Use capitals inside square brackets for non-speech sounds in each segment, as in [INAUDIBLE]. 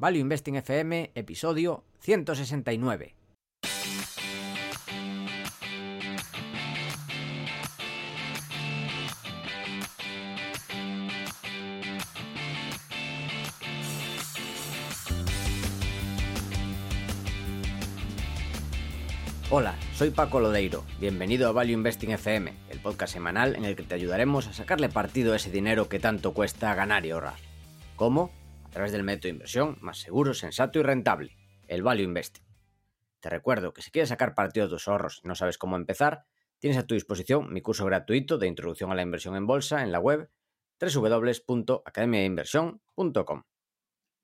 Value Investing FM, episodio 169. Hola, soy Paco Lodeiro. Bienvenido a Value Investing FM, el podcast semanal en el que te ayudaremos a sacarle partido a ese dinero que tanto cuesta ganar y ahorrar. ¿Cómo? A través del método de inversión más seguro, sensato y rentable, el Value Investing. Te recuerdo que si quieres sacar partido de tus ahorros y no sabes cómo empezar, tienes a tu disposición mi curso gratuito de introducción a la inversión en bolsa en la web www.academiainversión.com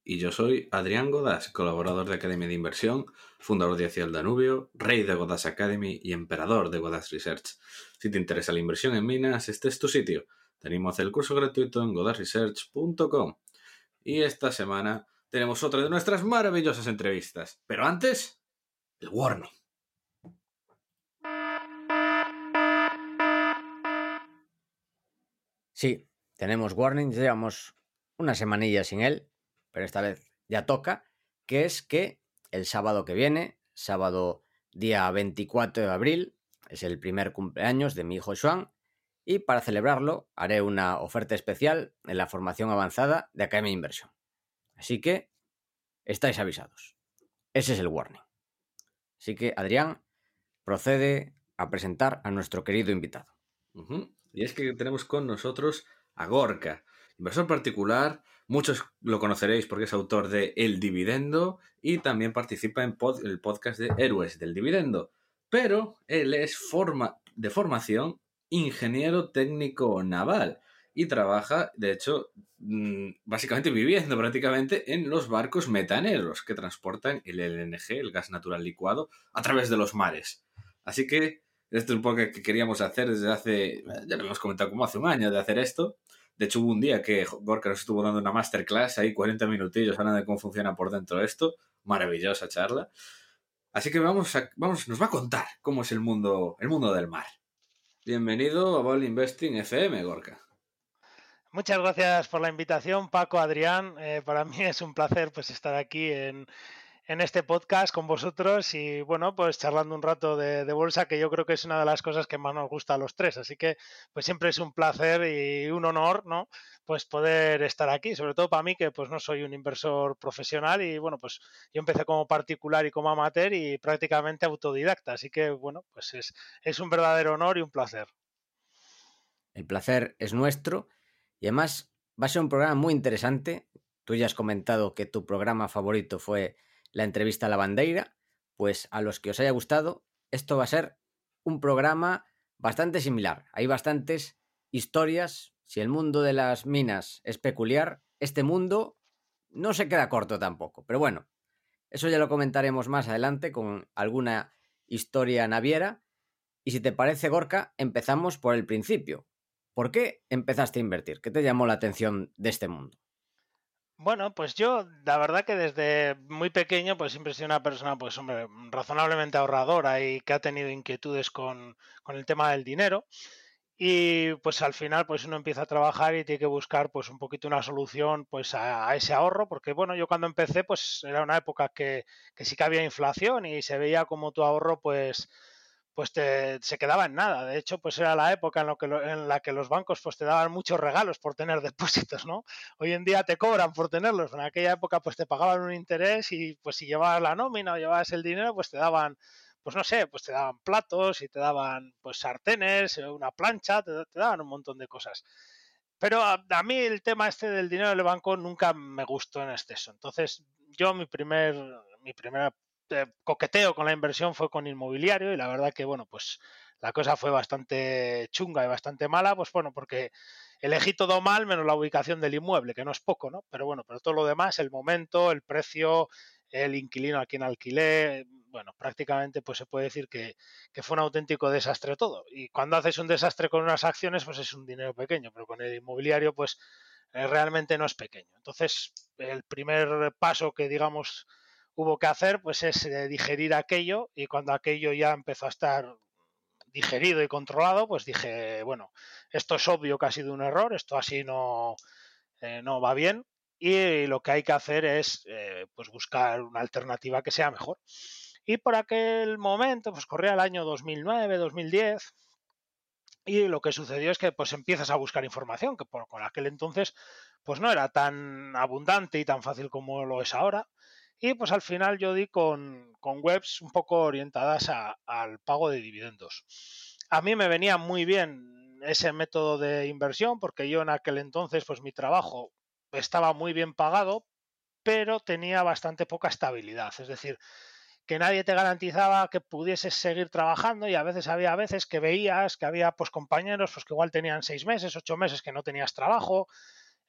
y yo soy Adrián Godas, colaborador de Academia de Inversión, fundador de Hacia Danubio, rey de Godas Academy y emperador de Godas Research. Si te interesa la inversión en minas, este es tu sitio. Te animo a hacer el curso gratuito en godasresearch.com. Y esta semana tenemos otra de nuestras maravillosas entrevistas. Pero antes, el warning. Sí, tenemos warning, llevamos una semanilla sin él, pero esta vez ya toca, que es que el sábado que viene, sábado día 24 de abril, es el primer cumpleaños de mi hijo Joan, y para celebrarlo haré una oferta especial en la formación avanzada de Academia de Inversión. Así que estáis avisados. Ese es el warning. Así que, Adrián, procede a presentar a nuestro querido invitado. Y es que tenemos con nosotros a Gorka, inversor particular, muchos lo conoceréis porque es autor de El Dividendo y también participa en el podcast de Héroes del Dividendo. Pero él es forma, de formación ingeniero técnico naval y trabaja, de hecho, mm, básicamente viviendo prácticamente en los barcos metaneros que transportan el LNG, el gas natural licuado, a través de los mares. Así que esto es un poco que queríamos hacer desde hace, ya lo hemos comentado como hace un año de hacer esto, de hecho, hubo un día que Gorka nos estuvo dando una masterclass ahí, 40 minutillos, hablando de cómo funciona por dentro esto. Maravillosa charla. Así que vamos, vamos, nos va a contar cómo es el mundo, el mundo del mar. Bienvenido a Ball Investing FM, Gorka. Muchas gracias por la invitación, Paco, Adrián. Eh, para mí es un placer pues estar aquí en, en este podcast con vosotros y bueno, pues charlando un rato de, bolsa, que yo creo que es una de las cosas que más nos gusta a los tres. Así que pues siempre es un placer y un honor, ¿no? Pues poder estar aquí, sobre todo para mí que pues no soy un inversor profesional y bueno, pues yo empecé como particular y como amateur y prácticamente autodidacta. Así que bueno, pues es, es un verdadero honor y un placer. El placer es nuestro y además va a ser un programa muy interesante. Tú ya has comentado que tu programa favorito fue la entrevista a la bandeira, pues a los que os haya gustado, esto va a ser un programa bastante similar. Hay bastantes historias. Si el mundo de las minas es peculiar, este mundo no se queda corto tampoco. Pero bueno, eso ya lo comentaremos más adelante con alguna historia naviera. Y si te parece, Gorka, empezamos por el principio. ¿Por qué empezaste a invertir? ¿Qué te llamó la atención de este mundo? Bueno, pues yo, la verdad que desde muy pequeño, pues siempre he sido una persona, pues hombre, razonablemente ahorradora y que ha tenido inquietudes con, con el tema del dinero. Y pues al final, pues uno empieza a trabajar y tiene que buscar, pues un poquito una solución, pues a, a ese ahorro, porque bueno, yo cuando empecé, pues era una época que, que sí que había inflación y se veía como tu ahorro, pues pues te, se quedaba en nada. De hecho, pues era la época en, lo que en la que los bancos pues te daban muchos regalos por tener [LAUGHS] depósitos, ¿no? Hoy en día te cobran por tenerlos. En aquella época pues te pagaban un interés y pues si llevabas la nómina o llevabas el dinero pues te daban, pues no sé, pues te daban platos y te daban pues sartenes, una plancha, te, daban un montón de cosas. Pero a, a, mí el tema este del dinero del banco nunca me gustó en exceso. Entonces, yo mi primer, mi primera coqueteo con la inversión fue con inmobiliario y la verdad que, bueno, pues la cosa fue bastante chunga y bastante mala, pues bueno, porque elegí todo mal menos la ubicación del inmueble, que no es poco, ¿no? Pero bueno, pero todo lo demás, el momento, el precio, el inquilino a quien alquilé, bueno, prácticamente pues se puede decir que, que, fue un auténtico desastre todo. Y cuando haces un desastre con unas acciones, pues es un dinero pequeño, pero con el inmobiliario, pues eh, realmente no es pequeño. Entonces, el primer paso que digamos hubo que hacer pues es eh, digerir aquello y cuando aquello ya empezó a estar digerido y controlado, pues dije, bueno, esto es obvio que ha sido un error, esto así no, eh, no va bien y lo que hay que hacer es eh, pues buscar una alternativa que sea mejor. Y por aquel momento, pues corría el año 2009, 2010, y lo que sucedió es que pues empiezas a buscar información, que por, aquel entonces pues no era tan abundante y tan fácil como lo es ahora. Y pues al final yo di con, webs un poco orientadas al pago de dividendos. A mí me venía muy bien ese método de inversión porque yo en aquel entonces pues mi trabajo estaba muy bien pagado, pero tenía bastante poca estabilidad. Es decir, que nadie te garantizaba que pudieses seguir trabajando y a veces había veces que veías que había pues compañeros pues que igual tenían seis meses, ocho meses que no tenías trabajo,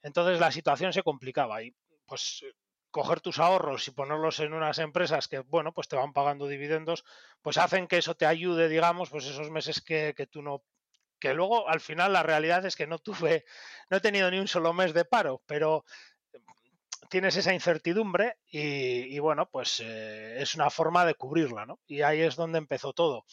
entonces la situación se complicaba y pues coger tus ahorros y ponerlos en unas empresas que bueno pues te van pagando dividendos pues hacen que eso te ayude digamos pues esos meses que, que tú no que luego al final la realidad es que no tuve no he tenido ni un solo mes de paro pero tienes esa incertidumbre y, bueno, pues eh, es una forma de cubrirla, ¿no? Y ahí es donde empezó todo.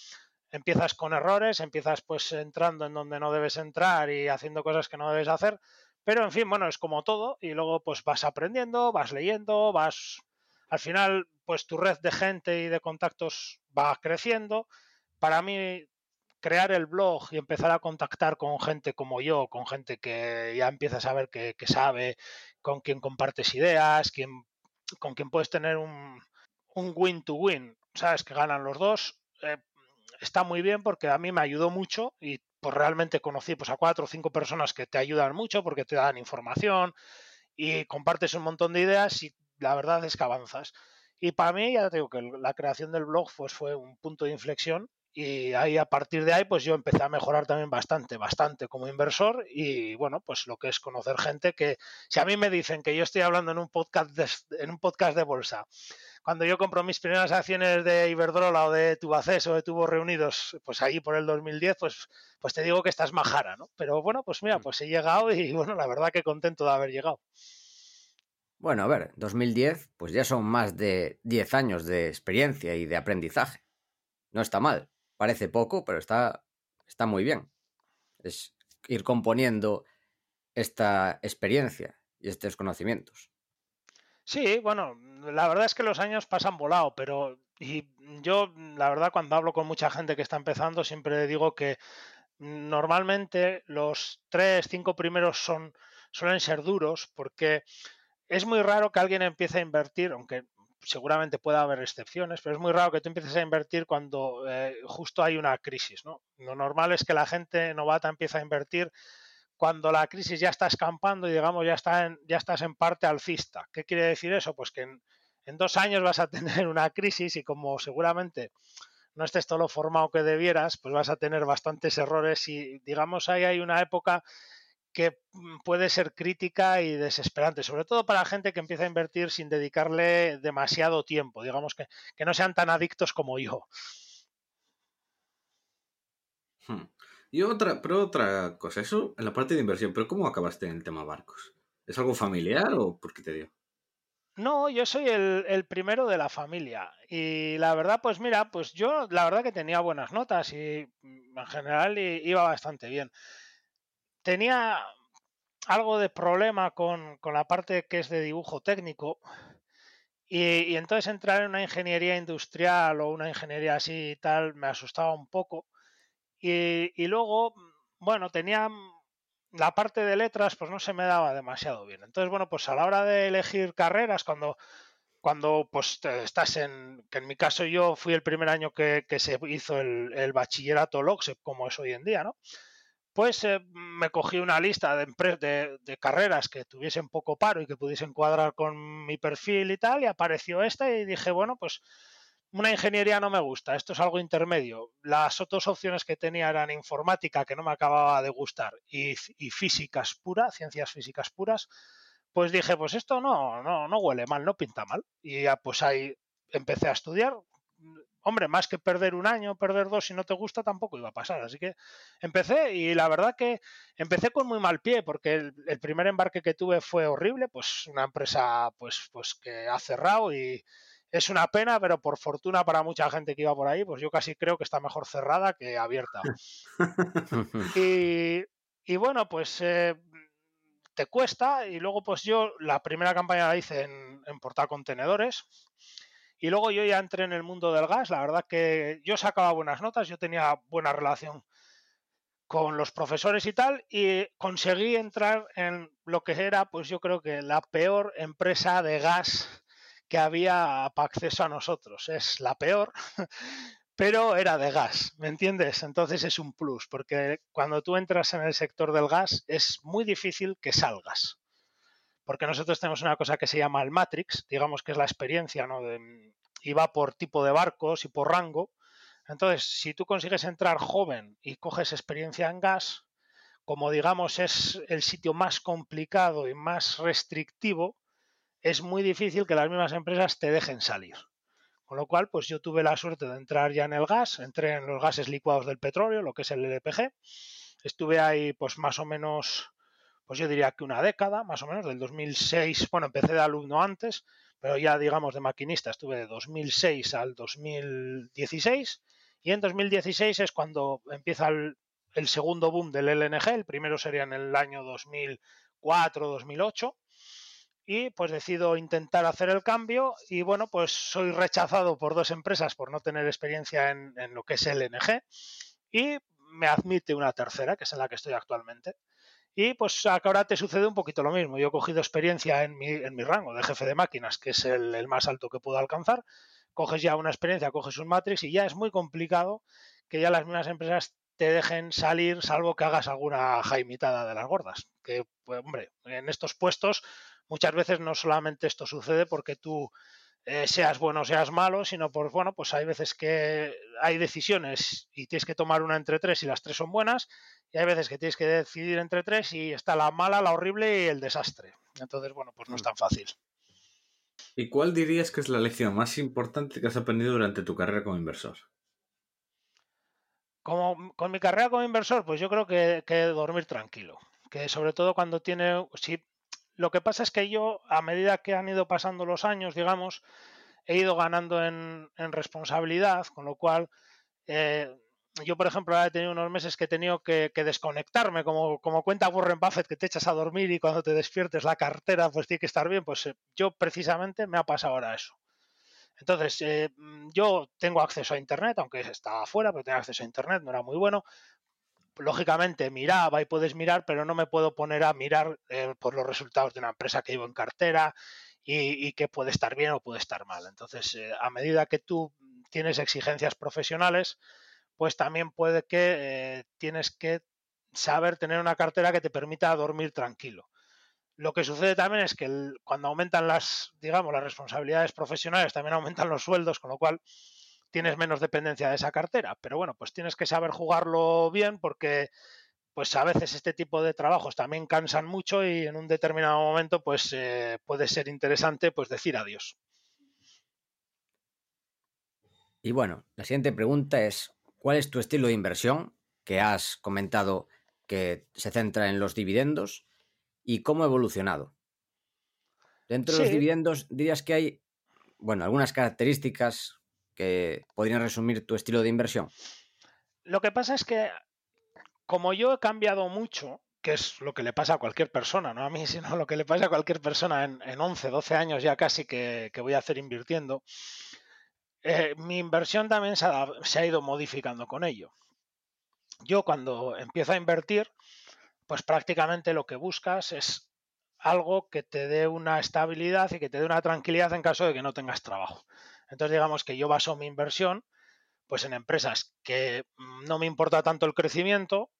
Empiezas con errores, empiezas pues entrando en donde no debes entrar y haciendo cosas que no debes hacer, pero en fin, bueno, es como todo y luego pues vas aprendiendo, vas leyendo, vas... Al final, pues tu red de gente y de contactos va creciendo. Para mí, crear el blog y empezar a contactar con gente como yo, con gente que ya empieza a saber que, sabe, con quien compartes ideas, con quien puedes tener un, win to win, sabes que ganan los dos, eh, está muy bien porque a mí me ayudó mucho y pues realmente conocí pues a cuatro o cinco personas que te ayudan mucho porque te dan información y compartes un montón de ideas y la verdad es que avanzas. Y para mí, ya te digo que la creación del blog pues, fue un punto de inflexión y ahí a partir de ahí pues yo empecé a mejorar también bastante, bastante como inversor y bueno, pues lo que es conocer gente que si a mí me dicen que yo estoy hablando en un podcast de, en un podcast de bolsa, cuando yo compro mis primeras acciones de Iberdrola o de Tubacés o de Tubos Reunidos, pues ahí por el 2010, pues, pues te digo que estás majara, ¿no? Pero bueno, pues mira, mm. pues he llegado y bueno, la verdad que contento de haber llegado. Bueno, a ver, 2010, pues ya son más de 10 años de experiencia y de aprendizaje. No está mal parece poco, pero está, está muy bien. Es ir componiendo esta experiencia y estos conocimientos. Sí, bueno, la verdad es que los años pasan volado, pero y yo, la verdad, cuando hablo con mucha gente que está empezando, siempre digo que normalmente los tres, cinco primeros son, suelen ser duros porque es muy raro que alguien empiece a invertir, aunque seguramente pueda haber excepciones, pero es muy raro que tú empieces a invertir cuando eh, justo hay una crisis. ¿no? Lo normal es que la gente novata empiece a invertir cuando la crisis ya está escampando y digamos ya, está en, ya estás en parte alcista. ¿Qué quiere decir eso? Pues que en, dos años vas a [LAUGHS] tener una crisis y como seguramente no estés todo lo formado que debieras, pues vas a tener bastantes errores y digamos ahí hay una época que mm, puede ser crítica y desesperante, sobre todo para gente que empieza a invertir sin dedicarle demasiado tiempo, digamos que, no sean tan adictos como yo. Hmm. Y otra, pero otra cosa, eso en la parte de inversión, pero ¿cómo acabaste en el tema barcos? ¿Es algo familiar o por qué te dio? No, yo soy el, el, primero de la familia. Y la verdad, pues mira, pues yo la verdad que tenía buenas notas y mm, en general iba bastante bien tenía algo de problema con, la parte que es de dibujo técnico y, entonces entrar en una ingeniería industrial o una ingeniería así y tal me asustaba un poco. Y, luego, bueno, tenía la parte de letras, pues no se me daba demasiado bien. Entonces, bueno, pues a la hora de elegir carreras, cuando, cuando pues estás en, que en mi caso yo fui el primer año que, se hizo el, el bachillerato LOXEP, como es hoy en día, ¿no? pues eh, me cogí una lista de, de, carreras que tuviesen poco paro y que pudiesen cuadrar con mi perfil y tal, y apareció esta y dije, bueno, pues una ingeniería no me gusta, esto es algo intermedio. Las otras opciones que tenía eran informática, que no me acababa de gustar, y, y físicas puras, ciencias físicas puras, pues dije, pues esto no, no, no huele mal, no pinta mal. Y ya pues ahí empecé a estudiar, hombre, más que perder un año, perder dos, si no te gusta, tampoco iba a pasar. Así que empecé y la verdad que empecé con muy mal pie, porque el, primer embarque que tuve fue horrible, pues una empresa pues, pues que ha cerrado y es una pena, pero por fortuna para mucha gente que iba por ahí, pues yo casi creo que está mejor cerrada que abierta. [LAUGHS] y, bueno, pues eh, te cuesta y luego pues yo la primera campaña la hice en, en portar contenedores y luego yo ya entré en el mundo del gas, la verdad que yo sacaba buenas notas, yo tenía buena relación con los profesores y tal, y conseguí entrar en lo que era, pues yo creo que la peor empresa de gas que había para acceso a nosotros. Es la peor, [LAUGHS] pero era de gas, ¿me entiendes? Entonces es un plus, porque cuando tú entras en el sector del gas es muy difícil que salgas. Porque nosotros tenemos una cosa que se llama el Matrix, digamos que es la experiencia, ¿no? Y va por tipo de barcos y por rango. Entonces, si tú consigues entrar joven y coges experiencia en gas, como digamos es el sitio más complicado y más restrictivo, es muy difícil que las mismas empresas te dejen salir. Con lo cual, pues yo tuve la suerte de entrar ya en el gas, entré en los gases licuados del petróleo, lo que es el LPG. Estuve ahí pues más o menos, pues yo diría que una década, más o menos, del 2006, bueno, empecé de alumno antes, pero ya digamos de maquinista estuve de 2006 al 2016 y en 2016 es cuando empieza el, segundo boom del LNG, el primero sería en el año 2004-2008 y pues decido intentar hacer el cambio y bueno, pues soy rechazado por dos empresas por no tener experiencia en, lo que es LNG y me admite una tercera, que es en la que estoy actualmente. Y pues ahora te sucede un poquito lo mismo. Yo he cogido experiencia en mi, en mi rango de jefe de máquinas, que es el, más alto que puedo alcanzar. Coges ya una experiencia, coges un matrix y ya es muy complicado que ya las mismas empresas te dejen salir, salvo que hagas alguna jaimitada de las gordas. Que, pues, hombre, en estos puestos muchas veces no solamente esto sucede porque tú eh, seas bueno o seas malo, sino por, bueno, pues hay veces que hay decisiones y tienes que tomar una entre tres y las tres son buenas, y hay veces que tienes que decidir entre tres y está la mala, la horrible y el desastre. Entonces, bueno, pues no es mm. tan fácil. ¿Y cuál dirías que es la lección más importante que has aprendido durante tu carrera como inversor? Como, con mi carrera como inversor, pues yo creo que, que dormir tranquilo. Que sobre todo cuando tiene, si lo que pasa es que yo, a medida que han ido pasando los años, digamos, he ido ganando en, responsabilidad, con lo cual eh, yo, por ejemplo, he tenido unos meses que he tenido que, desconectarme, como, como cuenta Warren Buffett, que te echas a dormir y cuando te despiertes la cartera pues tiene que estar bien, pues eh, yo precisamente me ha pasado ahora eso. Entonces, eh, yo tengo acceso a Internet, aunque estaba afuera, pero tengo acceso a Internet, no era muy bueno, lógicamente miraba y puedes mirar, pero no me puedo poner a mirar eh, por los resultados de una empresa que llevo en cartera y, que puede estar bien o puede estar mal. Entonces, eh, a medida que tú tienes exigencias profesionales, pues también puede que eh, tienes que saber tener una cartera que te permita dormir tranquilo. Lo que sucede también es que cuando aumentan las, digamos, las responsabilidades profesionales, también aumentan los sueldos, con lo cual tienes menos dependencia de esa cartera. Pero bueno, pues tienes que saber jugarlo bien porque pues a veces este tipo de trabajos también cansan mucho y en un determinado momento pues eh, puede ser interesante pues decir adiós. Y bueno, la siguiente pregunta es, ¿cuál es tu estilo de inversión? Que has comentado que se centra en los dividendos y cómo ha evolucionado. Dentro de los dividendos dirías que hay, bueno, algunas características que podrían resumir tu estilo de inversión? Lo que pasa es que como yo he cambiado mucho, que es lo que le pasa a cualquier persona, no a mí, [LAUGHS] sino lo que le pasa a cualquier persona en, 11, 12 años ya casi que, voy a hacer invirtiendo, eh, mi inversión también se ha, ido modificando con ello. Yo cuando empiezo a invertir, pues prácticamente lo que buscas es algo que te dé una estabilidad y que te dé una tranquilidad en caso de que no tengas trabajo. Entonces, digamos que yo baso mi inversión pues en empresas que mm, no me importa tanto el crecimiento,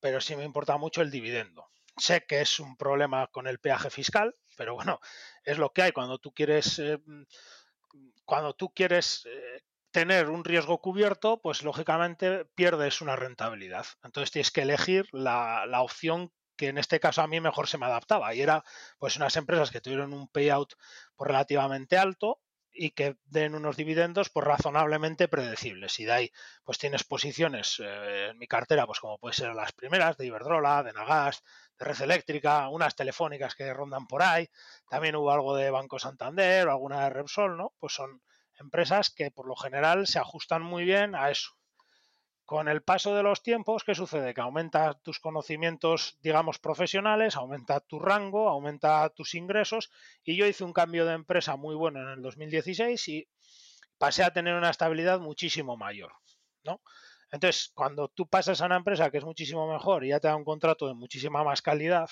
pero sí me importa mucho el dividendo. Sé que es un problema con el peaje fiscal, pero bueno, es lo que hay cuando tú quieres eh, mm, cuando tú quieres eh, tener un riesgo cubierto, pues lógicamente pierdes una rentabilidad. Entonces tienes que elegir la, la, opción que en este caso a mí mejor se me adaptaba y era pues unas empresas que tuvieron un payout pues, relativamente alto y que den unos dividendos pues razonablemente predecibles. Y de ahí pues tienes posiciones eh, en mi cartera, pues como puede ser las primeras de Iberdrola, de Nagas, de Red Eléctrica, unas telefónicas que rondan por ahí, también hubo algo de Banco Santander o alguna de Repsol, ¿no? Pues son empresas que por lo general se ajustan muy bien a eso. Con el paso de los tiempos, ¿qué sucede? Que aumenta tus conocimientos, digamos, profesionales, aumenta tu rango, aumenta tus ingresos. Y yo hice un cambio de empresa muy bueno en el 2016 y pasé a tener una estabilidad muchísimo mayor, ¿no? Entonces, cuando tú pasas a una empresa que es muchísimo mejor y ya te da un contrato de muchísima más calidad,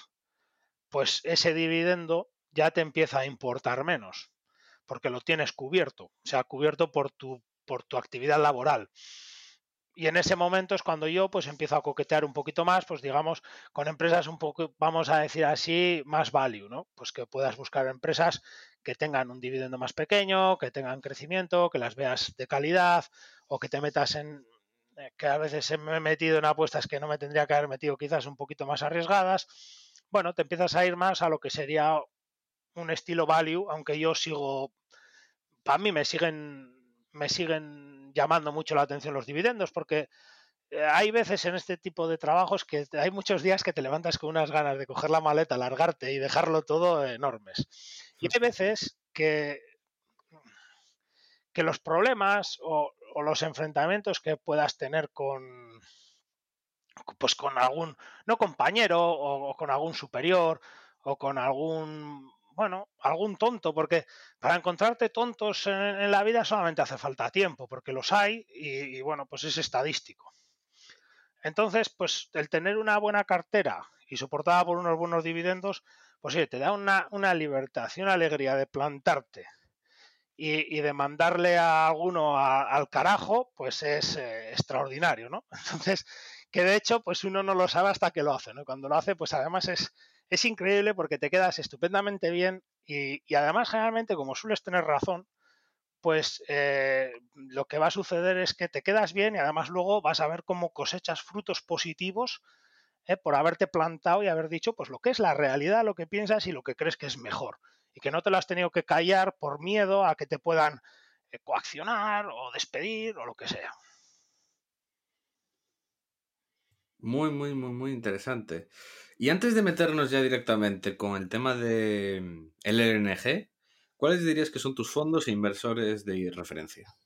pues ese dividendo ya te empieza a importar menos, porque lo tienes cubierto, o sea, cubierto por tu, por tu actividad laboral y en ese momento es cuando yo pues empiezo a coquetear un poquito más, pues digamos, con empresas un poco, vamos a decir así, más value, ¿no? Pues que puedas buscar empresas que tengan un dividendo más pequeño, que tengan crecimiento, que las veas de calidad o que te metas en eh, que a veces me he metido en apuestas que no me tendría que haber metido quizás un poquito más arriesgadas. Bueno, te empiezas a ir más a lo que sería un estilo value, aunque yo sigo, para mí me siguen, me siguen llamando mucho la atención los dividendos, porque eh, hay veces en este tipo de trabajos que hay muchos días que te levantas con unas ganas de coger la maleta, largarte y dejarlo todo enormes. Y hay veces que, que los problemas o, los enfrentamientos que puedas tener con pues con algún no compañero o con algún superior o con algún bueno, algún tonto, porque para encontrarte tontos en, la vida solamente hace falta tiempo, porque los hay y, bueno, pues es estadístico. Entonces, pues el tener una buena cartera y soportada por unos buenos dividendos, pues sí, te da una, libertad y una alegría de plantarte y, de mandarle a alguno al carajo, pues es eh, extraordinario, ¿no? [LAUGHS] Entonces, que de hecho, pues uno no lo sabe hasta que lo hace, ¿no? Cuando lo hace, pues además es, es increíble porque te quedas estupendamente bien y, además generalmente como sueles tener razón, pues eh, lo que va a suceder es que te quedas bien y además luego vas a ver cómo cosechas frutos positivos eh, por haberte plantado y haber dicho pues lo que es la realidad, lo que piensas y lo que crees que es mejor. Y que no te lo has tenido que callar por miedo a que te puedan eh, coaccionar o despedir o lo que sea. Muy, muy, muy, muy interesante. Y antes de meternos ya directamente con el tema de mm, LNG, ¿cuáles dirías que son tus fondos e inversores de referencia?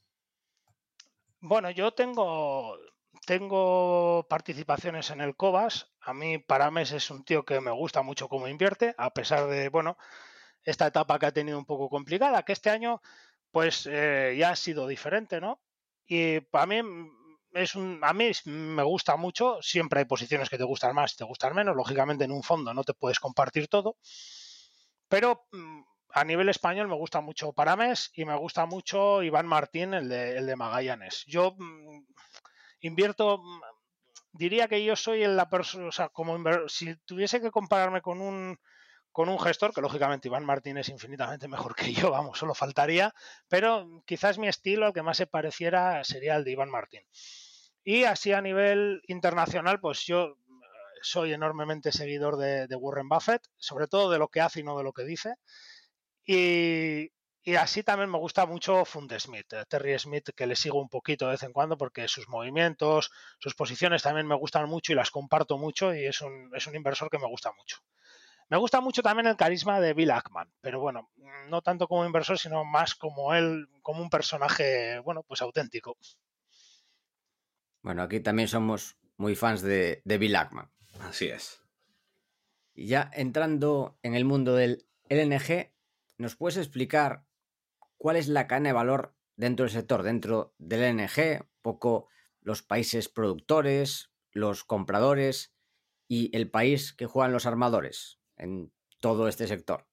Bueno, yo tengo, tengo participaciones en el COBAS. A mí, Parames es un tío que me gusta mucho cómo invierte, a pesar de, bueno, esta etapa que ha tenido un poco complicada, que este año, pues eh, ya ha sido diferente, ¿no? Y para mí es un, a mí me gusta mucho, siempre hay posiciones que te gustan más y te gustan menos, lógicamente en un fondo no te puedes compartir todo, pero mm, a nivel español me gusta mucho Parames y me gusta mucho Iván Martín, el de, el de Magallanes. Yo mm, invierto, mm, diría que yo soy la persona, o sea, como si tuviese que compararme con un con un gestor, que lógicamente Iván Martín es infinitamente mejor que yo, vamos, solo faltaría, pero quizás mi estilo que más se pareciera sería el de Iván Martín. Y así a nivel internacional, pues yo eh, soy enormemente seguidor de, Warren Buffett, sobre todo de lo que hace y no de lo que dice. Y, así también me gusta mucho Fund Smith, eh, Terry Smith, que le sigo un poquito de vez en cuando porque sus movimientos, sus posiciones también me gustan mucho y las comparto mucho y es un, es un inversor que me gusta mucho. Me gusta mucho también el carisma de Bill Ackman, pero bueno, no tanto como inversor, sino más como él, como un personaje, bueno, pues auténtico. Bueno, aquí también somos muy fans de, Bill Ackman. Así es. Y ya entrando en el mundo del LNG, ¿nos puedes explicar cuál es la cadena de valor dentro del sector, dentro del LNG? poco los países productores, los compradores y el país que juegan los armadores en todo este sector.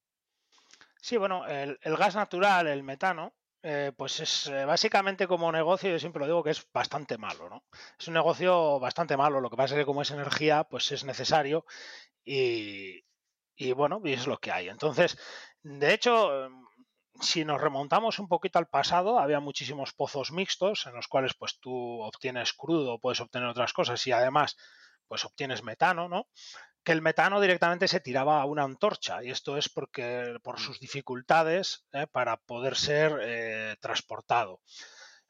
Sí, bueno, el gas natural, el metano, eh, pues es eh, básicamente como negocio, yo siempre lo digo que es bastante malo, ¿no? Es un negocio bastante malo, lo que pasa es que como es energía, pues es necesario y, bueno, y es lo que hay. Entonces, de hecho, em, si nos remontamos un poquito al pasado, había muchísimos pozos mixtos en los cuales pues tú obtienes crudo, puedes obtener otras cosas y además pues obtienes metano, ¿no? Que el metano directamente se tiraba a una antorcha y esto es porque por sus dificultades ¿eh? para poder ser eh, transportado.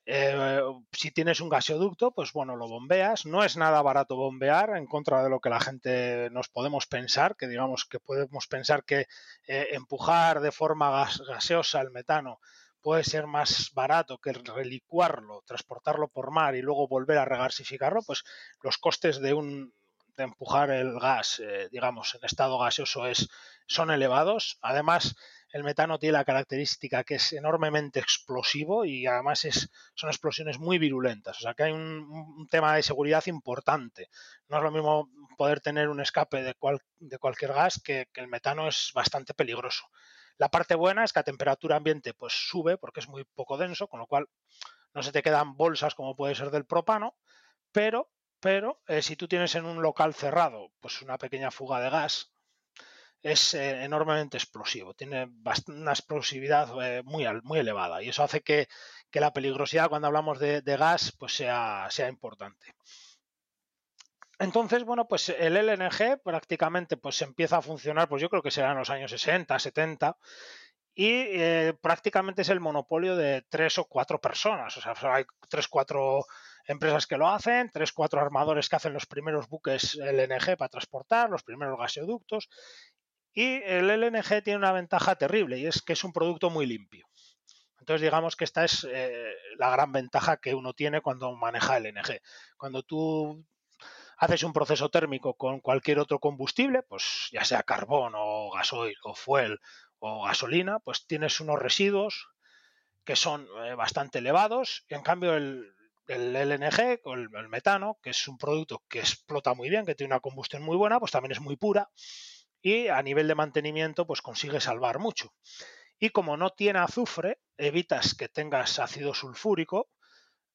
Eh, si tienes un gasoducto, pues bueno, lo bombeas. No es nada barato bombear en contra de lo que la gente nos podemos pensar, que digamos que podemos pensar que empujar de forma gaseosa el metano puede ser más barato que relicuarlo, transportarlo por mar y luego volver a regasificarlo, pues los costes de un de empujar el gas, eh, digamos, en estado gaseoso es, son elevados. Además, el metano tiene la característica que es enormemente explosivo y además es, son explosiones muy virulentas. O sea que hay un, tema de seguridad importante. No es lo mismo poder tener un escape de, de cualquier gas que, el metano es bastante peligroso. La parte buena es que a temperatura ambiente pues sube porque es muy poco denso, con lo cual no se te quedan bolsas como puede ser del propano, pero, pero eh, si tú tienes en un local cerrado pues una pequeña fuga de gas, es eh, enormemente explosivo, tiene una explosividad eh, muy, muy elevada y eso hace que, la peligrosidad cuando hablamos de, gas pues sea, sea, importante. Entonces, bueno, pues el LNG prácticamente pues empieza a funcionar, pues yo creo que será en los años 60, 70 y prácticamente es el monopolio de tres o cuatro personas, o sea, hay tres, cuatro empresas que lo hacen, tres, cuatro armadores que hacen los primeros buques LNG para transportar, los primeros gasoductos y el LNG tiene una ventaja terrible y es que es un producto muy limpio. Entonces digamos que esta es eh, la gran ventaja que uno tiene cuando maneja LNG. Cuando tú haces un proceso térmico con cualquier otro combustible, pues ya sea carbón o gasoil o fuel o gasolina, pues tienes unos residuos que son eh, bastante elevados y en cambio el, LNG, o el metano, que es un producto que explota muy bien, que tiene una combustión muy buena, pues también es muy pura y a nivel de mantenimiento pues consigue salvar mucho. Y como no tiene azufre, evitas que tengas ácido sulfúrico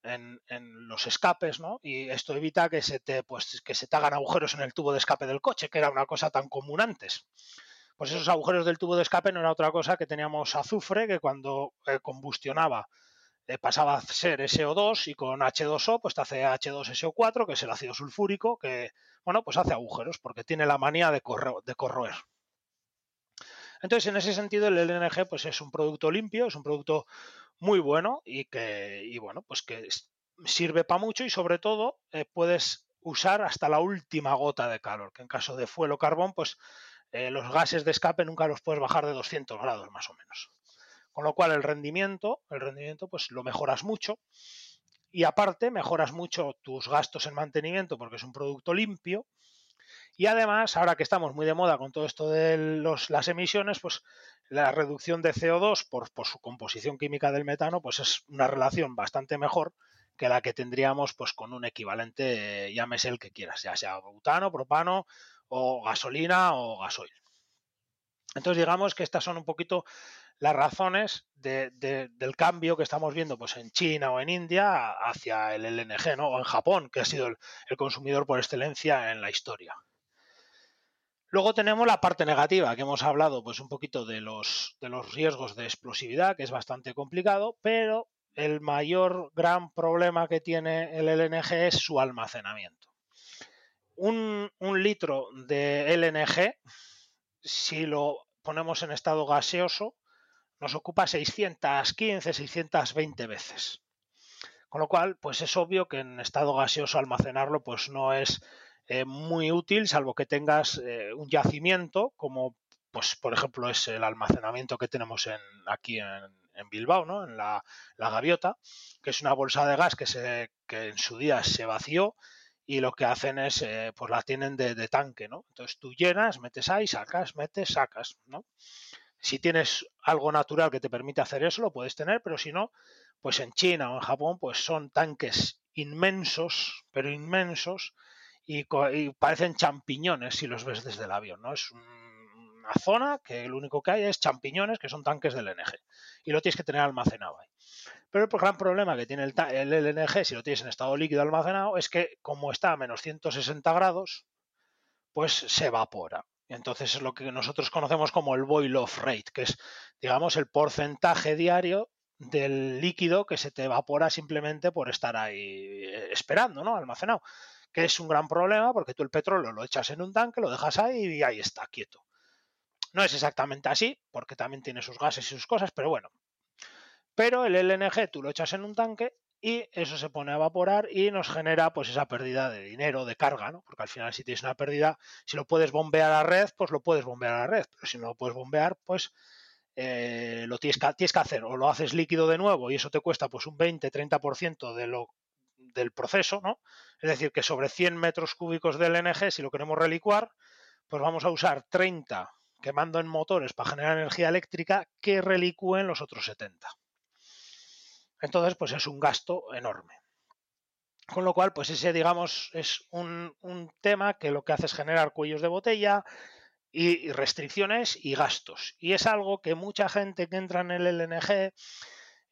en, los escapes, ¿no? Y esto evita que se te pues que se hagan agujeros en el tubo de escape del coche, que era una cosa tan común antes. Pues esos agujeros del tubo de escape no era otra cosa que teníamos azufre que cuando eh, combustionaba pasaba a ser SO2 y con H2O pues te hace H2SO4, que es el ácido sulfúrico, que bueno, pues hace agujeros porque tiene la manía de, corroer. Entonces, en ese sentido, el LNG pues es un producto limpio, es un producto muy bueno y que, y bueno, pues que sirve para mucho y sobre todo eh, puedes usar hasta la última gota de calor, que en caso de fuel o carbón, pues eh, los gases de escape nunca los puedes bajar de 200 grados más o menos. Con lo cual el rendimiento, el rendimiento pues lo mejoras mucho y aparte mejoras mucho tus gastos en mantenimiento porque es un producto limpio y además, ahora que estamos muy de moda con todo esto de los, las emisiones, pues la reducción de CO2 por, por, su composición química del metano, pues es una relación bastante mejor que la que tendríamos pues con un equivalente, llámese el que quieras, ya sea butano, propano o gasolina o gasoil. Entonces digamos que estas son un poquito las razones del cambio que estamos viendo pues, en China o en India hacia el LNG, o en Japón, que ha sido el, consumidor por excelencia en la historia. Luego tenemos la parte negativa, que hemos hablado pues, un poquito de los, de los riesgos de explosividad, que es bastante complicado, pero el mayor gran problema que tiene el LNG es su almacenamiento. Un litro de LNG, si lo ponemos en estado gaseoso, nos ocupa 615, 620 veces. Con lo cual, pues es obvio que en estado gaseoso almacenarlo pues no es eh, muy útil, salvo que tengas eh, un yacimiento, como pues por ejemplo es el almacenamiento que tenemos en, aquí en, Bilbao, ¿no? en la, gaviota, que es una bolsa de gas que, se, que en su día se vació y lo que hacen es, eh, pues la tienen de, de, tanque, ¿no? Entonces tú llenas, metes ahí, sacas, metes, sacas, ¿no? Si tienes algo natural que te permite hacer eso, lo puedes tener, pero si no, pues en China o en Japón, pues son tanques inmensos, pero inmensos, y, parecen champiñones si los ves desde el avión, ¿no? Es una zona que lo único que hay es champiñones, que son tanques del LNG, y lo tienes que tener almacenado ahí. Pero el gran problema que tiene el, el LNG, si lo tienes en estado líquido almacenado, es que como está a menos 160 grados, pues se evapora. Entonces es lo que nosotros conocemos como el boil off rate, que es, digamos, el porcentaje diario del líquido que se te evapora simplemente por estar ahí eh, esperando, ¿no? Almacenado. Que es un gran problema porque tú el petróleo lo echas en un tanque, lo dejas ahí y ahí está, quieto. No es exactamente así, porque también tiene sus gases y sus cosas, pero bueno. Pero el LNG tú lo echas en un tanque y eso se pone a evaporar y nos genera pues esa pérdida de dinero, de carga, ¿no? Porque al final si tienes una pérdida, si lo puedes bombear a la red, pues lo puedes bombear a la red, pero si no lo puedes bombear, pues eh, lo tienes que, tienes que hacer o lo haces líquido de nuevo y eso te cuesta pues un 20-30% de lo, del proceso, ¿no? Es decir, que sobre 100 metros cúbicos del LNG, si lo queremos relicuar, pues vamos a usar 30 quemando en motores para generar energía eléctrica que relicúen los otros 70. Entonces, pues es un gasto enorme. Con lo cual, pues ese, digamos, es un, tema que lo que hace es generar cuellos de botella y, restricciones y gastos. Y es algo que mucha gente que entra en el LNG,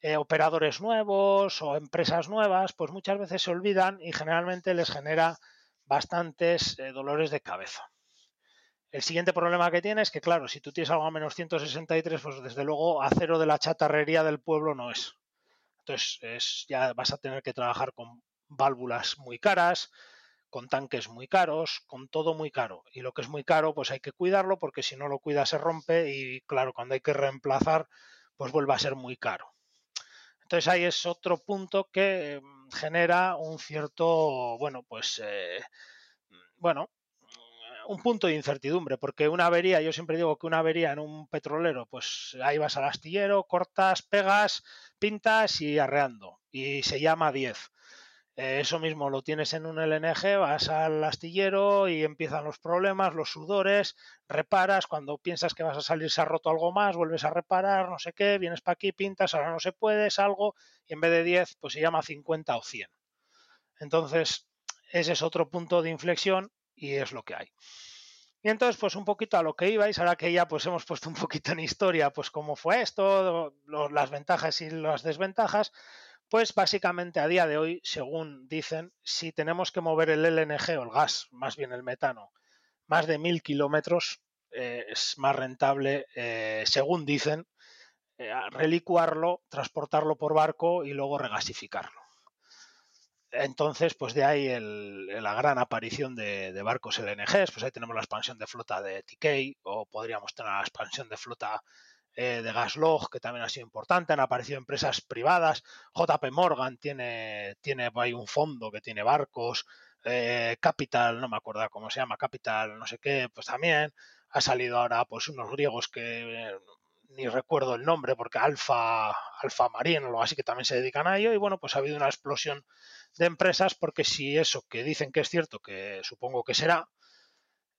eh, operadores nuevos o empresas nuevas, pues muchas veces se olvidan y generalmente les genera bastantes eh, dolores de cabeza. El siguiente problema que tiene es que, claro, si tú tienes algo a menos 163, pues desde luego acero de la chatarrería del pueblo no es. Entonces, ya vas a tener que trabajar con válvulas muy caras, con tanques muy caros, con todo muy caro. Y lo que es muy caro, pues hay que cuidarlo porque si no lo cuidas se rompe y claro, cuando hay que reemplazar, pues vuelve a ser muy caro. Entonces ahí es otro punto que mm, genera un cierto, bueno, pues, eh, bueno, un punto de incertidumbre, porque una avería, yo siempre digo que una avería en un petrolero, pues ahí vas al astillero, cortas, pegas, pintas y arreando, y se llama 10. Eh, eso mismo lo tienes en un LNG, vas al astillero y empiezan los problemas, los sudores, reparas, cuando piensas que vas a salir se ha roto algo más, vuelves a reparar, no sé qué, vienes para aquí, pintas, ahora no se puede, salgo, y en vez de 10, pues se llama 50 o 100. Entonces, ese es otro punto de inflexión y es lo que hay. Y entonces, pues un poquito a lo que ibais, ahora que ya pues hemos puesto un poquito en historia, pues cómo fue esto, las ventajas y las desventajas, pues básicamente a día de hoy, según dicen, si tenemos que mover el LNG o el gas, más bien el metano, más de mil kilómetros, eh, es más rentable, eh, según dicen, eh, relicuarlo, transportarlo por barco y luego regasificarlo. Entonces, pues de ahí la gran aparición de, barcos LNGs, pues ahí tenemos la expansión de flota de TK o podríamos tener la expansión de flota eh, de Gaslog, que también ha sido importante, han aparecido empresas privadas, JP Morgan tiene, tiene ahí un fondo que tiene barcos, eh, Capital, no me acuerdo cómo se llama, Capital, no sé qué, pues también. Ha salido ahora pues unos griegos que eh, ni recuerdo el nombre, porque Alfa, Alfa Marine o algo así que también se dedican a ello, y bueno, pues ha habido una explosión de empresas, porque si eso que dicen que es cierto, que supongo que será,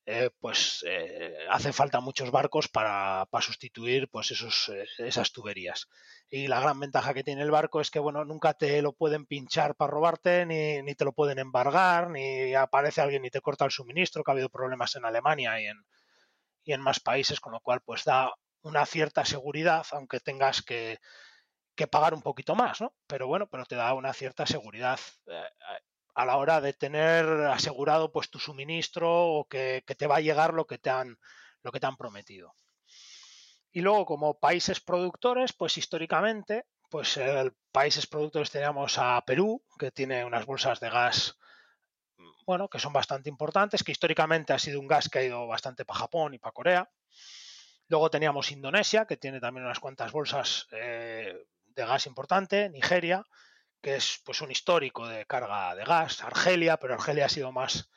eh, pues eh, hace falta muchos barcos para, sustituir pues esos, eh, esas tuberías. Y la gran ventaja que tiene el barco es que bueno, nunca te lo pueden pinchar para robarte, ni, ni te lo pueden embargar, ni aparece alguien y te corta el suministro, que ha habido problemas en Alemania y en, y en más países, con lo cual pues da una cierta seguridad, aunque tengas que, que pagar un poquito más, ¿no? Pero bueno, pero te da una cierta seguridad a la hora de tener asegurado pues tu suministro o que, te va a llegar lo que te han, lo que te han prometido. Y luego, como países productores, pues históricamente, pues el países productores teníamos a Perú, que tiene unas bolsas de gas, bueno, que son bastante importantes, que históricamente ha sido un gas que ha ido bastante para Japón y para Corea. Luego teníamos Indonesia, que tiene también unas cuantas bolsas eh, de gas importante, Nigeria, que es pues un histórico de carga de gas, Argelia, pero Argelia ha sido más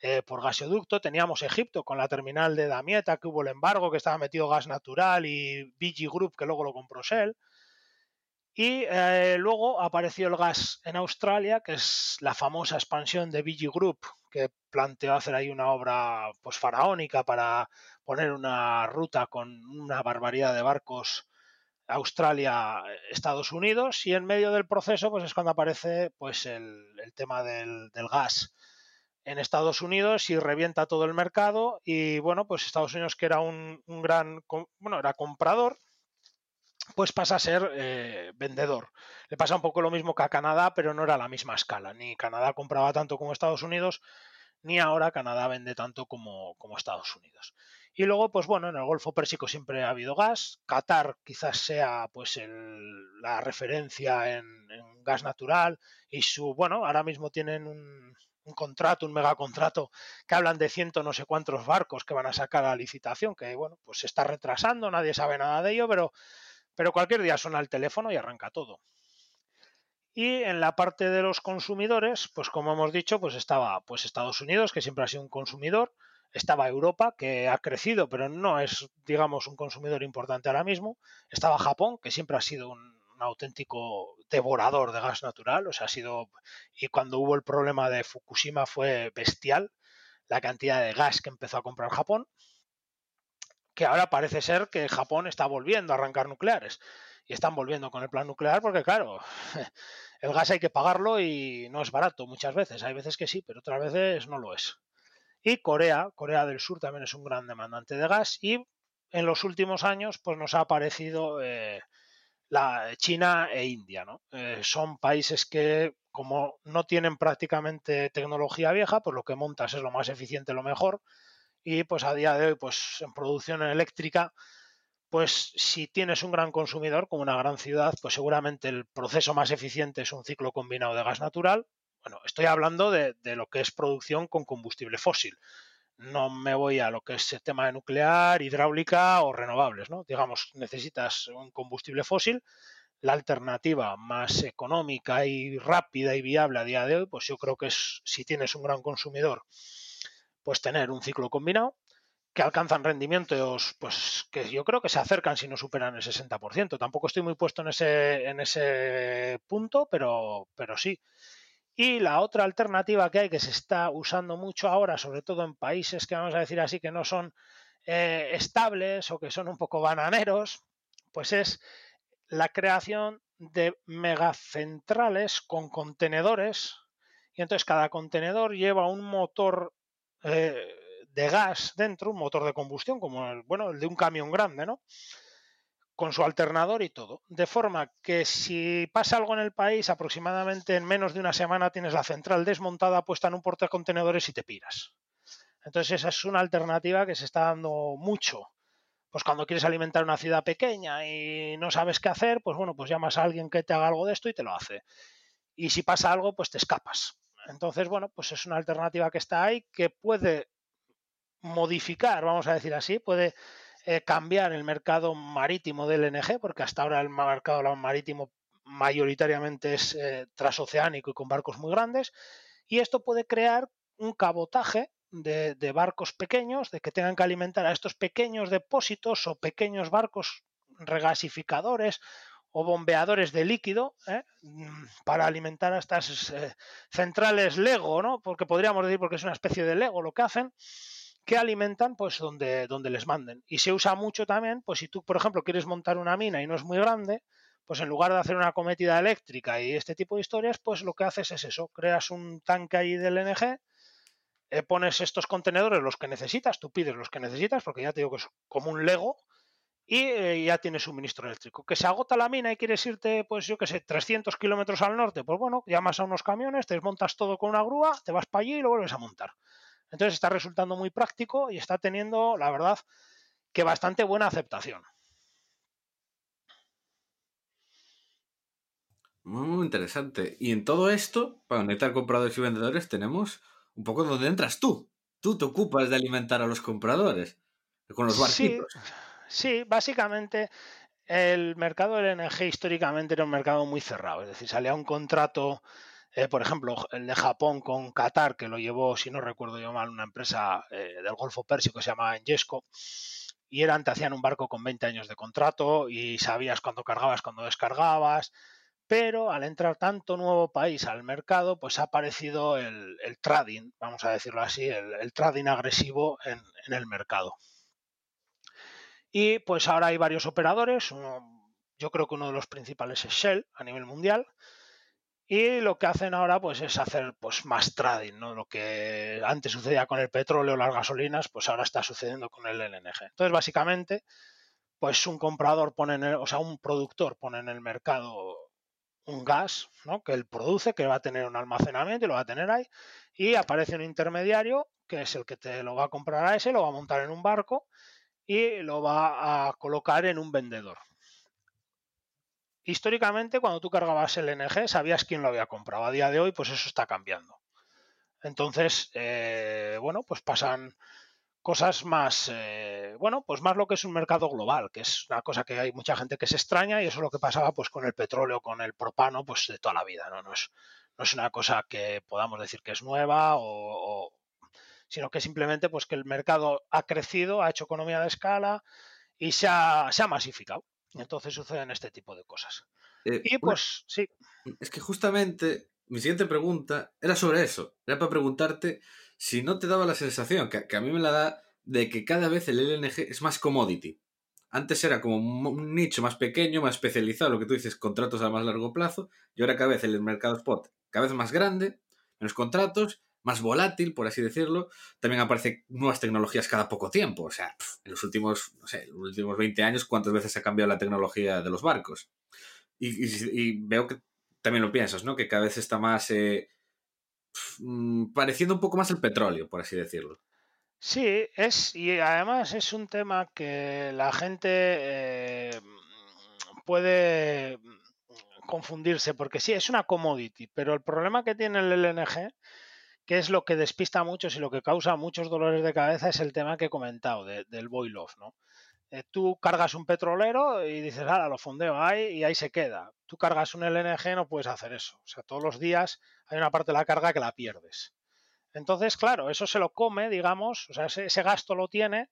eh, por gasoducto. Teníamos Egipto con la terminal de Damieta, que hubo el embargo, que estaba metido gas natural, y BG Group, que luego lo compró Shell. Y eh, luego apareció el gas en Australia, que es la famosa expansión de BG Group, que planteó hacer ahí una obra pues, faraónica para poner una ruta con una barbaridad de barcos Australia, Estados Unidos y en medio del proceso pues es cuando aparece pues el, tema del, gas en Estados Unidos y revienta todo el mercado y bueno pues Estados Unidos que era un, gran bueno era comprador pues pasa a ser eh, vendedor. Le pasa un poco lo mismo que a Canadá, pero no era la misma escala. Ni Canadá compraba tanto como Estados Unidos, ni ahora Canadá vende tanto como Estados Unidos. Y luego, pues bueno, en el Golfo Pérsico siempre ha habido gas. Qatar quizás sea pues la referencia en, gas natural y su, bueno, ahora mismo tienen un, contrato, un megacontrato que hablan de ciento no sé cuántos barcos que van a sacar a licitación, que bueno, pues se está retrasando, nadie sabe nada de ello, pero, pero cualquier día suena el teléfono y arranca todo. Y en la parte de los consumidores, pues como hemos dicho, pues estaba pues Estados Unidos, que siempre ha sido un consumidor, estaba Europa, que ha crecido, pero no es, digamos, un consumidor importante ahora mismo. Estaba Japón, que siempre ha sido un, auténtico devorador de gas natural, o sea, ha sido, y cuando hubo el problema de Fukushima fue bestial la cantidad de gas que empezó a comprar Japón, que ahora parece ser que Japón está volviendo a arrancar nucleares y están volviendo con el plan nuclear porque, claro, [LAUGHS] el gas hay que pagarlo y no es barato muchas veces. Hay veces que sí, pero otras veces no lo es. Y Corea, Corea del Sur también es un gran demandante de gas y en los últimos años pues nos ha aparecido eh, la China e India. ¿no? Eh, son países que como no tienen prácticamente tecnología vieja, pues lo que montas es lo más eficiente, lo mejor. Y pues a día de hoy, pues en producción eléctrica, pues si tienes un gran consumidor como una gran ciudad, pues seguramente el proceso más eficiente es un ciclo combinado de gas natural. Bueno, estoy hablando de, lo que es producción con combustible fósil. No me voy a lo que es el tema de nuclear, hidráulica o renovables, ¿no? Digamos, necesitas un combustible fósil. La alternativa más económica y rápida y viable a día de hoy, pues yo creo que es, si tienes un gran consumidor, pues tener un ciclo combinado que alcanzan rendimientos, pues que yo creo que se acercan si no superan el 60%. Tampoco estoy muy puesto en ese, en ese punto, pero, pero sí. Y la otra alternativa que hay que se está usando mucho ahora, sobre todo en países que vamos a decir así que no son eh, estables o que son un poco bananeros, pues es la creación de megacentrales con contenedores. Y entonces cada contenedor lleva un motor eh, de gas dentro, un motor de combustión, como el, bueno, el de un camión grande, ¿no? Con su alternador y todo. De forma que si pasa algo en el país, aproximadamente en menos de una semana tienes la central desmontada, puesta en un portacontenedores y te piras. Entonces esa es una alternativa que se está dando mucho. Pues cuando quieres alimentar una ciudad pequeña y no sabes qué hacer, pues bueno, pues llamas a alguien que te haga algo de esto y te lo hace. Y si pasa algo, pues te escapas. Entonces, bueno, pues es una alternativa que está ahí que puede modificar, vamos a decir así, puede eh, cambiar el mercado marítimo del LNG, porque hasta ahora el mercado marítimo mayoritariamente es eh, transoceánico y con barcos muy grandes, y esto puede crear un cabotaje de, barcos pequeños, de que tengan que alimentar a estos pequeños depósitos o pequeños barcos regasificadores o bombeadores de líquido ¿eh? mm, para alimentar a estas centrales Lego, ¿no? Porque podríamos decir porque es una especie de Lego lo que hacen que alimentan pues donde, donde les manden. Y se usa mucho también, pues si tú, por ejemplo, quieres montar una mina y no es muy grande, pues en lugar de hacer una cometida eléctrica y este tipo de historias, pues lo que haces es eso, creas un tanque ahí del LNG, eh, pones estos contenedores, los que necesitas, tú pides los que necesitas, porque ya te digo que es como un Lego, y eh, ya tienes suministro eléctrico. Que se agota la mina y quieres irte, pues yo qué sé, 300 kilómetros al norte, pues bueno, llamas a unos camiones, te desmontas todo con una grúa, te vas para allí y lo vuelves a montar. Entonces está resultando muy práctico y está teniendo, la verdad, que bastante buena aceptación. Muy interesante. Y en todo esto, para conectar compradores y vendedores, tenemos un poco donde entras tú. Tú te ocupas de alimentar a los compradores con los barquitos. Sí, sí, básicamente el mercado del LNG históricamente era un mercado muy cerrado. Es decir, salía un contrato eh, por ejemplo, el de Japón con Qatar, que lo llevó, si no recuerdo yo mal, una empresa eh, del Golfo Pérsico que se llamaba Enjesco, y eran, te hacían un barco con 20 años de contrato y sabías cuándo cargabas, cuándo descargabas, pero al entrar tanto nuevo país al mercado, pues ha aparecido el, trading, vamos a decirlo así, el, trading agresivo en, el mercado. Y pues ahora hay varios operadores, yo creo que uno de los principales es Shell a nivel mundial, y lo que hacen ahora pues es hacer pues más trading, ¿no? Lo que antes sucedía con el petróleo las gasolinas, pues ahora está sucediendo con el LNG. Entonces, básicamente, pues un comprador pone en el, o sea, un productor pone en el mercado un gas, ¿no? Que él produce, que va a tener un almacenamiento y lo va a tener ahí, y aparece un intermediario que es el que te lo va a comprar a ese, lo va a montar en un barco y lo va a colocar en un vendedor históricamente cuando tú cargabas el NG sabías quién lo había comprado. A día de hoy, pues eso está cambiando. Entonces, eh, bueno, pues pasan cosas más, eh, bueno, pues más lo que es un mercado global, que es una cosa que hay mucha gente que se extraña y eso es lo que pasaba pues con el petróleo, con el propano, pues de toda la vida, ¿no? No es, no es una cosa que podamos decir que es nueva sino que simplemente pues que el mercado ha crecido, ha hecho economía de escala y se ha, se ha masificado. Y entonces suceden este tipo de cosas. Eh, Y pues sí, Es que justamente mi siguiente pregunta era sobre eso. Era para preguntarte si no te daba la sensación, que, que a mí me la da, de que cada vez el LNG es más commodity. Antes era como un un nicho más pequeño, más especializado, lo que tú dices, contratos a más largo plazo, y ahora cada vez el mercado spot cada vez más grande, menos contratos, más volátil, por así decirlo. También aparecen nuevas tecnologías cada poco tiempo. O sea, en los últimos, no sé, los últimos 20 años, ¿cuántas veces ha cambiado la tecnología de los barcos? Y, veo que también lo piensas, ¿no? Que cada vez está más eh, mm, pareciendo un poco más el petróleo, por así decirlo. Sí, es, y además es un tema que la gente eh, puede confundirse, porque sí, es una commodity, pero el problema que tiene el LNG, que es lo que despista a muchos y lo que causa muchos dolores de cabeza, es el tema que he comentado de- del boil off, ¿no? Eh, tú cargas un petrolero y dices, ahora lo fondeo ahí y ahí se queda. Tú cargas un LNG, no puedes hacer eso. O sea, todos los días hay una parte de la carga que la pierdes. Entonces, claro, eso se lo come, digamos, o sea, ese, ese gasto lo tiene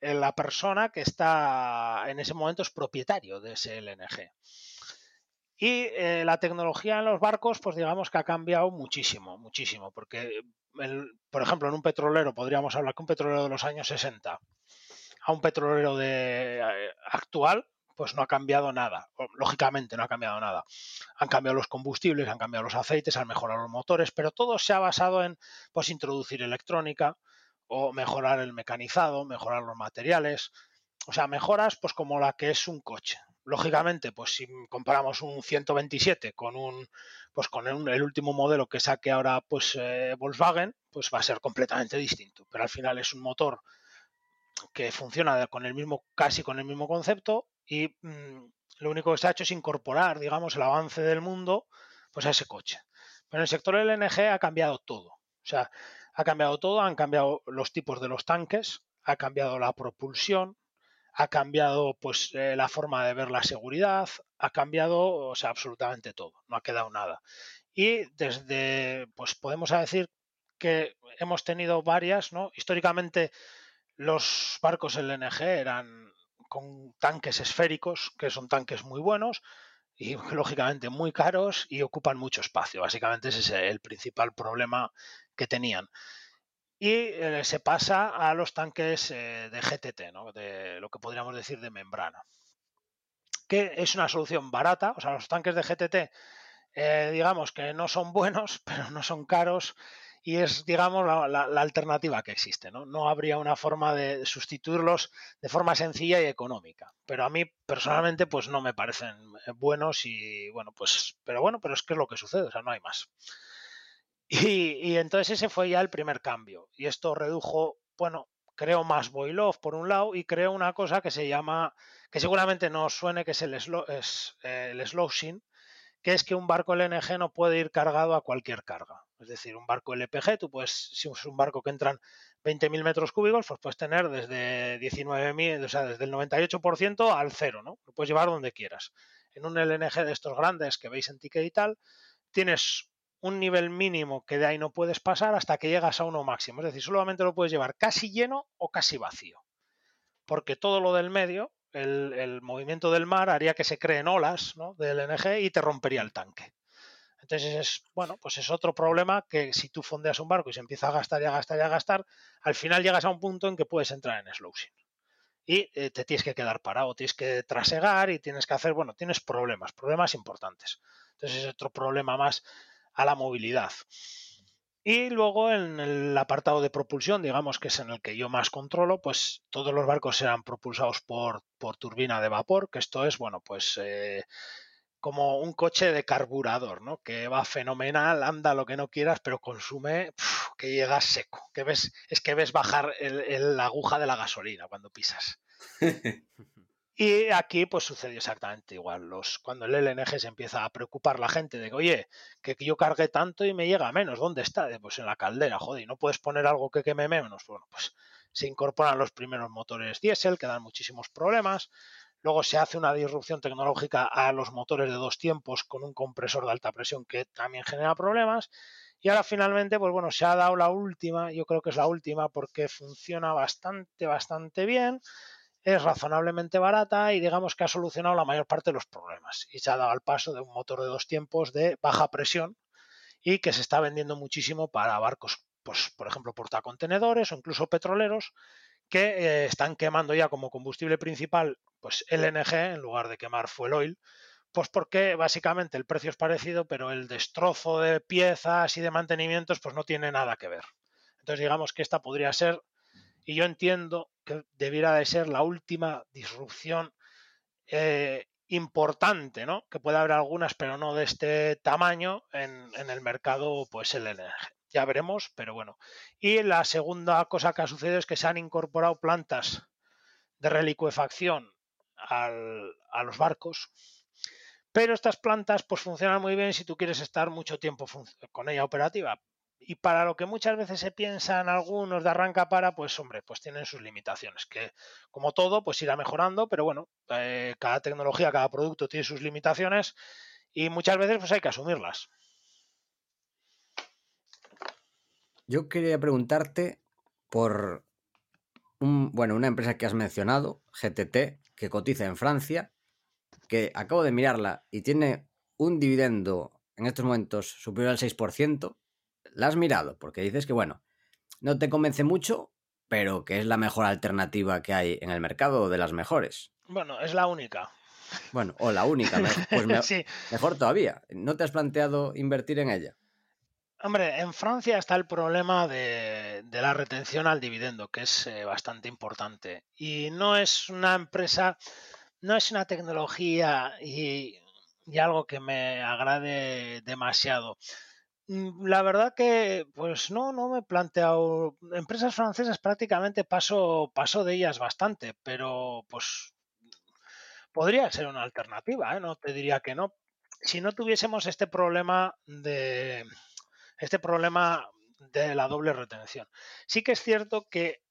eh, la persona que está en ese momento es propietario de ese LNG. Y eh, la tecnología en los barcos, pues digamos que ha cambiado muchísimo, muchísimo, porque, el- por ejemplo, en un petrolero podríamos hablar que un petrolero de los años 60 a un petrolero de, eh, actual, pues no ha cambiado nada. Lógicamente no ha cambiado nada. Han cambiado los combustibles, han cambiado los aceites, han mejorado los motores, pero todo se ha basado en pues introducir electrónica o mejorar el mecanizado, mejorar los materiales. O sea, mejoras pues como la que es un coche. Lógicamente, pues si comparamos un 127 con un pues con un- el último modelo que saque ahora pues eh, Volkswagen, pues va a ser completamente distinto. Pero al final es un motor que funciona con el mismo, casi con el mismo concepto y mm, lo único que se ha hecho es incorporar, digamos, el avance del mundo pues a ese coche. Pero en el sector LNG ha cambiado todo. O sea, ha cambiado todo, han cambiado los tipos de los tanques, ha cambiado la propulsión, ha cambiado pues eh, la forma de ver la seguridad, ha cambiado, o sea, absolutamente todo, no ha quedado nada. Y desde, pues podemos decir que hemos tenido varias, ¿no? Históricamente los barcos LNG eran con tanques esféricos, que son tanques muy buenos y [LAUGHS] lógicamente muy caros y ocupan mucho espacio. Básicamente ese es el principal problema que tenían. Y eh, se pasa a los tanques eh, de GTT, ¿no? de lo que podríamos decir de membrana, que es una solución barata. O sea, los tanques de GTT, eh, digamos que no son buenos, [LAUGHS] pero no son caros y es, digamos, la, la, alternativa que existe. ¿no? no habría una forma de sustituirlos de forma sencilla y económica. Pero a mí, personalmente, pues no me parecen buenos y, bueno, pues, pero bueno, pero es que es lo que sucede, o sea, no hay más. Y, entonces ese fue ya el primer cambio. Y esto redujo, bueno, creo más boil off por un lado y creo una cosa que se llama, que seguramente no os suene, que es el, slow, es, eh, el slowshing, que es que un barco LNG no puede ir cargado a cualquier carga. Es decir, un barco LPG, tú puedes, si es un barco que entran 20.000 metros cúbicos, pues puedes tener desde 19.000, o sea, desde el 98% al cero, ¿no? Lo puedes llevar donde quieras. En un LNG de estos grandes que veis en ticket y tal, tienes un nivel mínimo que de ahí no puedes pasar hasta que llegas a uno máximo. Es decir, solamente lo puedes llevar casi lleno o casi vacío. Porque todo lo del medio, el, movimiento del mar haría que se creen olas ¿no? del LNG y te rompería el tanque. Entonces es, bueno, pues es otro problema que si tú fondeas un barco y se empieza a gastar y a gastar y a gastar, al final llegas a un punto en que puedes entrar en slowshing. Y eh, te tienes que quedar parado, tienes que trasegar y tienes que hacer, bueno, tienes problemas, problemas importantes. Entonces es otro problema más a la movilidad. Y luego en el apartado de propulsión, digamos que es en el que yo más controlo, pues todos los barcos serán propulsados por, por turbina de vapor, que esto es, bueno, pues eh, como un coche de carburador, ¿no? Que va fenomenal, anda lo que no quieras, pero consume que llegas seco. Que ves, es que ves bajar la aguja de la gasolina cuando pisas. [LAUGHS] Y aquí pues sucedió exactamente igual. Los, cuando el LNG se empieza a preocupar la gente de que, oye, que yo cargué tanto y me llega menos, ¿dónde está? Pues en la caldera, joder, y no puedes poner algo que queme menos. Bueno, pues se incorporan los primeros motores diésel que dan muchísimos problemas. Luego se hace una disrupción tecnológica a los motores de dos tiempos con un compresor de alta presión que también genera problemas. Y ahora finalmente, pues bueno, se ha dado la última, yo creo que es la última porque funciona bastante, bastante bien, es razonablemente barata y digamos que ha solucionado la mayor parte de los problemas. Y se ha dado al paso de un motor de dos tiempos de baja presión y que se está vendiendo muchísimo para barcos, pues por ejemplo, portacontenedores o incluso petroleros que eh, están quemando ya como combustible principal pues LNG en lugar de quemar fuel oil pues porque básicamente el precio es parecido, pero el destrozo de piezas y de mantenimientos pues no tiene nada que ver. Entonces digamos que esta podría ser, y yo entiendo que debiera de ser la última disrupción eh, importante, ¿no? Que puede haber algunas, pero no de este tamaño en, el mercado, pues LNG. Ya veremos, pero bueno. Y la segunda cosa que ha sucedido es que se han incorporado plantas de relicuefacción a los barcos, pero estas plantas pues funcionan muy bien si tú quieres estar mucho tiempo con ella operativa. Y para lo que muchas veces se piensan algunos de arranca para, pues hombre, pues tienen sus limitaciones, que como todo, pues irá mejorando, pero bueno, eh, cada tecnología, cada producto tiene sus limitaciones y muchas veces pues hay que asumirlas. Yo quería preguntarte por un, bueno, una empresa que has mencionado, GTT, que cotiza en Francia que acabo de mirarla y tiene un dividendo en estos momentos superior al 6%, la has mirado, porque dices que, bueno, no te convence mucho, pero que es la mejor alternativa que hay en el mercado, de las mejores. Bueno, es la única. Bueno, o la única, pues [LAUGHS] mejor todavía. ¿No te has planteado invertir en ella? Hombre, en Francia está el problema de, la retención al dividendo, que es eh, bastante importante. Y no es una empresa no es una tecnología y, algo que me agrade demasiado. Mm, la verdad que, pues no, no me he planteado. Empresas francesas prácticamente paso, paso de ellas bastante, pero pues podría ser una alternativa, ¿eh? no te diría que no. Si no tuviésemos este problema de este problema de la doble retención. Sí que es cierto que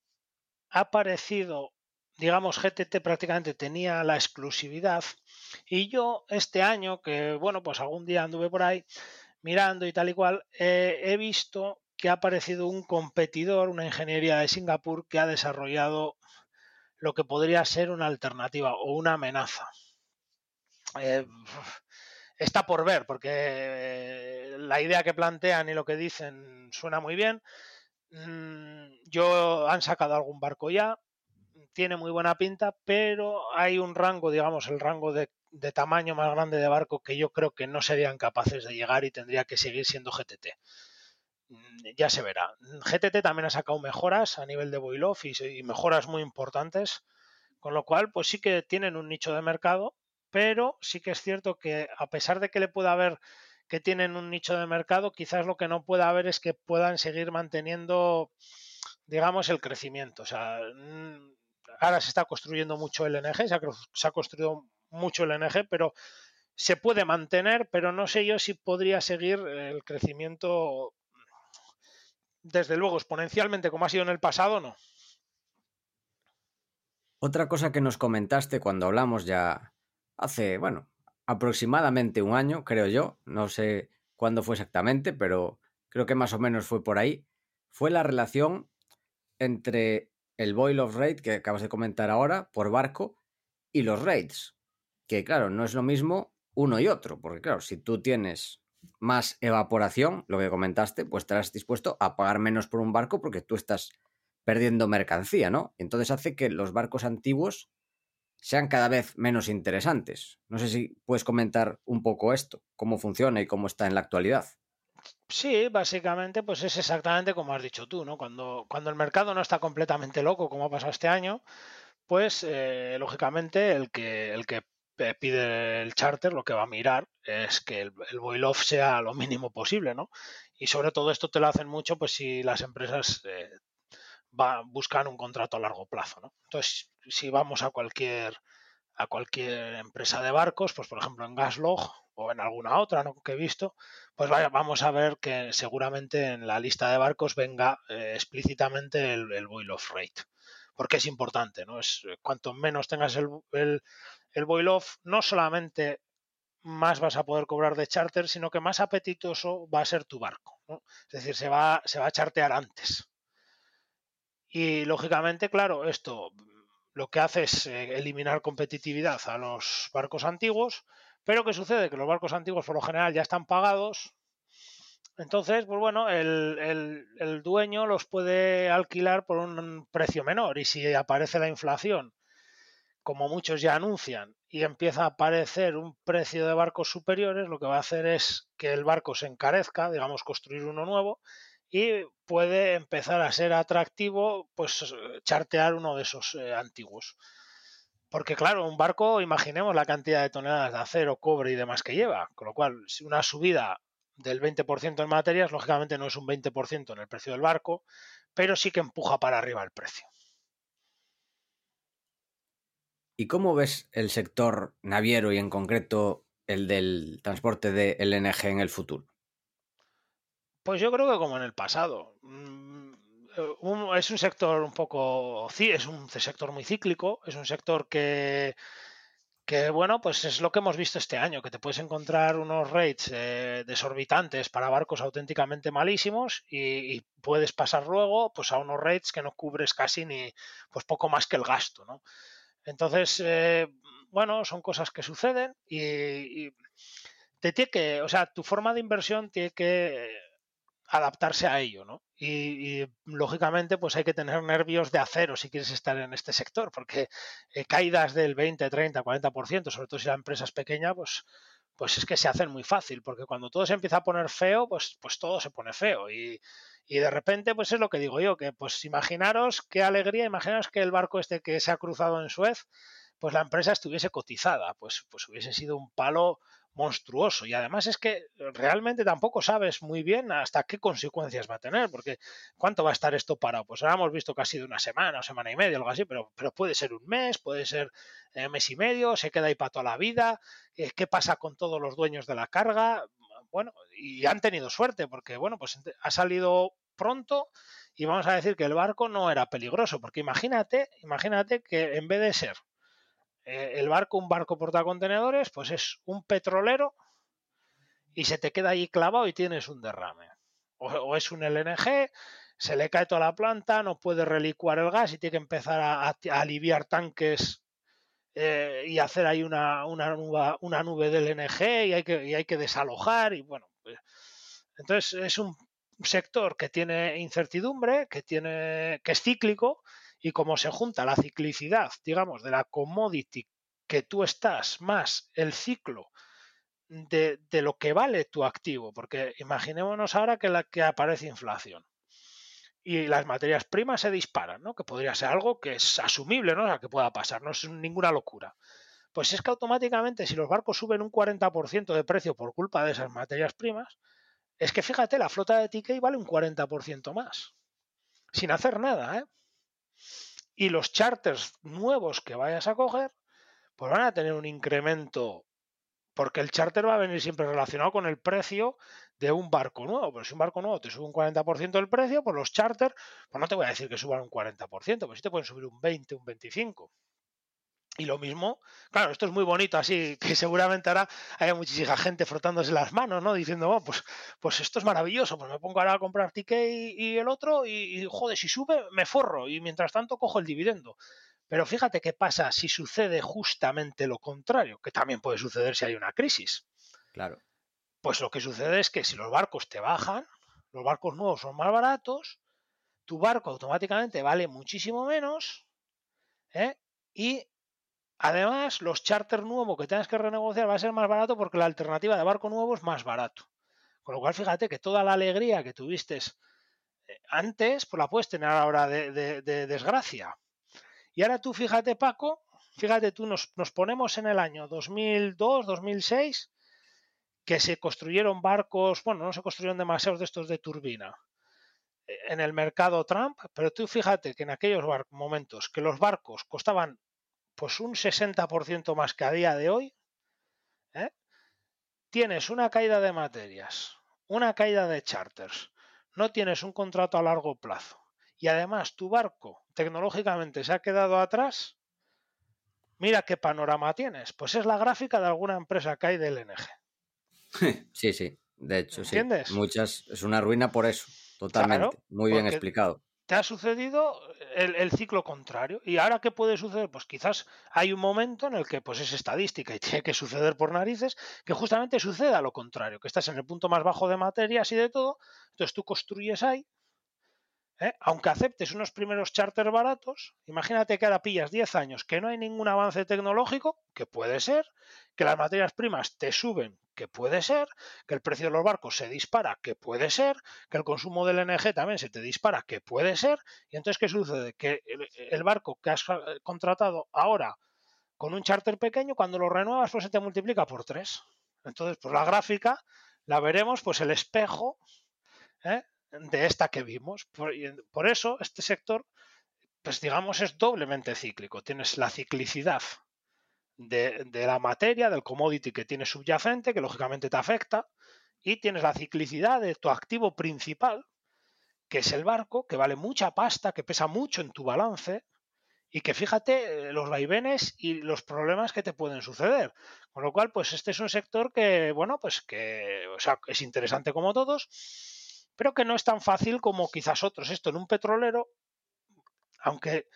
ha aparecido digamos, GTT prácticamente tenía la exclusividad y yo este año, que bueno, pues algún día anduve por ahí mirando y tal y cual, eh, he visto que ha aparecido un competidor, una ingeniería de Singapur que ha desarrollado lo que podría ser una alternativa o una amenaza. Eh, está por ver, porque eh, la idea que plantean y lo que dicen suena muy bien. Mm, yo han sacado algún barco ya, tiene muy buena pinta, pero hay un rango, digamos, el rango de, tamaño más grande de barco que yo creo que no serían capaces de llegar y tendría que seguir siendo GTT. Mm, ya se verá. GTT también ha sacado mejoras a nivel de boil off y, mejoras muy importantes, con lo cual, pues sí que tienen un nicho de mercado, pero sí que es cierto que a pesar de que le pueda haber que tienen un nicho de mercado, quizás lo que no pueda haber es que puedan seguir manteniendo, digamos, el crecimiento. O sea, mm, ahora se está construyendo mucho LNG, se ha, construido mucho el LNG, pero se puede mantener, pero no sé yo si podría seguir el crecimiento, desde luego, exponencialmente como ha sido en el pasado, no. Otra cosa que nos comentaste cuando hablamos ya hace, bueno, aproximadamente un año, creo yo, no sé cuándo fue exactamente, pero creo que más o menos fue por ahí, fue la relación entre el boil of rate que acabas de comentar ahora por barco y los rates, que claro, no es lo mismo uno y otro, porque claro, si tú tienes más evaporación, lo que comentaste, pues estarás dispuesto a pagar menos por un barco porque tú estás perdiendo mercancía, ¿no? Entonces hace que los barcos antiguos sean cada vez menos interesantes. No sé si puedes comentar un poco esto, cómo funciona y cómo está en la actualidad. Sí, básicamente, pues es exactamente como has dicho tú, ¿no? Cuando, cuando el mercado no está completamente loco, como ha pasado este año, pues eh, lógicamente el que, el que pide el charter lo que va a mirar es que el, el boil off sea lo mínimo posible, ¿no? Y sobre todo esto te lo hacen mucho, pues si las empresas eh, buscan un contrato a largo plazo, ¿no? Entonces, si vamos a cualquier a cualquier empresa de barcos, pues por ejemplo en Gaslog o en alguna otra ¿no? que he visto, pues vaya, vamos a ver que seguramente en la lista de barcos venga eh, explícitamente el, boil off rate, porque es importante, ¿no? Es eh, cuanto menos tengas el, el, el boil off, no solamente más vas a poder cobrar de charter, sino que más apetitoso va a ser tu barco. Es decir, se va, a chartear antes. Y lógicamente, claro, esto lo que hace es eh, eliminar competitividad a los barcos antiguos, pero ¿qué sucede? Que los barcos antiguos por lo general ya están pagados, entonces, pues bueno, el, dueño los puede alquilar por un precio menor y si aparece la inflación, como muchos ya anuncian, y empieza a aparecer un precio de barcos superiores, lo que va a hacer es que el barco se encarezca, digamos, construir uno nuevo, y puede empezar a ser atractivo, pues, chartear uno de esos eh, antiguos. Porque claro, un barco, imaginemos la cantidad de toneladas de acero, cobre y demás que lleva, con lo cual, si una subida del 20% en materias, lógicamente no es un 20% en el precio del barco, pero sí que empuja para arriba el precio. ¿Y cómo ves el sector naviero y en concreto el del transporte de LNG en el futuro? Pues yo creo que como en el pasado. Mm, es un sector un poco, sí, es un sector muy cíclico, es un sector que que bueno, pues es lo que hemos visto este año, que te puedes encontrar unos rates eh, desorbitantes para barcos auténticamente malísimos y, puedes pasar luego pues a unos rates que no cubres casi ni pues poco más que el gasto, ¿no? Entonces, eh, bueno, son cosas que suceden y, y, te tiene que, o sea, tu forma de inversión tiene que adaptarse a ello, ¿no? Y, lógicamente, pues hay que tener nervios de acero si quieres estar en este sector, porque eh, caídas del 20, 30, 40%, sobre todo si la empresa es pequeña, pues, pues es que se hacen muy fácil, porque cuando todo se empieza a poner feo, pues, pues todo se pone feo. Y, y de repente, pues es lo que digo yo, que pues imaginaros qué alegría, imaginaros que el barco este que se ha cruzado en Suez, pues la empresa estuviese cotizada, pues, pues hubiese sido un palo monstruoso. Y además es que realmente tampoco sabes muy bien hasta qué consecuencias va a tener, porque ¿cuánto va a estar esto parado? Pues ahora hemos visto casi de una semana o semana y media, algo así, pero, pero puede ser un mes, puede ser eh, mes y medio, se queda ahí para toda la vida. Eh, ¿Qué pasa con todos los dueños de la carga? Bueno, y han tenido suerte, porque bueno, pues ha salido pronto y vamos a decir que el barco no era peligroso, porque imagínate, imagínate que en vez de ser eh, el barco, un barco portacontenedores, pues es un petrolero y se te queda ahí clavado y tienes un derrame. O, es un LNG, se le cae toda la planta, no puede relicuar el gas y tiene que empezar a, aliviar tanques eh, y hacer ahí una, una, nube, una nube de LNG y hay que, hay que desalojar y bueno. Pues, entonces es un sector que tiene incertidumbre, que tiene que es cíclico y como se junta la ciclicidad, digamos, de la commodity que tú estás más el ciclo de, lo que vale tu activo, porque imaginémonos ahora que, la, que aparece inflación y las materias primas se disparan, ¿no? Que podría ser algo que es asumible, ¿no? O sea, que pueda pasar, no es ninguna locura. Pues es que automáticamente si los barcos suben un 40% de precio por culpa de esas materias primas, es que fíjate, la flota de TK vale un 40% más. Sin hacer nada, ¿eh? y los charters nuevos que vayas a coger, pues van a tener un incremento, porque el charter va a venir siempre relacionado con el precio de un barco nuevo. Pero si un barco nuevo te sube un 40% del precio, pues los charters, pues no te voy a decir que suban un 40%, pues sí te pueden subir un 20, un 25%. Y lo mismo, claro, esto es muy bonito, así [LAUGHS] que seguramente ahora haya muchísima gente frotándose las manos, ¿no? Diciendo, oh, pues, pues esto es maravilloso, pues me pongo ahora a comprar ticket y, el otro, y, joder, si sube, me forro, y mientras tanto cojo el dividendo. Pero fíjate qué pasa si sucede justamente lo contrario, que también puede suceder si hay una crisis. Claro. Pues lo que sucede es que si los barcos te bajan, los barcos nuevos son más baratos, tu barco automáticamente vale muchísimo menos, ¿eh? y Además, los charters nuevos que tengas que renegociar va a ser más barato porque la alternativa de barco nuevo es más barato. Con lo cual, fíjate que toda la alegría que tuviste eh, antes, pues la puedes tener ahora de, desgracia. Y ahora tú, fíjate, Paco, fíjate tú, nos, nos ponemos en el año 2002, 2006, que se construyeron barcos, bueno, no se construyeron demasiados de estos de turbina eh, en el mercado Trump, pero tú fíjate que en aquellos momentos que los barcos costaban pues un 60% más que a día de hoy, ¿eh? tienes una caída de materias, una caída de charters, no tienes un contrato a largo plazo y además tu barco tecnológicamente se ha quedado atrás, mira qué panorama tienes. Pues es la gráfica de alguna empresa que hay del LNG. [LAUGHS] Sí, sí. De hecho, ¿Entiendes? sí. Muchas, es una ruina por eso, totalmente. Muy bien explicado. Te ha sucedido el, ciclo contrario. ¿Y ahora qué puede suceder? Pues quizás hay un momento en el que pues es estadística y [LAUGHS] tiene que suceder por narices, que justamente suceda lo contrario, que estás en el punto más bajo de materias y de todo, entonces tú construyes ahí ¿eh? aunque aceptes unos primeros charters baratos, imagínate que ahora pillas 10 años que no hay ningún avance tecnológico, que puede ser, que las materias primas te suben, que puede ser, que el precio de los barcos se dispara, que puede ser, que el consumo del LNG también se te dispara, que puede ser, y entonces ¿qué sucede? Que el, barco que has eh, contratado ahora con un charter pequeño, cuando lo renuevas, pues se te multiplica por 3. Entonces, pues la gráfica la veremos, pues el espejo ¿eh? De esta que vimos. Por, eso este sector, pues digamos, es doblemente cíclico. Tienes la ciclicidad de, la materia, del commodity que tienes subyacente, que lógicamente te afecta, y tienes la ciclicidad de tu activo principal, que es el barco, que vale mucha pasta, que pesa mucho en tu balance, y que fíjate los vaivenes y los problemas que te pueden suceder. Con lo cual, pues este es un sector que, bueno, pues que, es interesante como todos, pero que no es tan fácil como quizás otros. Esto en un petrolero, aunque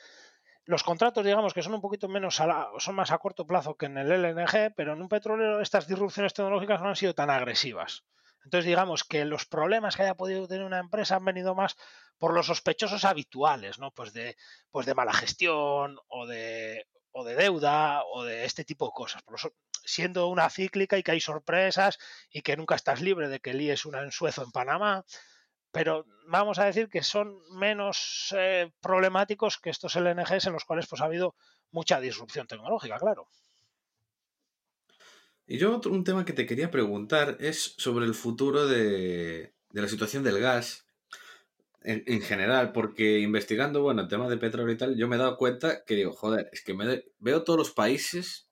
los contratos, digamos que son un poquito menos, a son más a corto plazo que en el LNG, pero en un petrolero estas disrupciones tecnológicas no han sido tan agresivas. Entonces, digamos que los problemas que haya podido tener una empresa han venido más por los sospechosos habituales, ¿no? Pues de, pues de mala gestión o de, o de deuda o de este tipo de cosas. Por siendo una cíclica y que hay sorpresas y que nunca estás libre de que líes una ensuezo en Panamá, pero vamos a decir que son menos eh, problemáticos que estos LNGs en los cuales pues ha habido mucha disrupción tecnológica, claro. Y yo un tema que te quería preguntar es sobre el futuro de, la situación del gas en, general, porque investigando, bueno, el tema de petróleo y tal, yo me he dado cuenta que digo, joder, es que me veo todos los países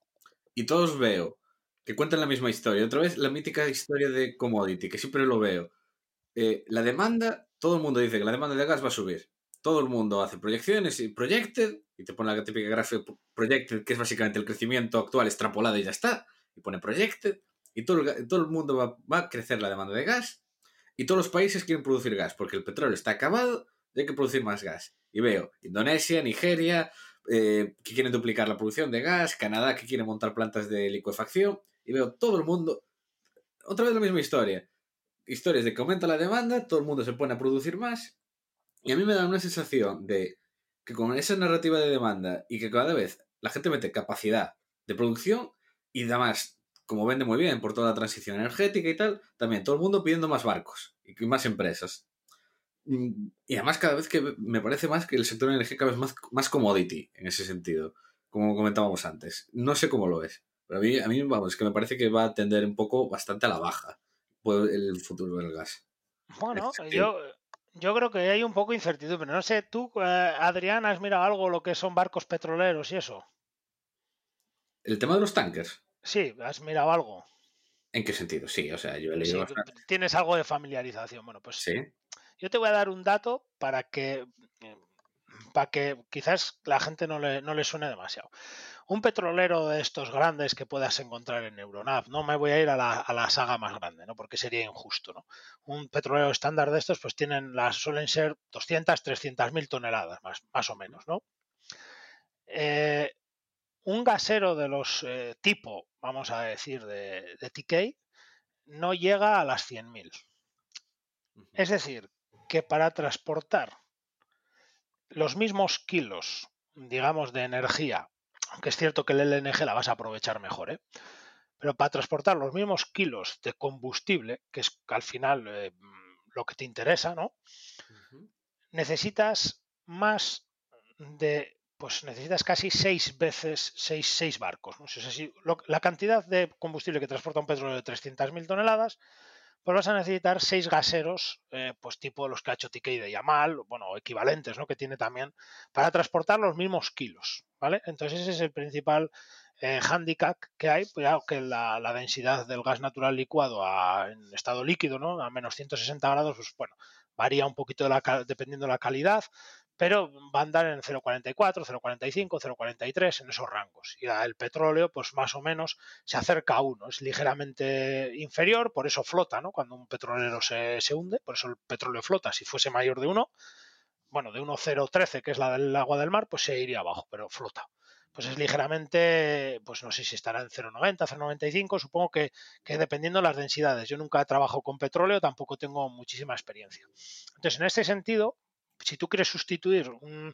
y todos veo que cuentan la misma historia. Otra vez la mítica historia de commodity, que siempre lo veo. Eh, la demanda, todo el mundo dice que la demanda de gas va a subir. Todo el mundo hace proyecciones y projected, y te pone la típica gráfica projected, que es básicamente el crecimiento actual extrapolado y ya está, y pone projected, y todo el, todo el mundo va, va, a crecer la demanda de gas, y todos los países quieren producir gas, porque el petróleo está acabado y hay que producir más gas. Y veo Indonesia, Nigeria, eh, que quieren duplicar la producción de gas, Canadá que quiere montar plantas de licuefacción, y veo todo el mundo, otra vez la misma historia. Historias de que aumenta la demanda, todo el mundo se pone a producir más, y a mí me da una sensación de que con esa narrativa de demanda y que cada vez la gente mete capacidad de producción y además, como vende muy bien por toda la transición energética y tal, también todo el mundo pidiendo más barcos y más empresas. Y además cada vez que me parece más que el sector energético es más, más commodity en ese sentido, como comentábamos antes. No sé cómo lo es, pero a mí, a mí vamos, que me parece que va a tender un poco bastante a la baja el futuro del gas. Bueno, yo, yo creo que hay un poco de incertidumbre. No sé, tú, eh, Adrián, has mirado algo lo que son barcos petroleros y eso. ¿El tema de los tankers? Sí, has mirado algo. ¿En qué sentido? Sí, o sea, yo he leído. tienes algo de familiarización. Bueno, pues sí. Yo te voy a dar un dato para que, eh, para que quizás la gente no le, no le suene demasiado. Un petrolero de estos grandes que puedas encontrar en Euronav, no me voy a ir a la, saga más grande, ¿no? porque sería injusto. ¿no? Un petrolero estándar de estos pues tienen las, suelen ser 200, 300 mil toneladas más, más o menos. ¿no? Eh, un gasero de los eh, tipo, vamos a decir, de, de TK, no llega a las 100.000. Es decir, que para transportar los mismos kilos, digamos, de energía, aunque es cierto que el LNG la vas a aprovechar mejor, ¿eh? pero para transportar los mismos kilos de combustible, que es al final eh, lo que te interesa, ¿no? Necesitas más de, pues necesitas casi seis veces, seis, seis barcos. ¿no? la cantidad de combustible que transporta un petróleo de 300.000 toneladas pues vas a necesitar seis gaseros, eh, pues tipo los que ha hecho TK de Yamal, bueno, equivalentes, ¿no? Que tiene también, para transportar los mismos kilos, ¿vale? Entonces ese es el principal eh, handicap que hay, pues que la, densidad del gas natural licuado en estado líquido, ¿no? A menos 160 grados, pues bueno, varía un poquito dependiendo de la calidad, pero va a andar en 0,44, 0,45, 0,43 en esos rangos. Y el petróleo, pues más o menos se acerca a uno, es ligeramente inferior, por eso flota, ¿no? Cuando un petrolero se, se hunde, por eso el petróleo flota. Si fuese mayor de uno, bueno, de 1,013, que es la del agua del mar, pues se iría abajo, pero flota pues es ligeramente, pues no sé si estará en 0,90, 0,95, supongo que, que, dependiendo de las densidades. Yo nunca he trabajado con petróleo, tampoco tengo muchísima experiencia. Entonces, en este sentido, si tú quieres sustituir un,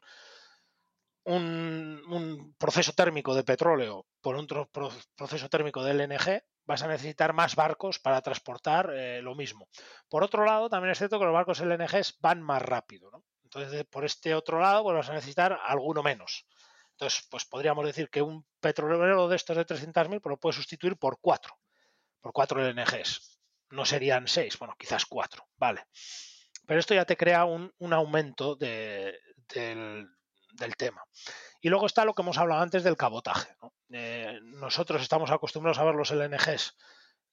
un, proceso térmico de petróleo por otro proceso térmico de LNG, vas a necesitar más barcos para transportar eh, lo mismo. Por otro lado, también es cierto que los barcos LNG van más rápido. ¿no? Entonces, por este otro lado, pues vas a necesitar alguno menos. Entonces, pues podríamos decir que un petrolero de estos de 300.000 pues lo puede sustituir por cuatro, por cuatro LNGs. No serían seis, bueno, quizás cuatro, vale. Pero esto ya te crea un, aumento del, tema. Y luego está lo que hemos hablado antes del cabotaje. Eh, nosotros estamos acostumbrados a ver los LNGs,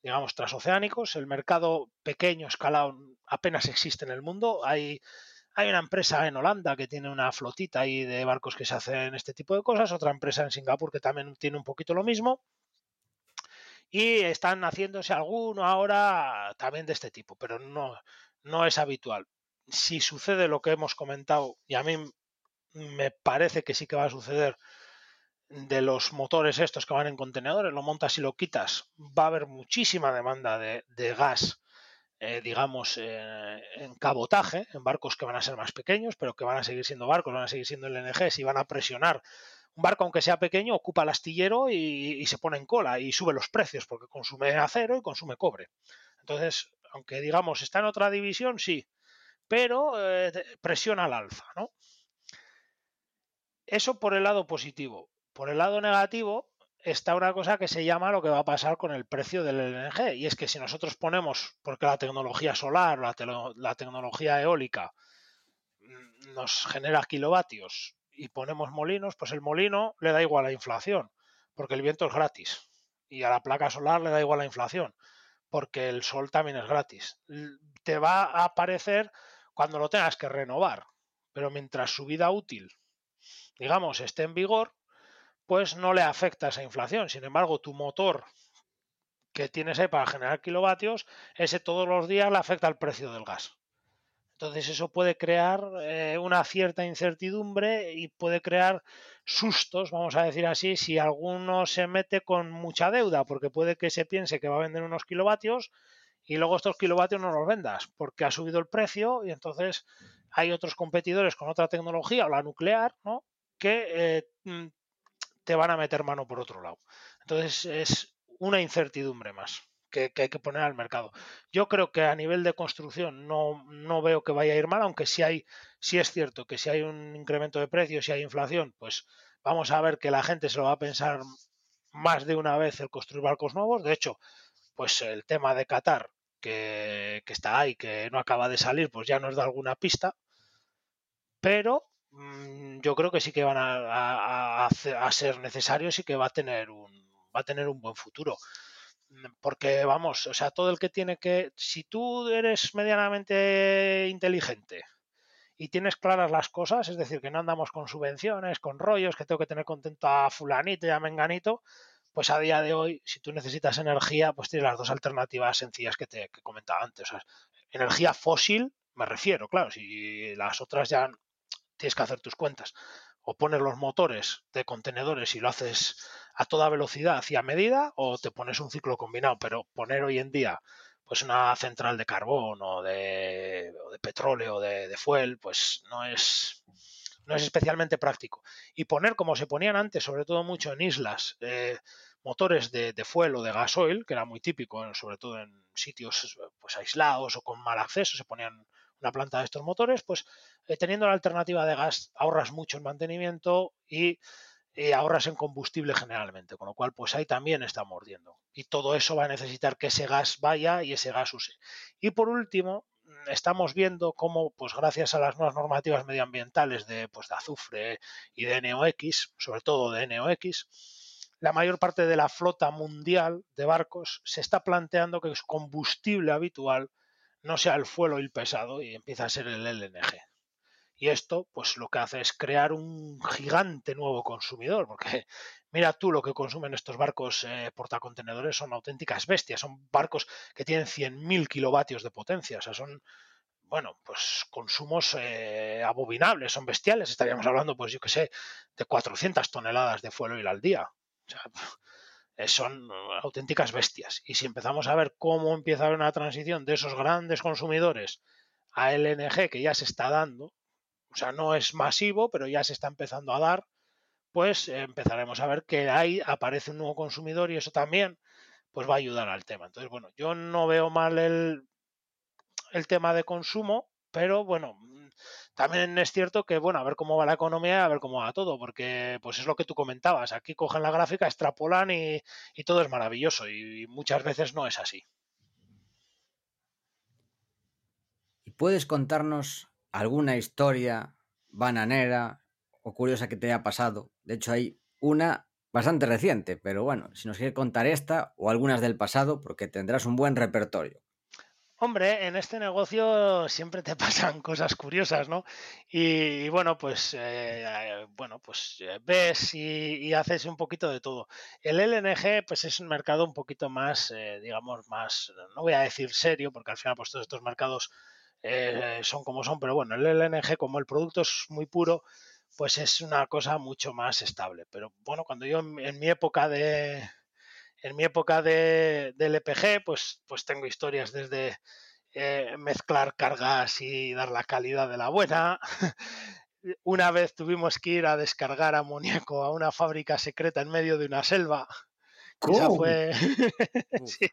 digamos, transoceánicos. El mercado pequeño, escalado, apenas existe en el mundo. Hay hay una empresa en Holanda que tiene una flotita ahí de barcos que se hacen este tipo de cosas, otra empresa en Singapur que también tiene un poquito lo mismo. Y están haciéndose alguno ahora también de este tipo, pero no, no es habitual. Si sucede lo que hemos comentado, y a mí me parece que sí que va a suceder de los motores estos que van en contenedores, lo montas y lo quitas, va a haber muchísima demanda de, gas eh, digamos, eh, en cabotaje, en barcos que van a ser más pequeños, pero que van a seguir siendo barcos, van a seguir siendo LNG, si van a presionar. Un barco, aunque sea pequeño, ocupa el astillero y, se pone en cola y sube los precios porque consume acero y consume cobre. Entonces, aunque digamos está en otra división, sí, pero eh, presiona al alza, ¿no? Eso por el lado positivo. Por el lado negativo, está una cosa que se llama lo que va a pasar con el precio del LNG. Y es que si nosotros ponemos, porque la tecnología solar, la, la tecnología eólica mm, nos genera kilovatios y ponemos molinos, pues el molino le da igual la inflación, porque el viento es gratis. Y a la placa solar le da igual la inflación, porque el sol también es gratis. Te va a aparecer cuando lo tengas que renovar, pero mientras su vida útil, digamos, esté en vigor, pues no le afecta esa inflación. Sin embargo, tu motor que tienes ahí para generar kilovatios, ese todos los días le afecta al precio del gas. Entonces eso puede crear eh, una cierta incertidumbre y puede crear sustos, vamos a decir así, si alguno se mete con mucha deuda, porque puede que se piense que va a vender unos kilovatios y luego estos kilovatios no los vendas, porque ha subido el precio y entonces hay otros competidores con otra tecnología o la nuclear, ¿no? que eh, mm, te van a meter mano por otro lado. Entonces es una incertidumbre más que, hay que poner al mercado. Yo creo que a nivel de construcción no, no veo que vaya a ir mal, aunque sí hay, sí es cierto que si hay un incremento de precios, si hay inflación, pues vamos a ver que la gente se lo va a pensar más de una vez el construir barcos nuevos. De hecho, pues el tema de Qatar, que, está ahí, que no acaba de salir, pues ya nos da alguna pista. Pero Mm, yo creo que sí que van a, ser necesarios y que va a tener un va a tener un buen futuro porque vamos o sea todo el que tiene que si tú eres medianamente inteligente y tienes claras las cosas es decir que no andamos con subvenciones con rollos que tengo que tener contento a fulanito y a menganito pues a día de hoy si tú necesitas energía pues tienes las dos alternativas sencillas que te que comentaba antes o sea, energía fósil me refiero claro si las otras ya tienes que hacer tus cuentas. O pones los motores de contenedores y lo haces a toda velocidad y a medida, o te pones un ciclo combinado. Pero poner hoy en día pues una central de carbón o de, de petróleo o de, fuel, pues no es, no es especialmente práctico. Y poner como se ponían antes, sobre todo mucho en islas, eh, motores de, de, fuel o de gasoil, que era muy típico, sobre todo en sitios pues aislados o con mal acceso, se ponían una planta de estos motores, pues eh, teniendo la alternativa de gas ahorras mucho en mantenimiento y ahorras en combustible generalmente, con lo cual pues ahí también está mordiendo. Y todo eso va a necesitar que ese gas vaya y ese gas use. Y por último, mm, estamos viendo cómo, pues gracias a las nuevas normativas medioambientales de, pues, de azufre y de NOx, sobre todo de NOx, la mayor parte de la flota mundial de barcos se está planteando que su combustible habitual no sea el fuel oil pesado y empieza a ser el LNG. Y esto, pues lo que hace es crear un gigante nuevo consumidor, porque [LAUGHS] mira tú lo que consumen estos barcos eh, portacontenedores, son auténticas bestias, son barcos que tienen 100.000 kilovatios de potencia, o sea, son, bueno, pues consumos eh, abominables, son bestiales, estaríamos hablando, pues yo qué sé, de 400 toneladas de fuel al día. O sea, [LAUGHS] eh, son auténticas bestias. Y si empezamos a ver cómo empieza a haber una transición de esos grandes consumidores a LNG que ya se está dando, o sea, no es masivo, pero ya se está empezando a dar, pues empezaremos a ver que ahí aparece un nuevo consumidor y eso también pues va a ayudar al tema. Entonces, bueno, yo no veo mal el, el tema de consumo, pero bueno, también es cierto que, bueno, a ver cómo va la economía, a ver cómo va todo, porque pues es lo que tú comentabas, aquí cogen la gráfica, extrapolan y, y todo es maravilloso y muchas veces no es así. ¿Y puedes contarnos alguna historia bananera o curiosa que te haya pasado. De hecho, hay una bastante reciente, pero bueno, si nos quieres contar esta o algunas del pasado, porque tendrás un buen repertorio. Hombre, en este negocio siempre te [LAUGHS] pasan cosas curiosas, ¿no? Y, bueno, pues eh, bueno, pues eh, ves y, haces un poquito de todo. El LNG, pues es un mercado un poquito más, eh, digamos, más, no voy a decir serio, porque al final, pues todos estos mercados eh, son como son, pero bueno, el LNG como el producto es muy puro, pues es una cosa mucho más estable. Pero bueno, cuando yo en, mi época de en mi época de, del EPG, pues, pues tengo historias desde eh, mezclar cargas y dar la calidad de la buena. [LAUGHS] Una vez tuvimos que ir a descargar amoníaco a una fábrica secreta en medio de una selva. ¿Cómo? Fue... [LAUGHS] [LAUGHS] sí.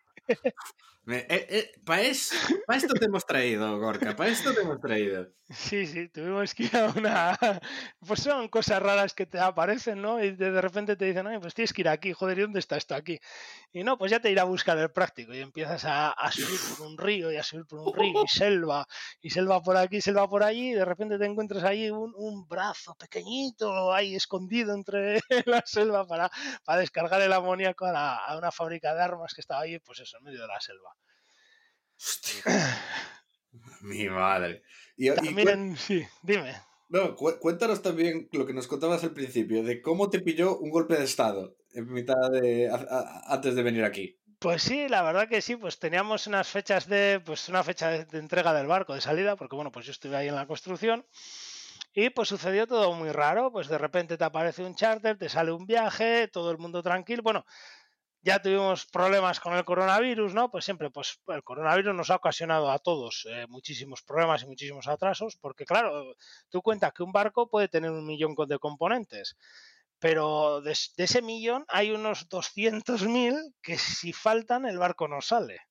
Eh, eh, para esto te hemos traído, Gorka, para esto te hemos traído. Sí, sí, tuvimos que ir a una... Pues son cosas raras que te aparecen, ¿no? Y de repente te dicen, Ay, pues tienes que ir aquí, joder, ¿y dónde está esto aquí? Y no, pues ya te irá a buscar el práctico y empiezas a, subir por un río y a subir por un río y selva, y selva por aquí, selva por allí, y de repente te encuentras ahí un, brazo pequeñito ahí escondido entre [LAUGHS] la selva para, para descargar el amoníaco a, a una fábrica de armas que estaba ahí, pues eso, en medio de la selva. [LAUGHS] Mi madre. Y, También, sí, dime. No, cuéntanos también lo que nos contabas al principio, de cómo te pilló un golpe de estado en mitad de antes de venir aquí. Pues sí, la verdad que sí, pues teníamos unas fechas de, pues una fecha de, entrega del barco de salida, porque bueno, pues yo estuve ahí en la construcción y pues sucedió todo muy raro, pues de repente te aparece un charter, te sale un viaje, todo el mundo tranquilo, bueno, ya tuvimos problemas con el coronavirus, ¿no? Pues siempre, pues el coronavirus nos ha ocasionado a todos eh, muchísimos problemas y muchísimos atrasos, porque claro, tú cuentas que un barco puede tener un millón de componentes, pero de, ese millón hay unos 200.000 que si faltan el barco no sale.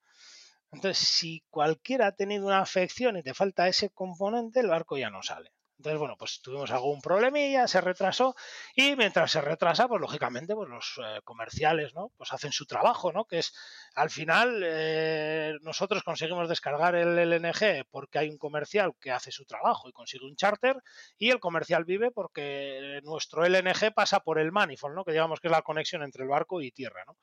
Entonces, si cualquiera ha tenido una afección y te falta ese componente, el barco ya no sale. Entonces, bueno, pues tuvimos algún problemilla, se retrasó y mientras se retrasa, pues lógicamente, pues los eh, comerciales, ¿no? Pues hacen su trabajo, ¿no? Que es, al final, eh, nosotros conseguimos descargar el LNG porque hay un comercial que hace su trabajo y consigue un charter y el comercial vive porque nuestro LNG pasa por el manifold, ¿no? Que digamos que es la conexión entre el barco y tierra, ¿no?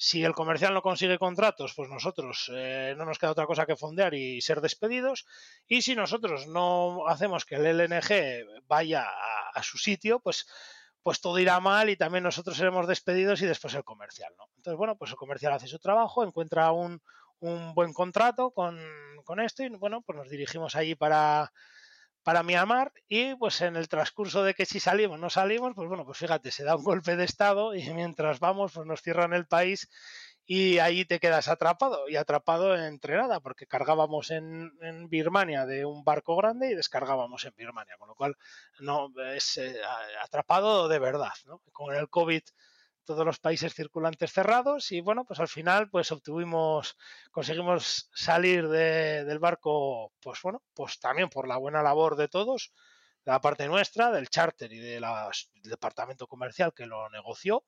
Si el comercial no consigue contratos, pues nosotros eh, no nos queda otra cosa que fondear y ser despedidos. Y si nosotros no hacemos que el LNG vaya a, su sitio, pues, pues todo irá mal y también nosotros seremos despedidos y después el comercial, ¿no? Entonces, bueno, pues el comercial hace su trabajo, encuentra un, un buen contrato con, con esto y, bueno, pues nos dirigimos allí para para Myanmar y pues en el transcurso de que si salimos no salimos, pues bueno, pues fíjate, se da un golpe de estado y mientras vamos pues nos cierran el país y ahí te quedas atrapado y atrapado entre nada porque cargábamos en, Birmania de un barco grande y descargábamos en Birmania, con lo cual no es eh, atrapado de verdad, ¿no? Con el COVID todos los países circulantes cerrados y bueno, pues al final pues obtuvimos, conseguimos salir del barco, pues bueno, pues también por la buena labor de todos, de la parte nuestra, del charter y de del departamento comercial que lo negoció,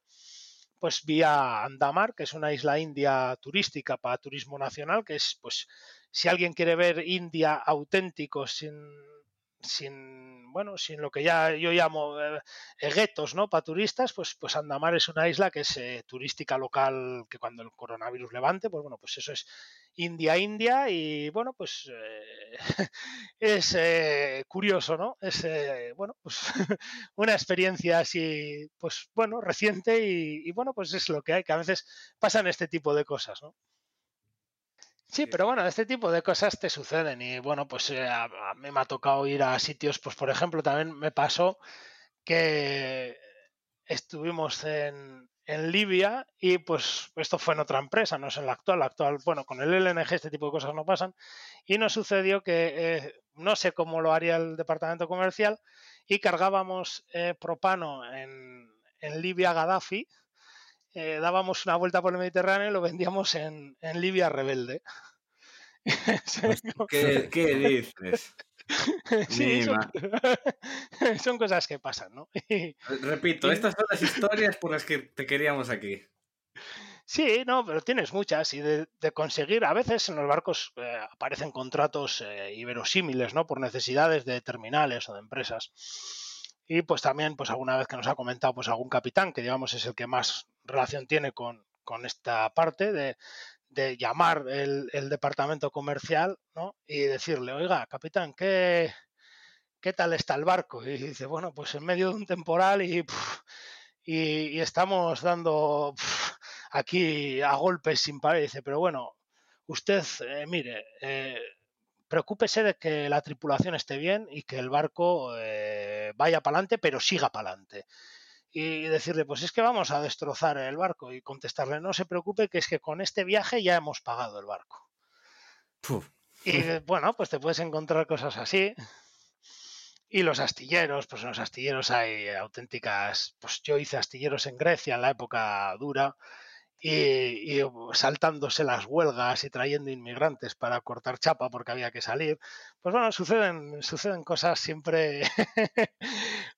pues vía Andamar, que es una isla india turística para turismo nacional, que es pues si alguien quiere ver India auténtico sin sin bueno, sin lo que ya yo llamo eh, guetos, ¿no? Para turistas, pues, pues Andamar es una isla que es eh, turística local, que cuando el coronavirus levante, pues bueno, pues eso es India, India, y bueno, pues eh, [LAUGHS] es curioso, ¿no? Es, bueno, pues [LAUGHS] una experiencia así, pues bueno, reciente y, y bueno, pues es lo que hay, que a veces pasan este tipo de cosas, ¿no? Sí, pero bueno, este tipo de cosas te suceden y bueno, pues eh, a, mí me ha tocado ir a sitios, pues por ejemplo, también me pasó que estuvimos en, en Libia y pues esto fue en otra empresa, no es en la actual, la actual, bueno, con el LNG este tipo de cosas no pasan y nos sucedió que eh, no sé cómo lo haría el departamento comercial y cargábamos eh, propano en, en Libia Gaddafi eh, dábamos una vuelta por el Mediterráneo y lo vendíamos en, Libia rebelde. [LAUGHS] ¿Qué, dices? [LAUGHS] Sí, [LAUGHS] son, cosas que pasan, ¿no? Repito, estas son las historias por las que te queríamos aquí. Sí, no, pero tienes muchas y de, conseguir, a veces en los barcos eh, aparecen contratos eh, iberosímiles, ¿no? Por necesidades de terminales o de empresas. Y pues también, pues alguna vez que nos ha comentado pues algún capitán, que digamos es el que más relación tiene con, esta parte de, llamar el, departamento comercial ¿no? y decirle, oiga, capitán, ¿qué, ¿qué tal está el barco? Y dice, bueno, pues en medio de un temporal y, y, estamos dando aquí a golpes sin parar. Y dice, pero bueno, usted, eh, mire, eh, preocúpese de que la tripulación esté bien y que el barco eh, vaya para adelante, pero siga para adelante y decirle, pues es que vamos a destrozar el barco y contestarle, no se preocupe, que es que con este viaje ya hemos pagado el barco. Y bueno, pues te puedes encontrar cosas así. Y los astilleros, pues en los astilleros hay auténticas, pues yo hice astilleros en Grecia en la época dura y, saltándose las huelgas y trayendo inmigrantes para cortar chapa porque había que salir. Pues bueno, suceden, suceden cosas siempre [LAUGHS]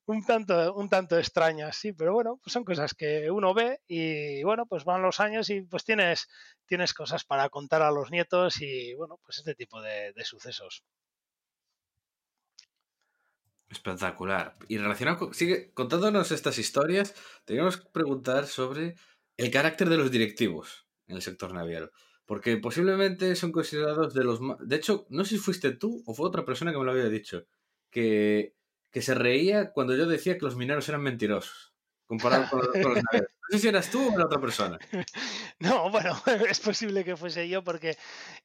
un, tanto, un tanto extrañas, sí, pero bueno, pues son cosas que uno ve y bueno, pues van los años y pues tienes, tienes cosas para contar a los nietos y bueno, pues este tipo de, de sucesos. Espectacular. Y relacionado con, sigue contándonos estas historias, teníamos que preguntar sobre el carácter de los directivos en el sector naviero. Porque posiblemente son considerados de los más... De hecho, no sé si fuiste tú o fue otra persona que me lo había dicho. Que, que se reía cuando yo decía que los mineros eran mentirosos. Comparado con, los naveros. No sé si eras tú o la otra persona. [LAUGHS] No, bueno, [LAUGHS] es posible que fuese yo porque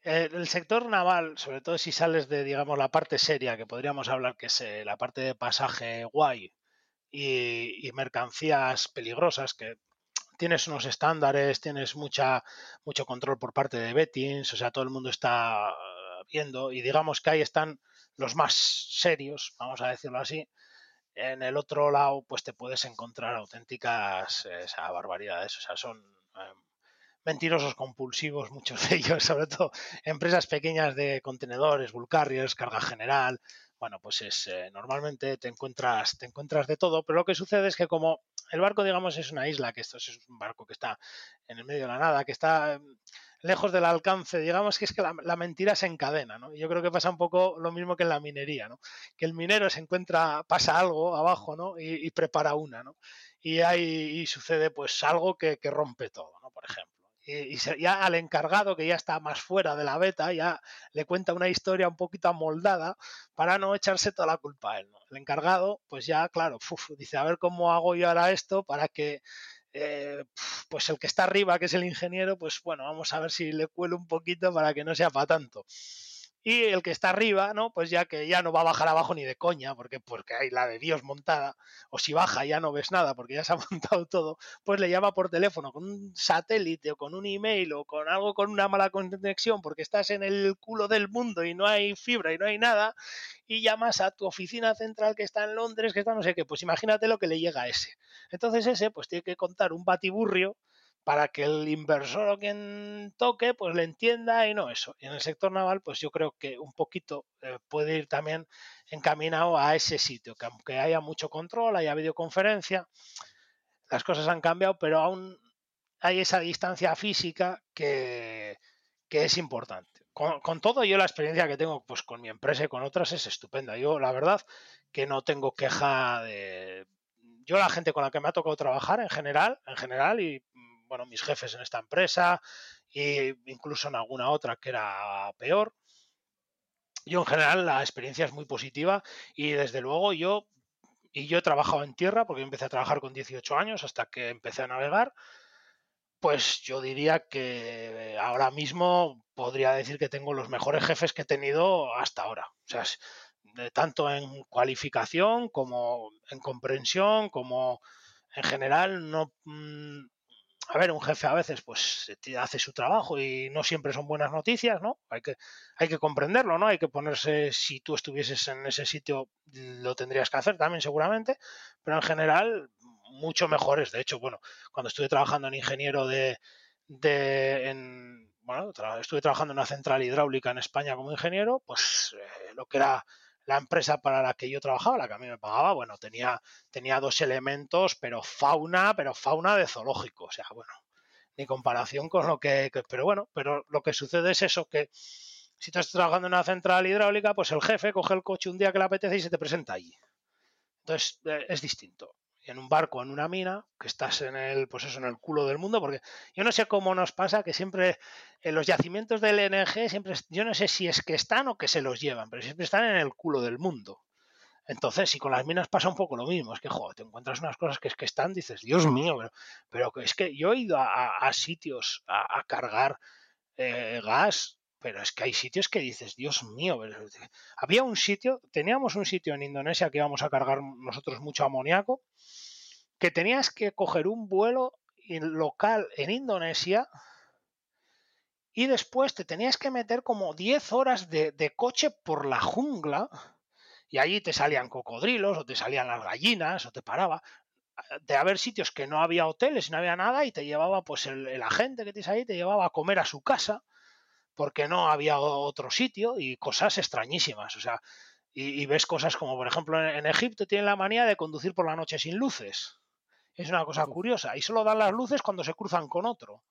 eh, el sector naval, sobre todo si sales de, digamos, la parte seria, que podríamos hablar que es eh, la parte de pasaje guay y mercancías peligrosas, que tienes unos estándares, tienes mucha, mucho control por parte de Bettins, o sea, todo el mundo está viendo y digamos que ahí están los más serios, vamos a decirlo así. En el otro lado, pues te puedes encontrar auténticas eh, barbaridades, o sea, son eh, mentirosos compulsivos, [LAUGHS] muchos de ellos, sobre todo empresas pequeñas de contenedores, bull carga general, bueno, pues es eh, normalmente te encuentras, te encuentras de todo, pero lo que sucede es que como el barco, digamos, es una isla, que esto es un barco que está en el medio de la nada, que está em, lejos del alcance, digamos que es que la, mentira se encadena, ¿no? Y yo creo que pasa un poco lo mismo que en la minería, ¿no? Que el minero se encuentra, pasa algo abajo, ¿no? Y, prepara una, ¿no? Y ahí sucede pues algo que, que rompe todo, ¿no? Por ejemplo y ya al encargado, que ya está más fuera de la beta, ya le cuenta una historia un poquito amoldada para no echarse toda la culpa a él. El encargado, pues ya, claro, dice, a ver cómo hago yo ahora esto para que eh, pues el que está arriba, que es el ingeniero, pues bueno, vamos a ver si le cuelo un poquito para que no sea para tanto y el que está arriba, ¿no? Pues ya que ya no va a bajar abajo ni de coña, porque, porque hay la de Dios montada, o si baja ya no ves nada porque ya se ha [LAUGHS] montado todo, pues le llama por teléfono con un satélite o con un email o con algo con una mala conexión porque estás en el culo del mundo y no hay fibra y no hay nada, y llamas a tu oficina central que está en Londres, que está no sé qué, pues imagínate lo que le llega a ese. Entonces ese pues tiene que contar un batiburrio para que el inversor o quien toque pues le entienda y no eso. Y en el sector naval pues yo creo que un poquito eh, puede ir también encaminado a ese sitio, que aunque haya mucho control, haya videoconferencia, las cosas han cambiado, pero aún hay esa distancia física que, que es importante. con, todo, yo la experiencia que tengo pues con mi empresa y con otras es estupenda. Yo, la verdad, que no tengo queja de. Yo, la gente con la que me ha tocado trabajar en general, en general, y bueno, mis jefes en esta empresa, e incluso en alguna otra que era peor. Yo, en general, la experiencia es muy positiva y desde luego yo. Y yo he trabajado en tierra porque empecé a trabajar con 18 años hasta que empecé a navegar pues yo diría que ahora mismo podría decir que tengo los mejores jefes que he tenido hasta ahora. O sea, tanto en cualificación como en comprensión, como en general, no. A ver, un jefe a veces pues hace su trabajo y no siempre son buenas noticias, ¿no? Hay que, hay que comprenderlo, ¿no? Hay que ponerse, si tú estuvieses en ese sitio, lo tendrías que hacer también seguramente, pero en general mucho mejores. De hecho, bueno, cuando estuve trabajando en ingeniero de, de en, bueno, estuve trabajando en una central hidráulica en España como ingeniero, pues eh, lo que era la empresa para la que yo trabajaba, la que a mí me pagaba, bueno, tenía, tenía dos elementos, pero fauna, pero fauna de zoológico, o sea, bueno, ni comparación con lo que, pero bueno, pero lo que sucede es eso, que si estás trabajando en una central hidráulica, pues el jefe coge el coche un día que le apetece y se te presenta allí. Entonces, eh, es distinto en un barco, en una mina, que estás en el, pues eso, en el culo del mundo, porque yo no sé cómo nos pasa que siempre en los yacimientos del LNG, siempre, yo no sé si es que están o que se los llevan, pero siempre están en el culo del mundo. Entonces, si con las minas pasa un poco lo mismo, es que, joder, te encuentras unas cosas que es que están, dices, Dios mío, pero, pero es que yo he ido a, sitios a, cargar eh, gas pero es que hay sitios que dices, Dios mío, había un sitio, teníamos un sitio en Indonesia que íbamos a cargar nosotros mucho amoníaco, que tenías que coger un vuelo local en Indonesia y después te tenías que meter como 10 horas de, de coche por la jungla y allí te salían cocodrilos o te salían las gallinas o te paraba de haber sitios que no había hoteles no había nada y te llevaba pues el, el agente que tienes ahí te llevaba a comer a su casa porque no había otro sitio y cosas extrañísimas. O sea, y, ves cosas como, por ejemplo, en, Egipto tienen la manía de conducir por la noche sin luces. Es una cosa curiosa. Y solo dan las luces cuando se cruzan con otro.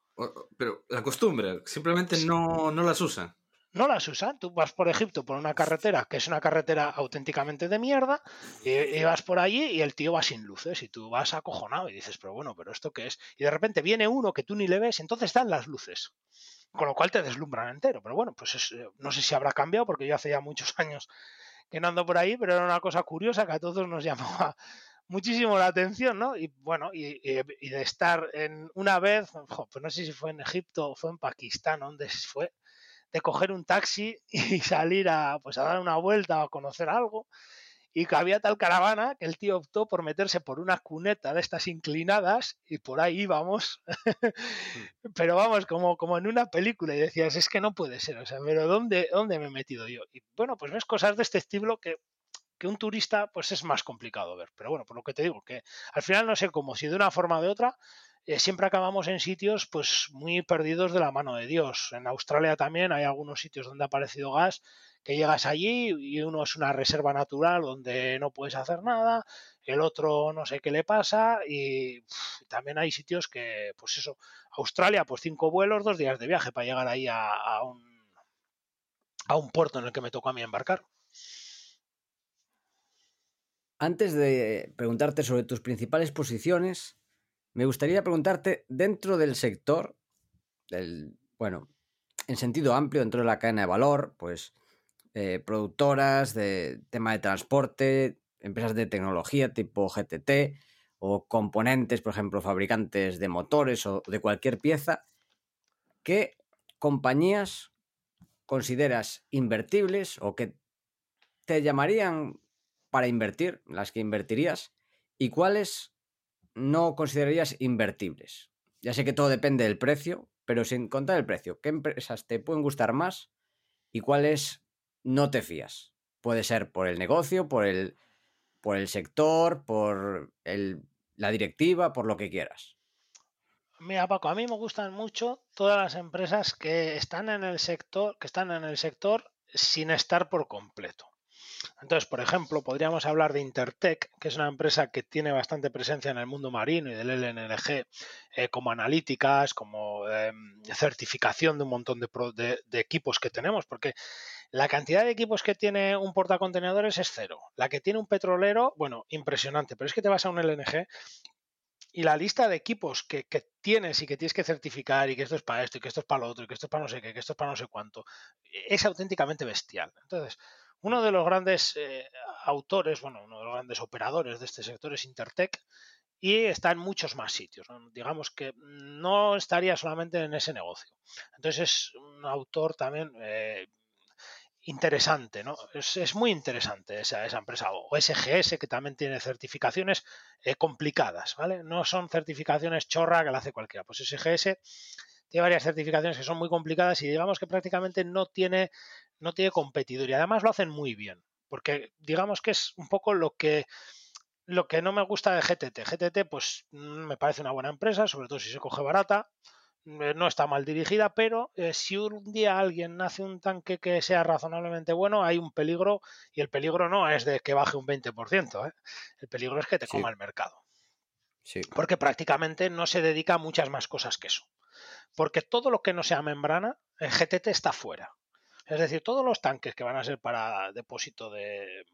Pero la costumbre, simplemente no, no las usan no las usan. Tú vas por Egipto por una carretera que es una carretera auténticamente de mierda y, vas por allí y el tío va sin luces y tú vas acojonado y dices, pero bueno, pero esto qué es. Y de repente viene uno que tú ni le ves, entonces dan las luces. Con lo cual te deslumbran entero. Pero bueno, pues eh, no sé si habrá cambiado porque yo hace ya muchos [LAUGHS] años que no ando por ahí, pero era una cosa curiosa que a todos nos [LAUGHS] llamaba muchísimo la atención, ¿no? Y bueno, y, de estar en una vez, pues no sé si fue en Egipto o fue en Pakistán, donde fue, de coger un taxi [LAUGHS] y salir a, pues a dar una vuelta o a conocer algo. Y que había tal caravana que el tío optó por meterse por una cuneta de estas inclinadas y por ahí íbamos. Mm. [LAUGHS] pero vamos, como, como en una película y decías, es que no puede ser, o sea, pero ¿dónde, ¿dónde me he metido yo? Y bueno, pues ves cosas de este estilo que, que un turista pues es más complicado ver. Pero bueno, por lo que te digo, que al final no sé cómo, si de una forma o de otra, eh, siempre acabamos en sitios pues muy perdidos de la mano de Dios. En Australia también hay algunos sitios donde ha aparecido gas que llegas allí y uno es una reserva natural donde no puedes hacer nada, el otro no sé qué le pasa y también hay sitios que, pues eso, Australia, pues cinco vuelos, dos días de viaje para llegar ahí a, a un, a un puerto en el que me tocó a mí embarcar. Antes de preguntarte sobre tus principales posiciones, me gustaría preguntarte, dentro del sector, bueno, en sentido amplio, dentro de la cadena de valor, pues eh, productoras de tema de transporte, empresas de tecnología tipo GTT o componentes, por ejemplo, fabricantes de motores o de cualquier pieza, ¿qué compañías consideras invertibles o que te llamarían para invertir, las que invertirías, y cuáles no considerarías invertibles? Ya sé que todo depende del precio, pero sin contar el precio, ¿qué empresas te pueden gustar más y cuáles no te fías? Puede ser por el negocio, por el, por el sector, por el, la directiva, por lo que quieras. Mira, Paco, a mí me gustan mucho todas las empresas que están en el sector, que están en el sector sin estar por completo. Entonces, por ejemplo, podríamos hablar de Intertech, que es una empresa que tiene bastante presencia en el mundo marino y del LNG, eh, como analíticas, como em, certificación de un montón de, de, equipos que tenemos, porque la cantidad de equipos que tiene un portacontenedores es cero. La que tiene un petrolero, bueno, impresionante, pero es que te vas a un LNG y la lista de equipos que, tienes y que tienes que certificar y que esto es para esto y que esto es para lo otro y que esto es para no sé qué, que esto es para no sé cuánto, es auténticamente bestial. Entonces, uno de los grandes eh, autores, bueno, uno de los grandes operadores de este sector es Intertech y está en muchos más sitios. Digamos que no estaría solamente en ese negocio. Entonces es un autor también eh, interesante, ¿no? Es, muy interesante esa, esa, empresa. O SGS, que también tiene certificaciones eh, complicadas, ¿vale? No son certificaciones chorra que la hace cualquiera. Pues SGS tiene varias certificaciones que son muy complicadas y digamos que prácticamente no tiene, no tiene competidor. Y además lo hacen muy bien. Porque digamos que es un poco lo que lo que no me gusta de GTT. GTT, pues mm, me parece una buena empresa, sobre todo si se coge barata. Eh, no está mal dirigida, pero eh, si un día alguien hace un tanque que sea razonablemente bueno, hay un peligro y el peligro no es de que baje un 20%, ¿eh? el peligro es que te coma el mercado. Sí. Porque prácticamente no se dedica a muchas más cosas que eso. Porque todo lo que no sea membrana, el GTT está fuera. Es decir, todos los tanques que van a ser para depósito de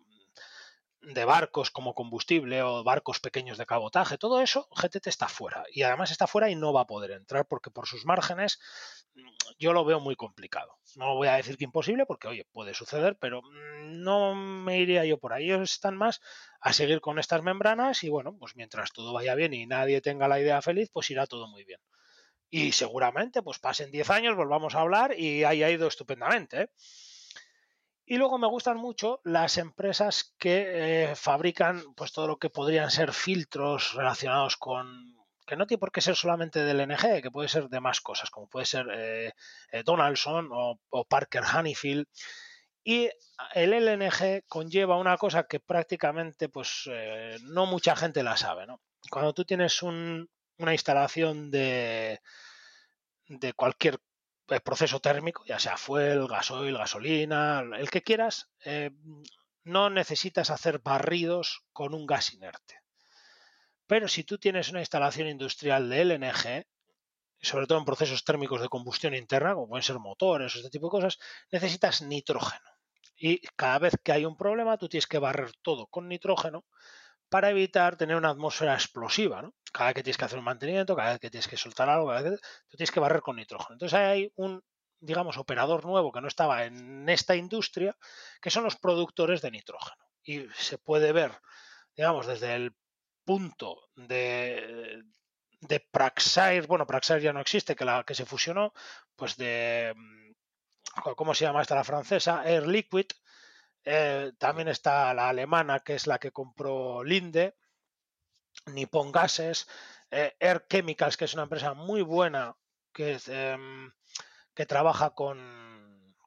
de barcos como combustible o barcos pequeños de cabotaje, todo eso, GTT está fuera. Y además está fuera y no va a poder entrar porque por sus márgenes mm, yo lo veo muy complicado. No voy a decir que imposible porque, oye, puede suceder, pero mm, no me iría yo por ahí. Ellos están más a seguir con estas membranas y bueno, pues mientras todo vaya bien y nadie tenga la idea feliz, pues irá todo muy bien. Y seguramente, pues pasen 10 años, volvamos a hablar y haya ido estupendamente. ¿eh? Y luego me gustan mucho las empresas que eh, fabrican pues todo lo que podrían ser filtros relacionados con que no tiene por qué ser solamente del LNG, que puede ser de más cosas, como puede ser eh, eh, Donaldson o, Parker Honeyfield. Y el LNG conlleva una cosa que prácticamente pues no mucha gente la sabe. ¿no? Cuando tú tienes una instalación de, de cualquier proceso térmico, ya sea fuel, gasoil, gasolina, el que quieras, eh, no necesitas hacer barridos con un gas inerte. Pero si tú tienes una instalación industrial de LNG, sobre todo en procesos térmicos de combustión interna, como pueden ser motores o este tipo de cosas, necesitas nitrógeno. Y cada vez que hay un problema, tú tienes que barrer todo con nitrógeno para evitar tener una atmósfera explosiva. ¿no? Cada vez que tienes que hacer un mantenimiento, cada vez que tienes que soltar algo, cada vez tú tienes que barrer con nitrógeno. Entonces hay un, digamos, operador nuevo que no estaba en esta industria, que son los productores de nitrógeno. Y se puede ver, digamos, desde el punto de, de Praxair, bueno, Praxair ya no existe, que la que se fusionó, pues de, ¿cómo se llama esta la francesa? Air Liquid, eh, también está la alemana, que es la que compró Linde, Nippon Gases, eh, Air Chemicals, que es una empresa muy buena que, em, que trabaja con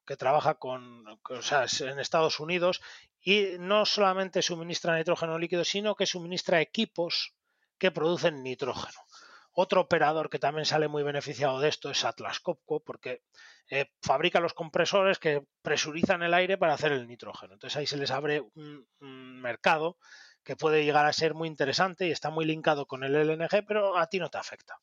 que trabaja con, o sea, en Estados Unidos y no solamente suministra nitrógeno líquido, sino que suministra equipos que producen nitrógeno. Otro operador que también sale muy beneficiado de esto es Atlas Copco, porque eh, fabrica los compresores que presurizan el aire para hacer el nitrógeno. Entonces ahí se les abre un, mercado que puede llegar a ser muy interesante y está muy linkado con el LNG, pero a ti no te afecta.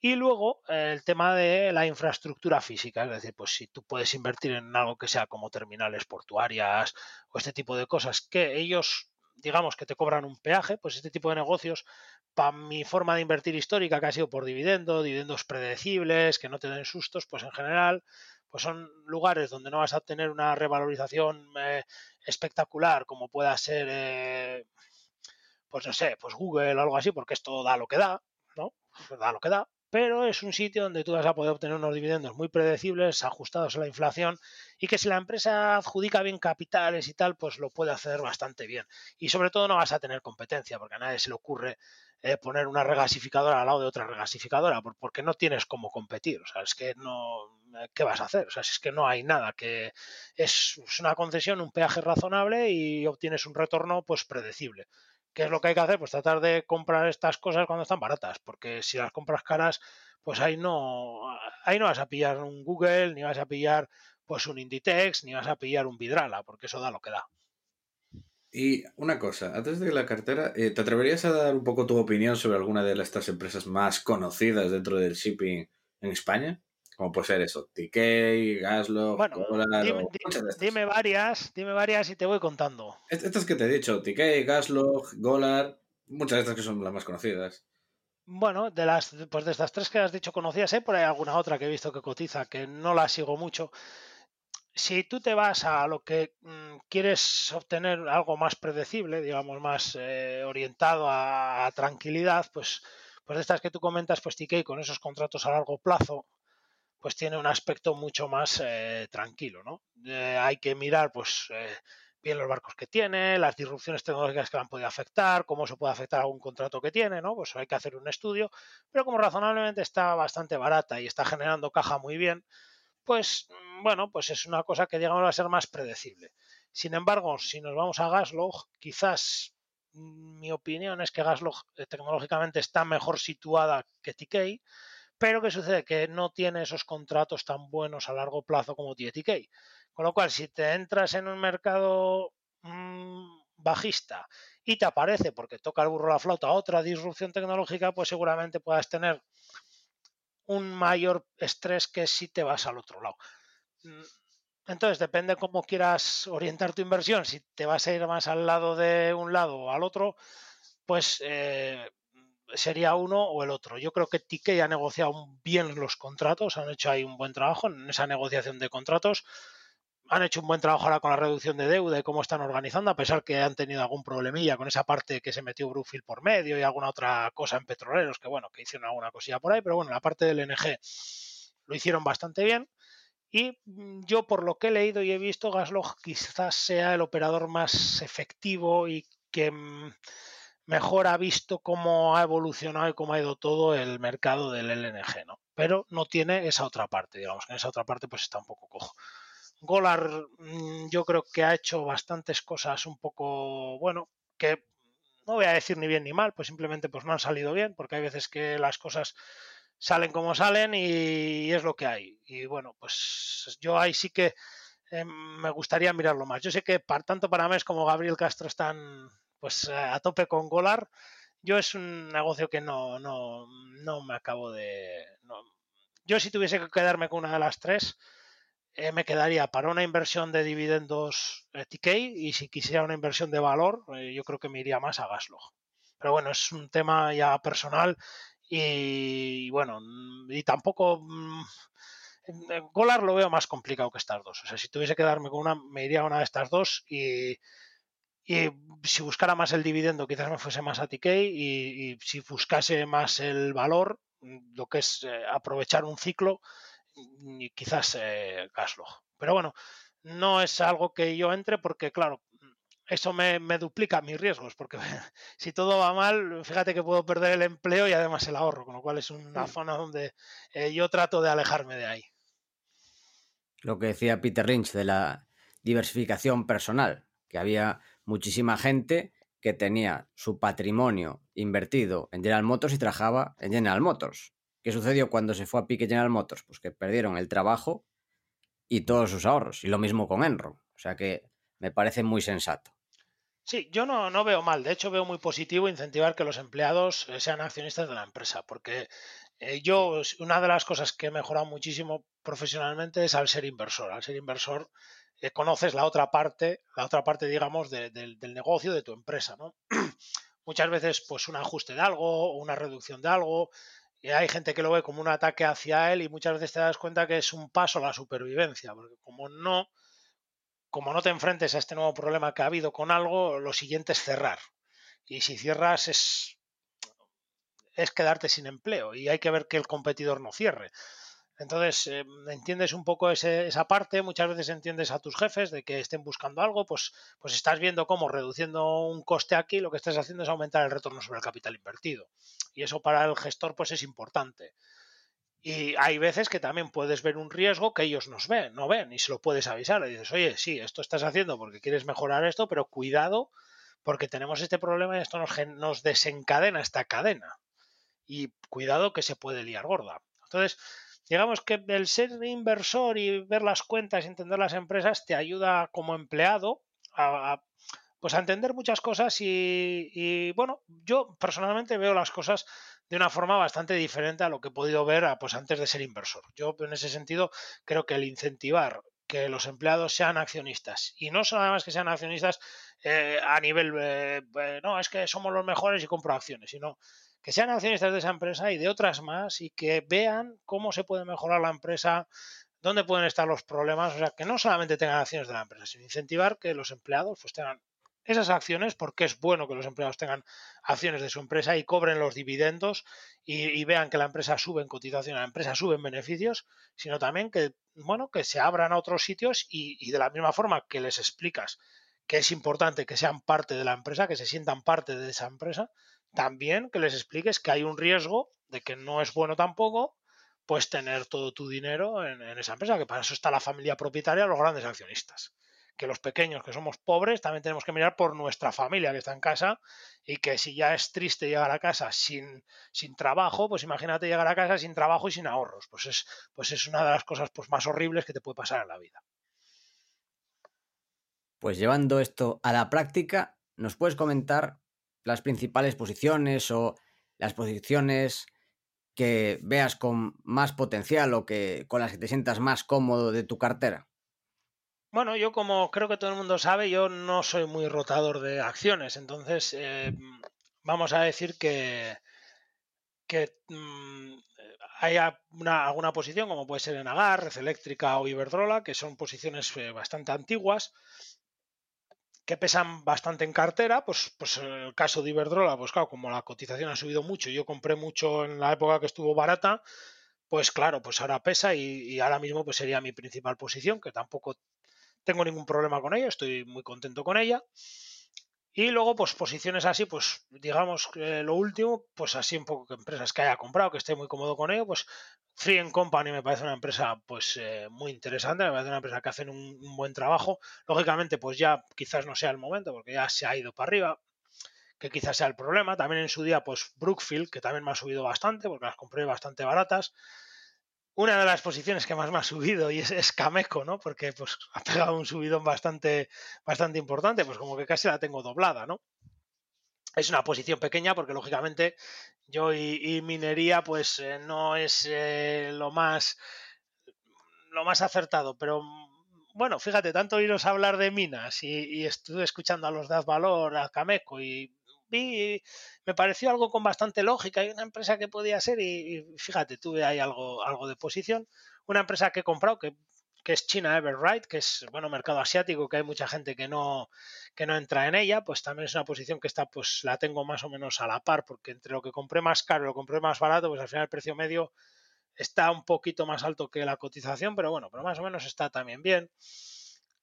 Y luego eh, el tema de la infraestructura física, es decir, pues si tú puedes invertir en algo que sea como terminales portuarias o este tipo de cosas que ellos digamos que te cobran un peaje, pues este tipo de negocios, para mi forma de invertir histórica, que ha sido por dividendo, dividendos predecibles, que no te den sustos, pues en general, pues son lugares donde no vas a tener una revalorización eh, espectacular, como pueda ser, eh, pues no sé, pues Google o algo así, porque esto da lo que da, ¿no? Pues da lo que da, pero es un sitio donde tú vas a poder obtener unos dividendos muy predecibles, ajustados a la inflación, y que si la empresa adjudica bien capitales y tal, pues lo puede hacer bastante bien. Y sobre todo no vas a tener competencia, porque a nadie se le ocurre eh, poner una regasificadora al lado de otra regasificadora, porque no tienes cómo competir. O sea, es que no. ¿Qué vas a hacer? O sea, es que no hay nada, que es, es una concesión, un peaje razonable y obtienes un retorno pues predecible. ¿Qué es lo que hay que hacer? Pues tratar de comprar estas cosas cuando están baratas, porque si las compras caras, pues ahí no, ahí no vas a pillar un Google, ni vas a pillar pues un Inditex, ni vas a pillar un Vidrala, porque eso da lo que da. Y una cosa, antes de la cartera, eh, ¿te atreverías a dar un poco tu opinión sobre alguna de estas empresas más conocidas dentro del shipping en España? Como puede ser eso, TK, Gaslo, bueno, dime, dime, varias, dime varias y te voy contando. Estas que te he dicho, TK, Gaslo, Golar, muchas de estas que son las más conocidas. Bueno, de las pues de estas tres que has dicho conocidas, ¿eh? por ahí alguna otra que he visto que cotiza, que no la sigo mucho. Si tú te vas a lo que mm, quieres obtener algo más predecible, digamos, más eh, orientado a, tranquilidad, pues, pues de estas que tú comentas, pues TK con esos contratos a largo plazo, pues tiene un aspecto mucho más eh, tranquilo, ¿no? Eh, hay que mirar, pues, bien los barcos que tiene, las disrupciones tecnológicas que han podido afectar, cómo se puede afectar algún contrato que tiene, ¿no? Pues hay que hacer un estudio, pero como razonablemente está bastante barata y está generando caja muy bien, pues, mm, bueno, pues es una cosa que digamos va a ser más predecible. Sin embargo, si nos vamos a Gaslog, quizás mm, mi opinión es que Gaslog tecnológicamente está mejor situada que TK, pero ¿qué sucede? Que no tiene esos contratos tan buenos a largo plazo como TTK. Con lo cual, si te entras en un mercado mmm, bajista y te aparece, porque toca el burro la flauta, otra disrupción tecnológica, pues seguramente puedas tener un mayor estrés que si te vas al otro lado. Mm, entonces, depende cómo quieras orientar tu inversión. Si te vas a ir más al lado de un lado o al otro, pues eh, sería uno o el otro. Yo creo que Tike ha negociado bien los contratos, han hecho ahí un buen trabajo en esa negociación de contratos. Han hecho un buen trabajo ahora con la reducción de deuda y cómo están organizando, a pesar que han tenido algún problemilla con esa parte que se metió Brookfield por medio y alguna otra cosa en petroleros, que bueno, que hicieron alguna cosilla por ahí, pero bueno, la parte del NG lo hicieron bastante bien. Y mm, yo, por lo que he leído y he visto, Gaslog quizás sea el operador más efectivo y que mm, mejor ha visto cómo ha evolucionado y cómo ha ido todo el mercado del LNG, ¿no? Pero no tiene esa otra parte, digamos, que en esa otra parte pues está un poco cojo. Golar mm, yo creo que ha hecho bastantes cosas un poco, bueno, que no voy a decir ni bien ni mal, pues simplemente pues no han salido bien, porque hay veces que las cosas salen como salen y es lo que hay. Y bueno, pues yo ahí sí que eh, me gustaría mirarlo más. Yo sé que tanto para Mes como Gabriel Castro están pues a tope con Golar. Yo es un negocio que no, no, no me acabo de... Yo si tuviese que quedarme con una de las tres, eh, me quedaría para una inversión de dividendos eh, TK y si quisiera una inversión de valor, yo creo que me iría más a Gaslog. Pero bueno, es un tema ya personal y, bueno, y tampoco... Mm, Golar lo veo más complicado que estas dos. O sea, si tuviese que darme con una, me iría a una de estas dos y y si buscara más el dividendo, quizás me fuese más a TK y, si buscase más el valor, lo que es eh, aprovechar un ciclo, quizás eh, Gaslog. Pero bueno, no es algo que yo entre porque, claro, eso me, duplica mis riesgos, porque [LAUGHS] si todo va mal, fíjate que puedo perder el empleo y además el ahorro, con lo cual es una zona donde eh, yo trato de alejarme de ahí. Lo que decía Peter Lynch de la diversificación personal, que había muchísima gente que tenía su patrimonio invertido en General Motors y trabajaba en General Motors. ¿Qué sucedió cuando se fue a pique General Motors? Pues que perdieron el trabajo y todos sus ahorros. Y lo mismo con Enron. O sea que me parece muy sensato. Sí, yo no, no veo mal. De hecho, veo muy positivo incentivar que los empleados eh, sean accionistas de la empresa. Porque eh, yo, una de las cosas que he mejorado muchísimo profesionalmente es al ser inversor. Al ser inversor conoces la otra parte, la otra parte, digamos, del negocio de tu empresa, ¿no? [CLEARS THROAT] Muchas veces, pues, un ajuste de algo o una reducción de algo, y hay gente que lo ve como un ataque hacia él y muchas veces te das cuenta que es un paso a la supervivencia, porque como no, como no te enfrentes a este nuevo problema que ha habido con algo, lo siguiente es cerrar. Y si cierras es, es quedarte sin empleo y hay que ver que el competidor no cierre. Entonces, eh, entiendes un poco esa parte, muchas veces entiendes a tus jefes de que estén buscando algo, pues, pues estás viendo cómo reduciendo un coste aquí, lo que estás haciendo es aumentar el retorno sobre el capital invertido. Y eso para el gestor pues es importante. Y hay veces que también puedes ver un riesgo que ellos nos ven, no ven, y se lo puedes avisar. Y dices, oye, sí, esto estás haciendo porque quieres mejorar esto, pero cuidado, porque tenemos este problema y esto nos, nos desencadena esta cadena. Y cuidado que se puede liar gorda. Entonces, digamos que el ser inversor y ver las cuentas, entender las empresas, te ayuda como empleado a, pues a entender muchas cosas y, bueno, yo personalmente veo las cosas de una forma bastante diferente a lo que he podido ver pues antes de ser inversor. Yo en ese sentido creo que el incentivar que los empleados sean accionistas y no solo además que sean accionistas eh, a nivel, eh, no, es que somos los mejores y compro acciones, sino que sean accionistas de esa empresa y de otras más y que vean cómo se puede mejorar la empresa, dónde pueden estar los problemas, o sea, que no solamente tengan acciones de la empresa, sino incentivar que los empleados pues tengan esas acciones porque es bueno que los empleados tengan acciones de su empresa y cobren los dividendos y, vean que la empresa sube en cotización, la empresa sube en beneficios, sino también que, bueno, que se abran a otros sitios y, y de la misma forma que les explicas que es importante que sean parte de la empresa, que se sientan parte de esa empresa, también que les expliques que hay un riesgo de que no es bueno tampoco pues tener todo tu dinero en, esa empresa, que para eso está la familia propietaria, los grandes accionistas. Que los pequeños, que somos pobres, también tenemos que mirar por nuestra familia que está en casa y que si ya es triste llegar a casa sin, sin trabajo, pues imagínate llegar a casa sin trabajo y sin ahorros. Pues es, pues es una de las cosas pues, más horribles que te puede pasar en la vida. Pues llevando esto a la práctica, ¿nos puedes comentar las principales posiciones o las posiciones que veas con más potencial o que con las que te sientas más cómodo de tu cartera? Bueno, yo como creo que todo el mundo sabe, yo no soy muy rotador de acciones, entonces eh, vamos a decir que, que mm, hay alguna posición, como puede ser en Agar, Red Eléctrica o Iberdrola, que son posiciones eh, bastante antiguas, que pesan bastante en cartera, pues, pues en el caso de Iberdrola, pues claro, como la cotización ha subido mucho, yo compré mucho en la época que estuvo barata, pues claro, pues ahora pesa y, ahora mismo pues sería mi principal posición, que tampoco tengo ningún problema con ella, estoy muy contento con ella. Y luego, pues posiciones así, pues digamos lo último, pues así un poco que empresas que haya comprado, que esté muy cómodo con ello, pues Free Company me parece una empresa pues eh, muy interesante, me parece una empresa que hacen un, buen trabajo. Lógicamente, pues ya quizás no sea el momento, porque ya se ha ido para arriba, que quizás sea el problema. También en su día, pues Brookfield, que también me ha subido bastante, porque las compré bastante baratas una de las posiciones que más me ha subido y es, Cameco, ¿no? Porque pues ha pegado un subidón bastante, bastante importante, pues como que casi la tengo doblada, ¿no? Es una posición pequeña porque lógicamente yo y, minería pues eh, no es eh, lo más lo más acertado, pero bueno, fíjate, tanto oíros hablar de minas y, estuve escuchando a los de Valor, a Cameco y vi, me pareció algo con bastante lógica y una empresa que podía ser y, fíjate, tuve ahí algo, algo de posición. Una empresa que he comprado que, que es China Everright, que es, bueno, mercado asiático, que hay mucha gente que no, que no entra en ella, pues también es una posición que está, pues la tengo más o menos a la par, porque entre lo que compré más caro y lo que compré más barato, pues al final el precio medio está un poquito más alto que la cotización, pero bueno, pero más o menos está también bien.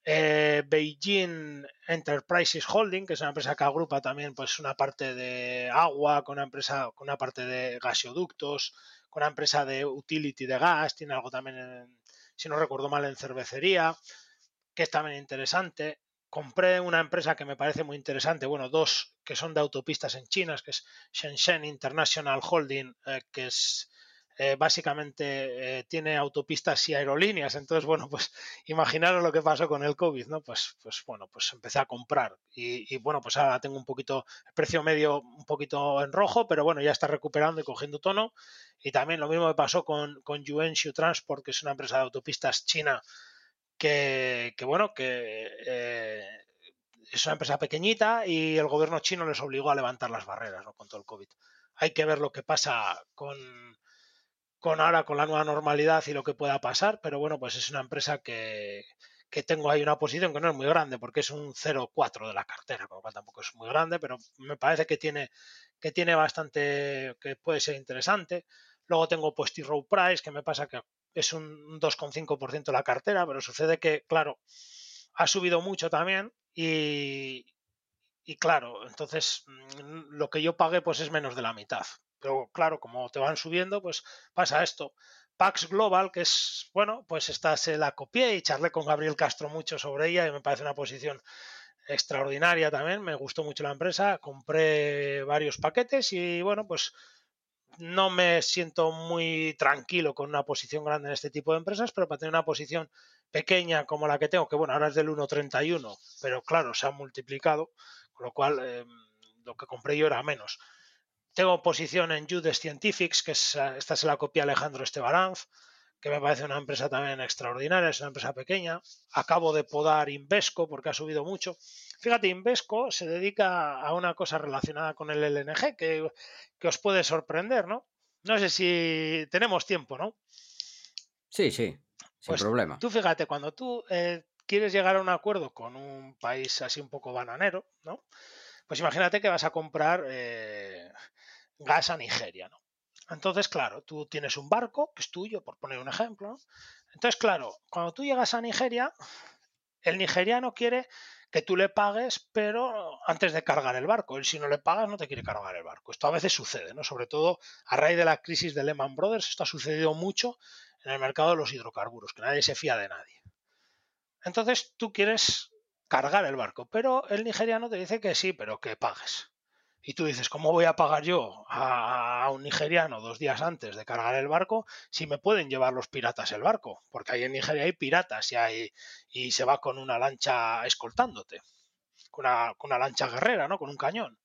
Eh, Beijing Enterprises Holding, que es una empresa que agrupa también pues una parte de agua, con una empresa, con una parte de gasoductos, con una empresa de utility de gas, tiene algo también, si no recuerdo mal, en cervecería, que es también interesante. Compré una empresa que me parece muy interesante, bueno, dos que son de autopistas en China, que es Shenzhen International Holding, eh, que es eh, básicamente eh, tiene autopistas y aerolíneas. Entonces, bueno, [LAUGHS] pues imaginaros lo que pasó con el COVID, ¿no? Pues, pues bueno, pues empecé a comprar y, bueno, pues ahora tengo un poquito, el precio medio un poquito en rojo, pero bueno, ya está recuperando y cogiendo tono. Y también lo mismo me pasó con, con Transport, que es una empresa de autopistas china que, bueno, que eh, es una empresa pequeñita y el gobierno chino les obligó a levantar las barreras ¿no? con todo el COVID. Hay que ver lo que pasa con, con ahora con la nueva normalidad y lo que pueda pasar, pero bueno, pues es una empresa que, que tengo ahí una posición que no es muy grande porque es un 0,4 de la cartera, con lo cual tampoco es muy grande, pero me parece que tiene, que tiene bastante, que puede ser interesante. Luego tengo pues T-Row Price, que me pasa que es un 2,5% de la cartera, pero sucede que, claro, ha subido mucho también y, y claro, entonces mm, lo que yo pagué pues es menos de la mitad. Pero claro, como te van subiendo, pues pasa esto. Pax Global, que es, bueno, pues esta se la copié y charlé con Gabriel Castro mucho sobre ella y me parece una posición extraordinaria también. Me gustó mucho la empresa, compré varios paquetes y bueno, pues no me siento muy tranquilo con una posición grande en este tipo de empresas, pero para tener una posición pequeña como la que tengo, que bueno, ahora es del 1.31, pero claro, se ha multiplicado, con lo cual em, lo que compré yo era menos. Tengo posición en Judes Scientifics, que es, esta se la copia Alejandro Estebaranz, que me parece una empresa también extraordinaria, es una empresa pequeña. Acabo de podar Invesco porque ha subido mucho. Fíjate, Invesco se dedica a una cosa relacionada con el LNG que, que os puede sorprender, ¿no? No sé si tenemos tiempo, ¿no? Sí, sí, sin Pues problema. Tú fíjate, cuando tú eh, quieres llegar a un acuerdo con un país así un poco bananero, ¿no? Pues imagínate que vas a comprar eh, gas a Nigeria, ¿no? Entonces, claro, tú tienes un barco que es tuyo, por poner un ejemplo. ¿no? Entonces, claro, cuando tú llegas a Nigeria, el nigeriano quiere que tú le pagues, pero antes de cargar el barco. Él si no le pagas no te quiere cargar el barco. Esto a veces sucede, ¿no? Sobre todo a raíz de la crisis de Lehman Brothers, esto ha sucedido mucho en el mercado de los hidrocarburos, que nadie se fía de nadie. Entonces tú quieres cargar el barco, pero el nigeriano te dice que sí, pero que pagues. Y tú dices, ¿cómo voy a pagar yo a, un nigeriano dos días antes de cargar el barco si me pueden llevar los piratas el barco? Porque ahí en Nigeria hay piratas y, hay, y se va con una lancha escoltándote, con una, con una lancha guerrera, ¿no? Con un cañón.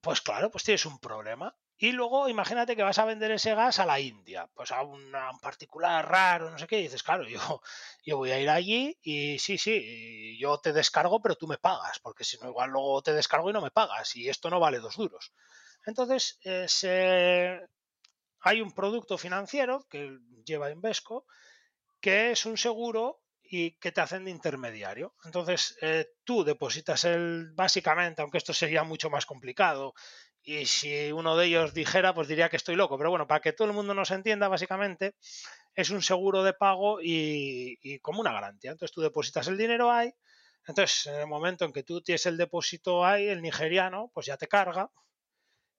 Pues claro, pues tienes un problema. Y luego imagínate que vas a vender ese gas a la India, pues a, un particular raro, no sé qué, y dices, claro, yo, [LAUGHS] yo voy a ir allí y sí, sí, yo te descargo, pero tú me pagas, porque si no, igual luego te descargo y no me pagas, y esto no vale dos duros. Entonces, hay un producto financiero que lleva Invesco, que es un seguro y que te hacen de intermediario. Entonces, eh, tú depositas el, básicamente, aunque esto sería mucho más complicado, y si uno de ellos dijera, pues diría que estoy loco. Pero bueno, para que todo el mundo nos entienda, básicamente es un seguro de pago y, como una garantía. Entonces tú depositas el dinero ahí. Entonces, en el momento en que tú tienes el depósito ahí, el nigeriano, pues ya te carga.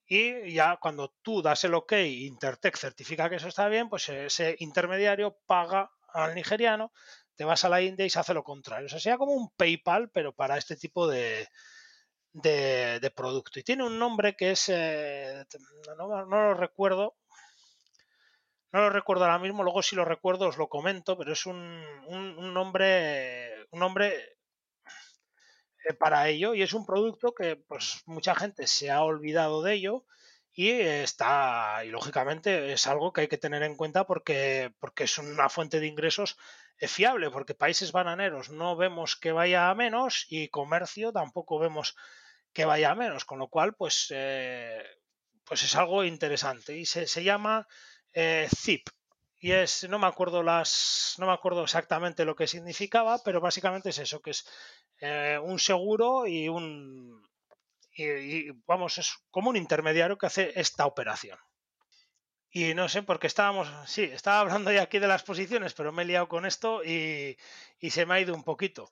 Y ya cuando tú das el OK, Intertech certifica que eso está bien, pues ese intermediario paga al nigeriano, te vas a la India y se hace lo contrario. O sea, sería como un PayPal, pero para este tipo de, de, producto. Y tiene un nombre que es, eh, no, no lo recuerdo, no lo recuerdo ahora mismo, luego si lo recuerdo os lo comento, pero es un, un, un nombre, un nombre eh, para ello y es un producto que pues mucha gente se ha olvidado de ello y está y lógicamente es algo que hay que tener en cuenta porque porque es una fuente de ingresos eh, fiable porque países bananeros no vemos que vaya a menos y comercio tampoco vemos que vaya menos con lo cual pues eh, pues es algo interesante. Y se, se llama eh, ZIP. Y es no me acuerdo las no me acuerdo exactamente lo que significaba pero básicamente es eso que es eh, un seguro y un y, y, vamos es como un intermediario que hace esta operación. Y no sé por qué estábamos sí estaba hablando ya aquí de las posiciones pero me he liado con esto y, y se me ha ido un poquito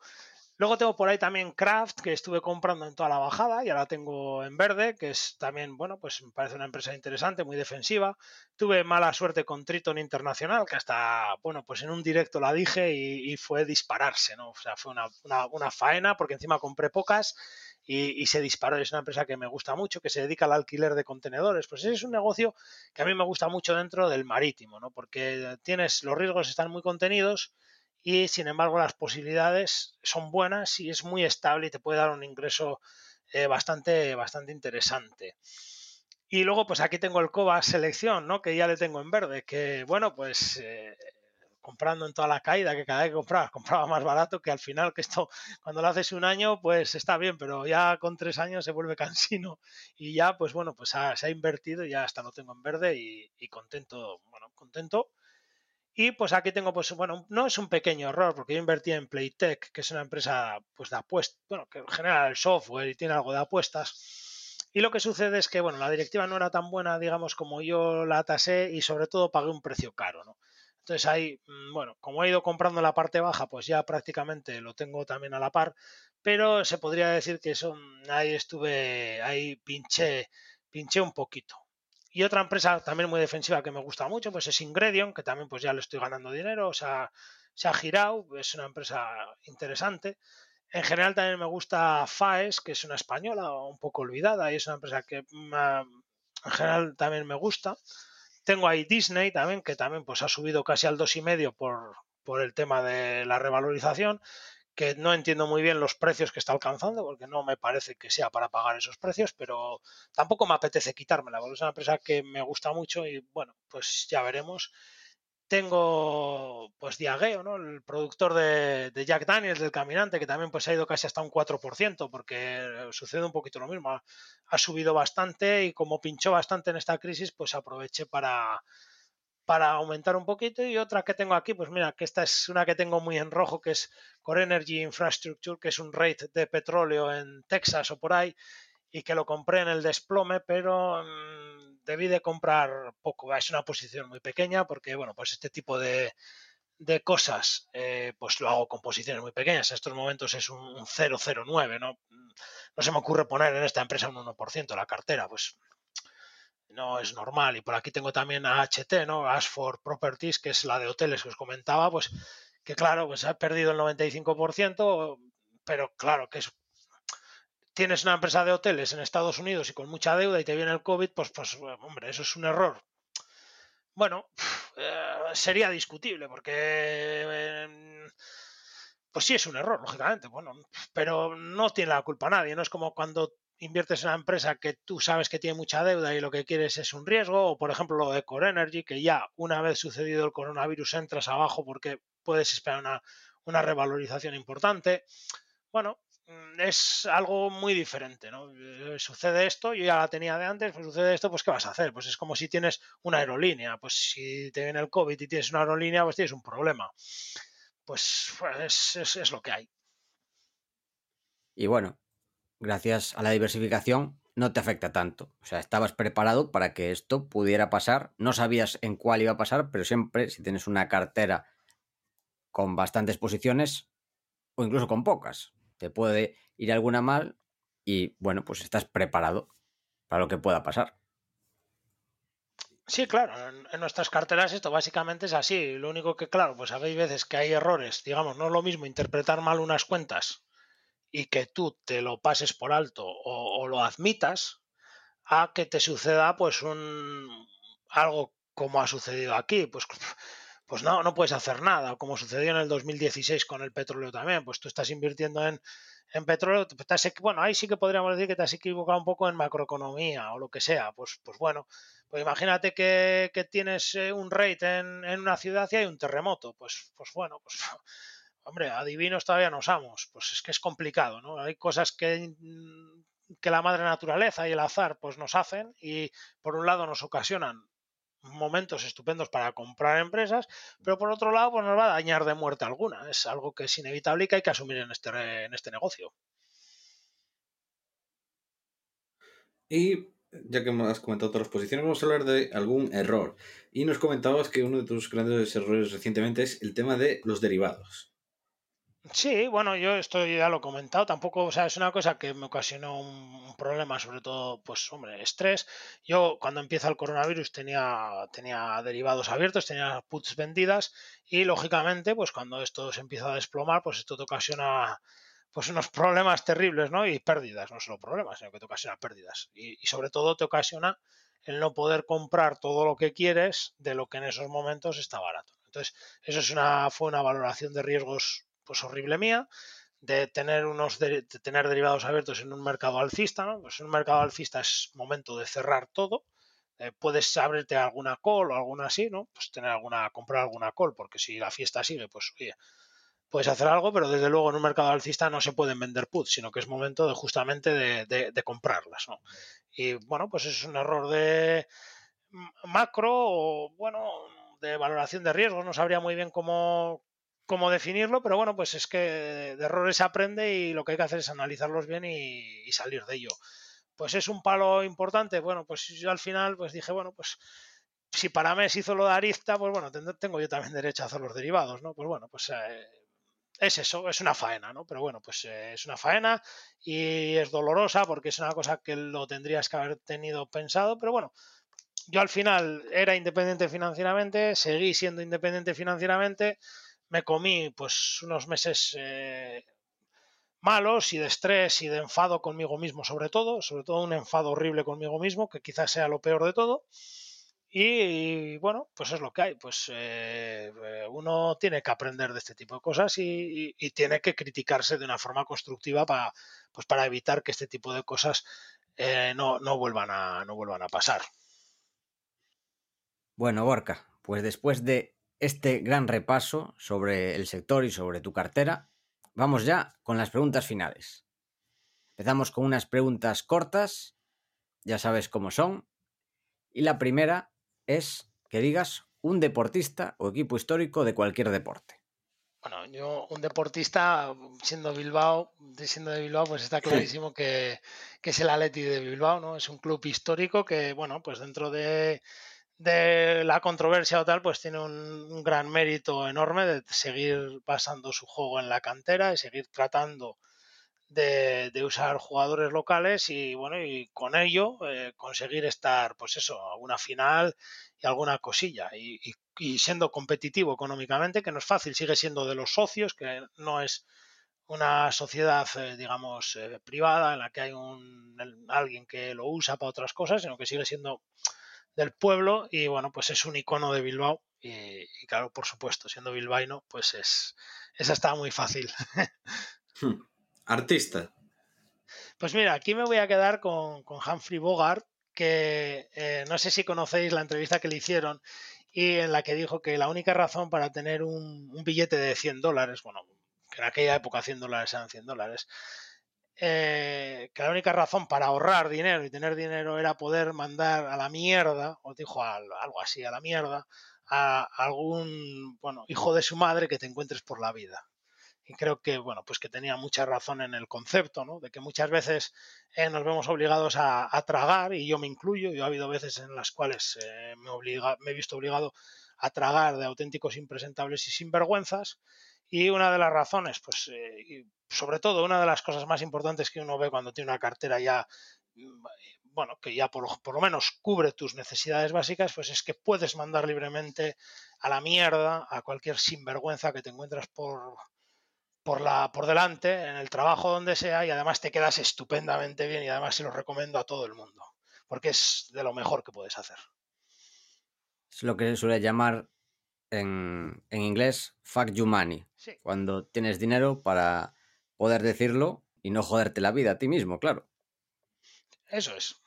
Luego tengo por ahí también Kraft, que estuve comprando en toda la bajada, y ahora tengo en verde, que es también, bueno, pues me parece una empresa interesante, muy defensiva. Tuve mala suerte con Triton Internacional, que hasta, bueno, pues en un directo la dije y, y fue dispararse, ¿no? O sea, fue una, una, una faena, porque encima compré pocas y, y, se disparó. Es una empresa que me gusta mucho, que se dedica al alquiler de contenedores. Pues ese es un negocio que a mí me gusta mucho dentro del marítimo, ¿no? Porque tienes, los riesgos están muy contenidos y sin embargo las posibilidades son buenas y es muy estable y te puede dar un ingreso eh, bastante, bastante interesante. Y luego, pues aquí tengo el COBA selección, ¿no? Que ya le tengo en verde, que bueno, pues eh, comprando en toda la caída, que cada vez que compraba, [LAUGHS] compraba más barato, que al final, que esto, cuando lo haces un año, pues está bien, pero ya con tres años se vuelve [LAUGHS] cansino y ya, pues bueno, pues se ha invertido y ya hasta lo tengo en verde y, y contento, bueno, contento. Y pues aquí tengo, pues bueno, no es un pequeño error, porque yo invertí en Playtech, que es una empresa pues de apuestas, bueno, que genera el software y tiene algo de apuestas. Y lo que sucede es que, bueno, la directiva no era tan buena, digamos, como yo la tasé y sobre todo pagué un precio caro, ¿no? Entonces ahí, bueno, como he ido comprando la parte baja, pues ya prácticamente lo tengo también a la par, pero se podría decir que eso, ahí estuve, ahí pinché, pinché un poquito. Y otra empresa también muy defensiva que me gusta mucho, pues es Ingredion, que también pues ya le estoy ganando dinero, o sea, se ha girado, es una empresa interesante. En general también me gusta FAES, que es una española un poco olvidada y es una empresa que en general también me gusta. Tengo ahí Disney también, que también pues ha subido casi al 2,5 por, por el tema de la revalorización, que no entiendo muy bien los precios que está alcanzando, porque no me parece que sea para pagar esos precios, pero tampoco me apetece quitármela, porque es una empresa que me gusta mucho y bueno, pues ya veremos. Tengo pues Diageo, ¿no? El productor de, Jack Daniels, del Caminante, que también pues ha ido casi hasta un 4%, porque sucede un poquito lo mismo. Ha, subido bastante y como pinchó bastante en esta crisis, pues aproveché para, para aumentar un poquito. Y otra que tengo aquí, pues mira, que esta es una que tengo muy en rojo, que es Core Energy Infrastructure, que es un rate de petróleo en Texas o por ahí, y que lo compré en el desplome, pero mm, debí de comprar poco. Es una posición muy pequeña porque, bueno, pues este tipo de, de cosas, eh, pues lo hago con posiciones muy pequeñas. En estos momentos es un, 0,09, ¿no? No se me ocurre poner en esta empresa un 1% la cartera, pues no es normal. Y por aquí tengo también a HT, ¿no? Ashford Properties, que es la de hoteles que os comentaba, pues que claro, pues ha perdido el 95%, pero claro que es tienes una empresa de hoteles en Estados Unidos y con mucha deuda y te viene el COVID, pues, pues hombre, eso es un error. Bueno, eh, sería discutible porque, eh, pues sí es un error, lógicamente, bueno, pero no tiene la culpa nadie, no es como cuando inviertes en una empresa que tú sabes que tiene mucha deuda y lo que quieres es un riesgo, o por ejemplo lo de Core Energy, que ya una vez sucedido el coronavirus entras abajo porque puedes esperar una, una revalorización importante. Bueno, Mm, es algo muy diferente, ¿no? Eh, sucede esto, yo ya la tenía de antes, pues sucede esto, pues ¿qué vas a hacer? Pues es como si tienes una aerolínea, pues si te viene el COVID y tienes una aerolínea, pues tienes un problema. Pues, pues es, lo que hay. Y bueno, gracias a la diversificación no te afecta tanto. O sea, estabas preparado para que esto pudiera pasar. No sabías en cuál iba a pasar, pero siempre si tienes una cartera con bastantes posiciones o incluso con pocas, te puede ir alguna mal y bueno, pues estás preparado para lo que pueda pasar. Sí, claro, en, nuestras carteras esto básicamente es así. Lo único que, claro, pues hay veces que hay errores. Digamos, no es lo mismo interpretar mal unas cuentas y que tú te lo pases por alto o, lo admitas a que te suceda pues un algo como ha sucedido aquí. Pues [LAUGHS] pues no, no puedes hacer nada, como sucedió en el 2016 con el petróleo también, pues tú estás invirtiendo en, en petróleo, bueno, ahí sí que podríamos decir que te has equivocado un poco en macroeconomía o lo que sea, pues, pues bueno, pues imagínate que, tienes eh, un rate en, en, una ciudad y hay un terremoto, pues, pues bueno, pues [LAUGHS] hombre, adivinos todavía no usamos, pues es que es complicado, ¿no? Hay cosas que que la madre naturaleza y el azar pues nos hacen y por un lado nos ocasionan momentos estupendos para comprar empresas, pero por otro lado, pues nos va a dañar de muerte alguna. Es algo que es inevitable y que hay que asumir en este, en este negocio. Y ya que has comentado todas las posiciones, vamos a hablar de algún error. Y nos comentabas que uno de tus grandes errores recientemente es el tema de los derivados. Sí, bueno, yo esto ya lo he comentado, tampoco, o sea, es una cosa que me ocasionó un, problema, sobre todo, pues, hombre, estrés. Yo cuando empieza el coronavirus tenía, tenía derivados abiertos, tenía puts vendidas y, lógicamente, pues cuando esto se empieza a desplomar, pues esto te ocasiona pues unos [LAUGHS] problemas terribles, ¿no? Y pérdidas, no solo problemas, sino que te ocasiona pérdidas. Y, y sobre todo te ocasiona el no poder comprar todo lo que quieres de lo que en esos momentos está barato. Entonces, eso es una, fue una valoración de riesgos pues horrible mía, de tener unos tener derivados abiertos en un mercado alcista, ¿no? Pues en un mercado alcista es momento de cerrar todo. Eh, puedes abrirte alguna call o alguna así, ¿no? Pues tener alguna, comprar alguna call, porque si la fiesta sigue, pues oye, puedes hacer algo, pero desde luego en un mercado alcista no se pueden vender puts, sino que es momento de justamente de, de comprarlas, ¿no? Y bueno, pues es un error de macro o bueno, de valoración de riesgos, no sabría muy bien cómo, cómo definirlo, pero bueno, pues es que de errores se aprende y lo que hay que hacer es analizarlos bien y, salir de ello. Pues es un palo importante. Bueno, pues yo al final pues dije, bueno, pues si para mes hizo lo de Arista, pues bueno, tengo yo también derecho a hacer los derivados, ¿no? Pues bueno, pues eh, es eso, es una faena, ¿no? Pero bueno, pues eh, es una faena y es dolorosa porque es una cosa que lo tendrías que haber tenido pensado, pero bueno, yo al final era independiente financieramente, seguí siendo independiente financieramente me comí pues unos meses eh, malos y de estrés y de enfado conmigo mismo sobre todo, sobre todo un enfado horrible conmigo mismo, que quizás sea lo peor de todo. Y, bueno, pues es lo que hay. Pues eh, uno tiene que aprender de este tipo de cosas y, tiene que criticarse de una forma constructiva para, pues para evitar que este tipo de cosas eh, no, no, vuelvan a, no vuelvan a pasar. Bueno, Borca, pues después de este gran repaso sobre el sector y sobre tu cartera, vamos ya con las preguntas finales. Empezamos con unas preguntas cortas, ya sabes cómo son. Y la primera es que digas un deportista o equipo histórico de cualquier deporte. Bueno, yo, un deportista, siendo Bilbao, siendo de Bilbao, pues está clarísimo que, es el Atleti de Bilbao, ¿no? Es un club histórico que, bueno, pues dentro de, la controversia o tal, pues tiene un, gran mérito enorme de seguir basando su juego en la cantera y seguir tratando de, usar jugadores locales y bueno, y con ello eh, conseguir estar, pues eso, a una final y alguna cosilla. Y, siendo competitivo económicamente, que no es fácil, sigue siendo de los socios, que no es una sociedad, eh, digamos, eh, privada en la que hay un, alguien que lo usa para otras cosas, sino que sigue siendo del pueblo y bueno, pues es un icono de Bilbao y, claro, por supuesto, siendo bilbaíno, pues es, esa está muy fácil. [LAUGHS] Hmm. Artista. Pues mira, aquí me voy a quedar con, Humphrey Bogart, que eh, no sé si conocéis la entrevista que le hicieron y en la que dijo que la única razón para tener un, billete de 100 dólares, bueno, que en aquella época 100 dólares eran 100 dólares, eh, que la única razón para ahorrar dinero y tener dinero era poder mandar a la mierda, o dijo algo así, a la mierda, a algún bueno, hijo de su madre que te encuentres por la vida y creo que bueno pues que tenía mucha razón en el concepto ¿no? de que muchas veces eh, nos vemos obligados a, tragar y yo me incluyo yo ha habido veces en las cuales eh, me, obliga, me he visto obligado a tragar de auténticos impresentables y sinvergüenzas y una de las razones pues eh, sobre todo una de las cosas más importantes que uno ve cuando tiene una cartera ya bueno, que ya por, por, lo menos cubre tus necesidades básicas, pues es que puedes mandar libremente a la mierda a cualquier sinvergüenza que te encuentras por, por, la, por delante, en el trabajo donde sea, y además te quedas estupendamente bien y además se lo recomiendo a todo el mundo, porque es de lo mejor que puedes hacer. Es lo que se suele llamar en, inglés fuck you money, cuando tienes dinero para poder decirlo y no joderte la vida a ti mismo, claro. Eso es.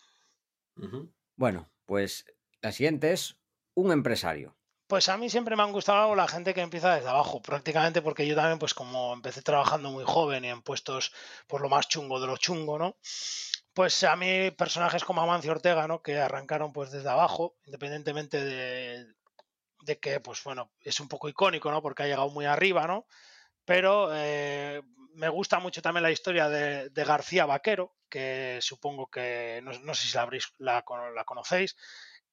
Bueno, pues la siguiente es un empresario. Pues a mí siempre me han gustado la gente que empieza desde abajo, prácticamente porque yo también, pues como empecé trabajando muy joven y en puestos por lo más chungo de lo chungo, ¿no? Pues a mí personajes como Amancio Ortega, ¿no? Que arrancaron pues desde abajo, independientemente de, que, pues bueno, es un poco icónico, ¿no? Porque ha llegado muy arriba, ¿no? Pero eh, me gusta mucho también la historia de, García Vaquero, que supongo que, no, sé si la, la conocéis,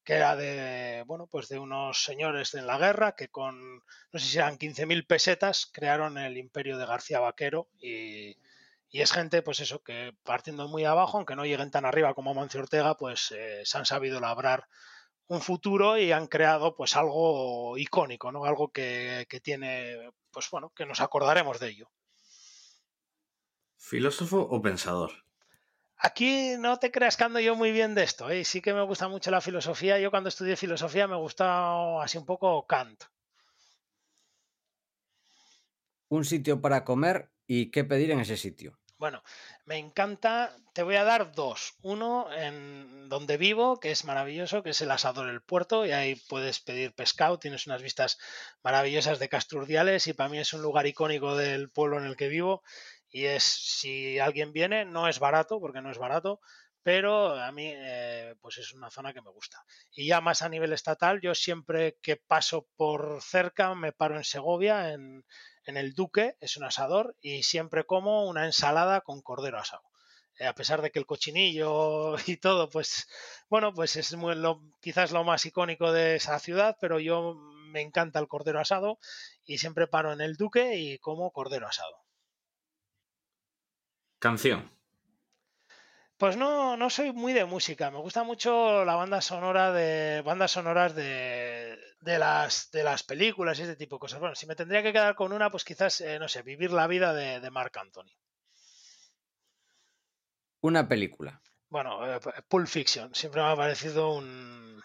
que era de, bueno, pues de unos señores en la guerra que con, no sé si eran 15.000 pesetas, crearon el imperio de García Vaquero y, es gente, pues eso, que partiendo muy abajo, aunque no lleguen tan arriba como Mancio Ortega, pues eh, se han sabido labrar un futuro y han creado pues algo icónico, ¿no? Algo que, que tiene, pues bueno, que nos acordaremos de ello. ¿Filósofo o pensador? Aquí no te creas que ando yo muy bien de esto, ¿eh? sí que me gusta mucho la filosofía. Yo cuando estudié filosofía me gustaba así un poco Kant. Un sitio para comer y qué pedir en ese sitio. Bueno, me encanta, te voy a dar dos. Uno en donde vivo, que es maravilloso, que es el Asador El Puerto, y ahí puedes pedir pescado, tienes unas vistas maravillosas de Casturdiales y para mí es un lugar icónico del pueblo en el que vivo y es, si alguien viene, no es barato, porque no es barato, pero a mí eh, pues es una zona que me gusta. Y ya más a nivel estatal, yo siempre que paso por cerca me paro en Segovia, en, el Duque, es un asador, y siempre como una ensalada con cordero asado. Eh, a pesar de que el cochinillo [LAUGHS] y todo, pues bueno, pues es muy, lo, quizás lo más icónico de esa ciudad, pero yo me encanta el cordero asado y siempre paro en el Duque y como cordero asado. Canción. Pues no, no soy muy de música. Me gusta mucho la banda sonora de. bandas sonoras de, de las de las películas y ese tipo de cosas. Bueno, si me tendría que quedar con una, pues quizás, eh, no sé, vivir la vida de, de Mark Anthony. Una película. Bueno, eh, Pulp Fiction. Siempre me ha parecido un,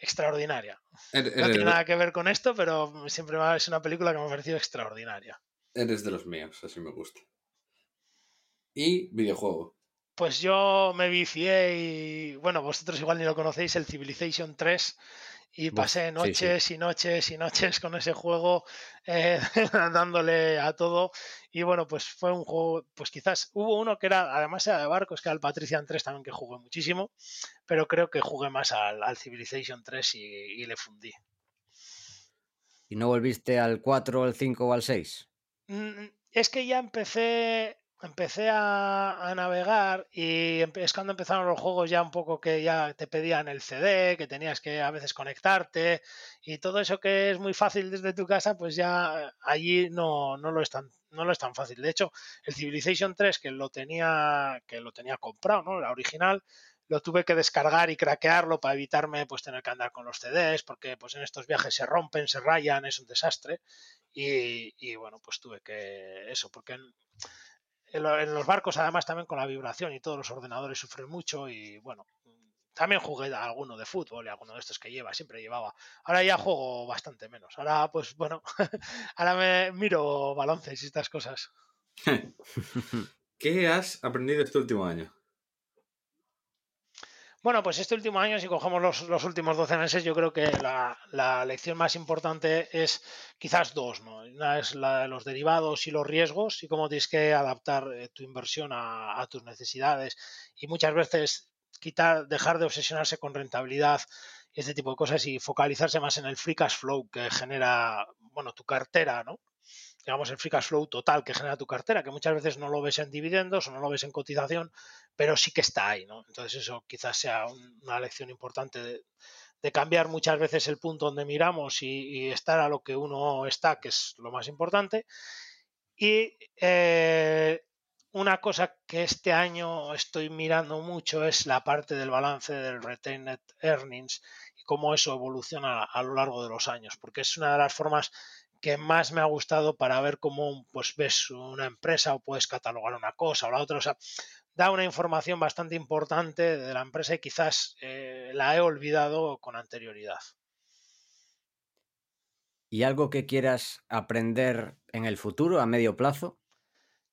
extraordinaria. Er- No tiene nada que ver con esto, pero siempre me- es una película que me ha parecido extraordinaria. eres de los míos, así me gusta. Y videojuego. Pues yo me vicié y, bueno, vosotros igual ni lo conocéis, el Civilization 3, y pasé sí, sí. noches y noches y noches con ese juego, eh, [LAUGHS] dándole a todo. Y bueno, pues fue un juego, pues quizás hubo uno que era, además era de barcos, que era el Patrician 3 también, que jugué muchísimo, pero creo que jugué más al, al Civilization 3 y, y le fundí. ¿Y no volviste al 4, al 5 o al 6? Mm, Es que ya empecé, empecé a, a navegar y es cuando empezaron los juegos ya un poco que ya te pedían el CD, que tenías que a veces conectarte y todo eso que es muy fácil desde tu casa, pues ya allí no, no lo es tan, no lo es tan fácil. De hecho, el Civilization 3 que lo tenía, que lo tenía comprado, ¿no? La original, lo tuve que descargar y craquearlo para evitarme pues tener que andar con los CDs, porque pues en estos viajes se rompen, se rayan, es un desastre. Y, y, bueno, pues tuve que eso, porque en, en lo- en los barcos además también con la vibración y todos los ordenadores sufren mucho y bueno, también jugué a alguno de fútbol y alguno de estos que lleva, siempre llevaba. Ahora ya juego bastante menos. Ahora pues bueno, [LAUGHS] ahora me miro balances y estas cosas. [LAUGHS] ¿Qué has aprendido este último año? Bueno, pues este último año, si cogemos los, últimos 12 meses, yo creo que la, lección más importante es quizás dos, ¿no? Una es la de los derivados y los riesgos y cómo tienes que adaptar eh, tu inversión a, a tus necesidades y muchas veces quitar, dejar de obsesionarse con rentabilidad y este tipo de cosas y focalizarse más en el free cash flow que genera, bueno, tu cartera, ¿no? Digamos, el free cash flow total que genera tu cartera, que muchas veces no lo ves en dividendos o no lo ves en cotización, pero sí que está ahí, ¿no? Entonces eso quizás sea un- una lección importante de, cambiar muchas veces el punto donde miramos y, y estar a lo que uno está, que es lo más importante. Y eh, una cosa que este año estoy mirando mucho es la parte del balance del retained earnings y cómo eso evoluciona a lo largo de los años, porque es una de las formas que más me ha gustado para ver cómo pues ves una empresa o puedes catalogar una cosa o la otra. O sea, da una información bastante importante de la empresa y quizás eh, la he olvidado con anterioridad. ¿Y algo que quieras aprender en el futuro, a medio plazo?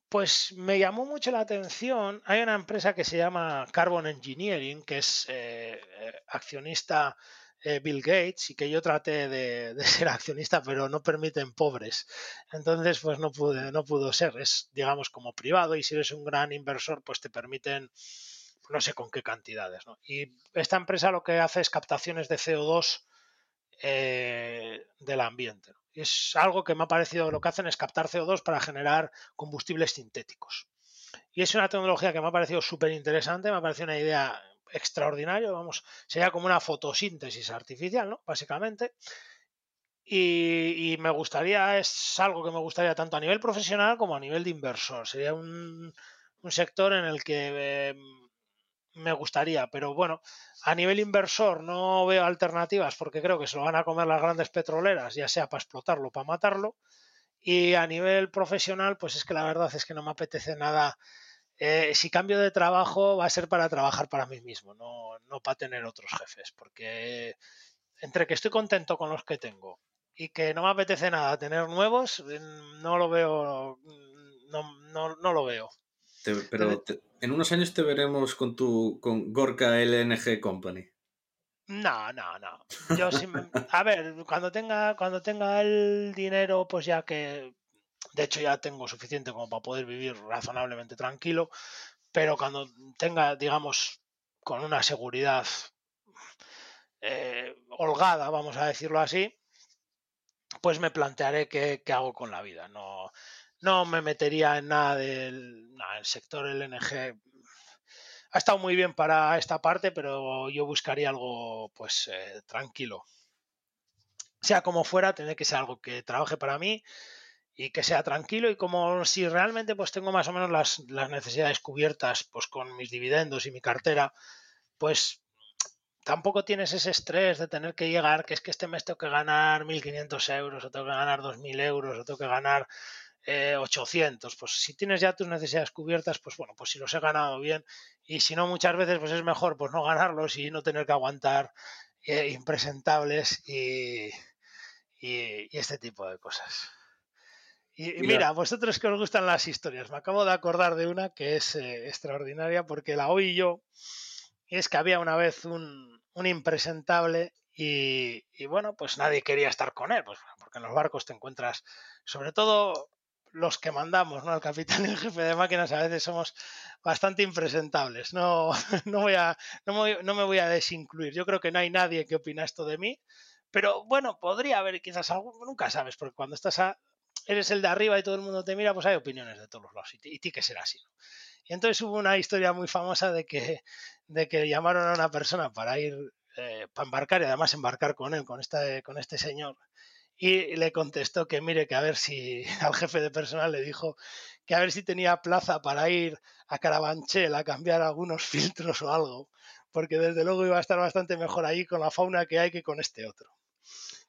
Pues me llamó mucho la atención. Hay una empresa que se llama Carbon Engineering, que es eh, eh, accionista eh, Bill Gates y que yo traté de, [LAUGHS] ser accionista, pero no permiten pobres. Entonces, pues no pude, no pudo ser. Es, digamos, como privado y si eres un gran inversor, pues te permiten no sé con qué cantidades. Y esta empresa lo que hace es captaciones de CO2 eh, del ambiente. es algo que me ha parecido, lo que hacen es captar CO2 para generar combustibles sintéticos. Y es una tecnología que me ha parecido súper interesante, me ha parecido una idea extraordinaria, vamos, sería como una fotosíntesis artificial, ¿no? Básicamente. Y, me gustaría, es algo que me gustaría tanto a nivel profesional como a nivel de inversor. Sería un, un sector en el que eh, me gustaría, pero bueno, a nivel inversor no veo alternativas porque creo que se lo van a comer las grandes petroleras, ya sea para explotarlo o para matarlo. Y a nivel profesional, pues es que la verdad es que no me apetece nada. Eh, si cambio de trabajo va a ser para trabajar para mí mismo, no, no para tener otros jefes, porque entre que estoy contento con los que tengo y que no me apetece nada tener nuevos, no lo veo, no, no, no lo veo. Te, pero te, en unos años te veremos con tu con Gorka LNG Company. No, no, no. Yo sí, a ver, cuando tenga, cuando tenga el dinero, pues ya que de hecho ya tengo suficiente como para poder vivir razonablemente tranquilo, pero cuando tenga, digamos, con una seguridad eh, holgada, vamos a decirlo así, pues me plantearé qué, qué hago con la vida. No, no me metería en nada del el sector LNG. Ha estado muy bien para esta parte, pero yo buscaría algo pues eh, tranquilo. Sea como fuera, tendré que ser algo que trabaje para mí y que sea tranquilo y como si realmente pues tengo más o menos las, las necesidades cubiertas pues con mis dividendos y mi cartera, pues tampoco tienes ese estrés de tener que llegar, que es que este mes tengo que ganar 1.500 euros o tengo que ganar 2.000 euros o tengo que ganar eh, 800. Pues si tienes ya tus necesidades cubiertas, pues bueno, pues si los he ganado bien y si no muchas veces pues es mejor pues no ganarlos y no tener que aguantar eh, impresentables y, este tipo de cosas. Y, mira, vosotros que os gustan las historias, me acabo de acordar de una que es eh, extraordinaria porque la oí yo, y es que había una vez un, impresentable y, y, bueno, pues nadie quería estar con él, pues, porque en los barcos te encuentras, sobre todo los que mandamos, ¿no? El capitán y el jefe de máquinas a veces somos bastante impresentables. No, [LAUGHS] no, voy a, no, me, voy a desincluir. Yo creo que no hay nadie que opina esto de mí. Pero bueno, podría haber quizás algo, nunca sabes, porque cuando estás a, eres el de arriba y todo el mundo te mira, pues hay opiniones de todos los lados y, ti que será así. Y entonces hubo una historia muy famosa de que, de que llamaron a una persona para ir, eh, para embarcar y además embarcar con él, con, esta, con este señor y le contestó que mire, que a ver si [LAUGHS] al jefe de personal le dijo que a ver si tenía plaza para ir a Carabanchel a cambiar algunos [LAUGHS] filtros o algo, porque desde luego iba a estar bastante mejor ahí con la fauna que hay que con este otro.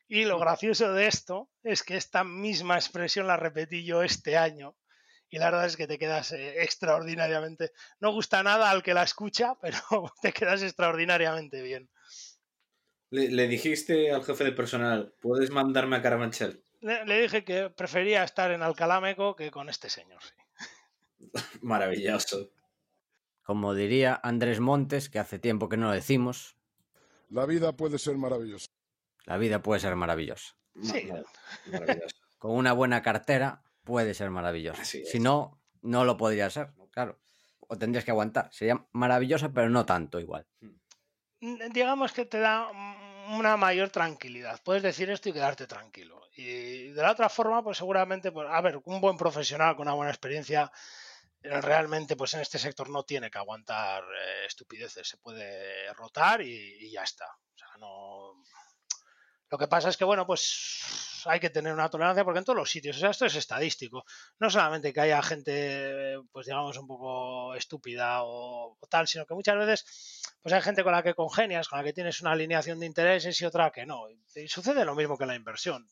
Y lo gracioso de esto es que esta misma expresión la repetí yo este año y la verdad es que te quedas eh, extraordinariamente, no gusta nada al que la escucha, [LAUGHS] pero te quedas extraordinariamente bien. Le, dijiste al jefe de personal, ¿puedes mandarme a Carabanchel? Le, dije que prefería estar en Alcalámeco que con este señor, [LAUGHS] Maravilloso. Como diría Andrés Montes, que hace tiempo que no lo decimos. La vida puede ser maravillosa. La vida puede ser maravillosa. Sí. Con una buena cartera puede ser maravillosa. Si no, no lo podría ser, claro. O tendrías que aguantar. Sería maravillosa, pero no tanto igual. Hmm digamos que te da una mayor tranquilidad. Puedes decir esto y quedarte tranquilo. Y de la otra forma, pues seguramente, pues, a ver, un buen profesional con una buena experiencia eh, realmente pues en este sector no tiene que aguantar eh, estupideces, se puede rotar y, y, ya está. O sea, no, lo que pasa es que, bueno, pues hay que tener una tolerancia porque en todos los sitios, o sea, esto es estadístico. No solamente que haya gente, pues digamos, un poco estúpida o, tal, sino que muchas veces, pues hay gente con la que congenias, con la que tienes una alineación de intereses y otra que no. Y sucede lo mismo que en la inversión.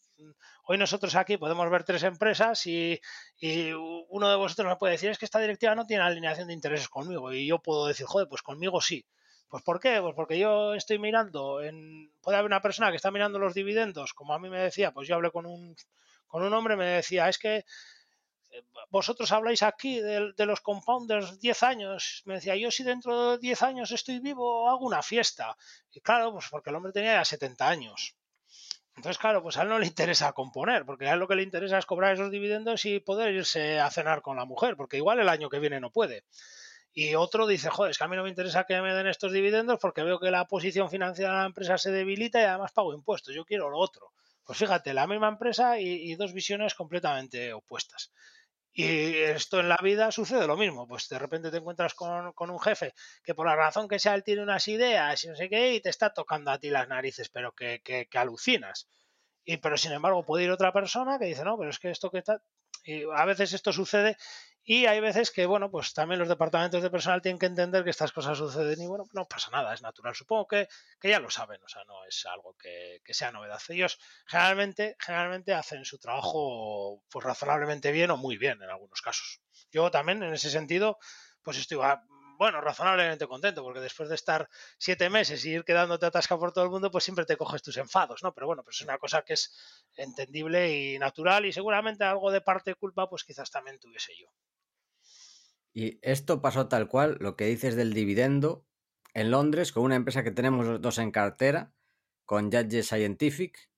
Hoy nosotros aquí podemos ver tres empresas y, y uno de vosotros me puede decir, es que esta directiva no tiene alineación de intereses conmigo. Y yo puedo decir, joder, pues conmigo sí. Pues ¿por qué? Pues porque yo estoy mirando, en, puede haber una persona que está mirando los dividendos, como a mí me decía, pues yo hablé con un, con un hombre, me decía, es que eh, vosotros habláis aquí de, de, los compounders 10 años. Me decía, yo si dentro de 10 años estoy vivo, hago una fiesta. Y claro, pues porque el hombre tenía ya 70 años. Entonces, claro, pues a él no le interesa componer, porque a él lo que le interesa es cobrar esos dividendos y poder irse a cenar con la mujer, porque igual el año que viene no puede. Y otro dice, joder, es que a mí no me interesa que me den estos dividendos porque veo que la posición financiera de la empresa se debilita y además pago impuestos. Yo quiero lo otro. Pues fíjate, la misma empresa y, dos visiones completamente opuestas. Y esto en la vida sucede lo mismo. Pues de repente te encuentras con, un jefe que por la razón que sea él tiene unas ideas y no sé qué y te está tocando a ti las narices, pero que, que, que alucinas. Y, pero sin embargo puede ir otra persona que dice, no, pero es que esto que está... Y a veces esto sucede y hay veces que, bueno, pues también los departamentos de personal tienen que entender que estas cosas suceden y, bueno, no pasa nada, es natural. Supongo que, que ya lo saben, o sea, no es algo que, que, sea novedad. Ellos generalmente, generalmente hacen su trabajo pues razonablemente bien o muy bien en algunos casos. Yo también, en ese sentido, pues estoy bueno, razonablemente contento, porque después de estar siete meses y ir quedándote atascado por todo el mundo, pues siempre te coges tus enfados, ¿no? Pero bueno, pues es una cosa que es entendible y natural y seguramente algo de parte culpa, pues quizás también tuviese yo. Y esto pasó tal cual, lo que dices del dividendo, en Londres, con una empresa que tenemos los dos en cartera, con Judge Scientific,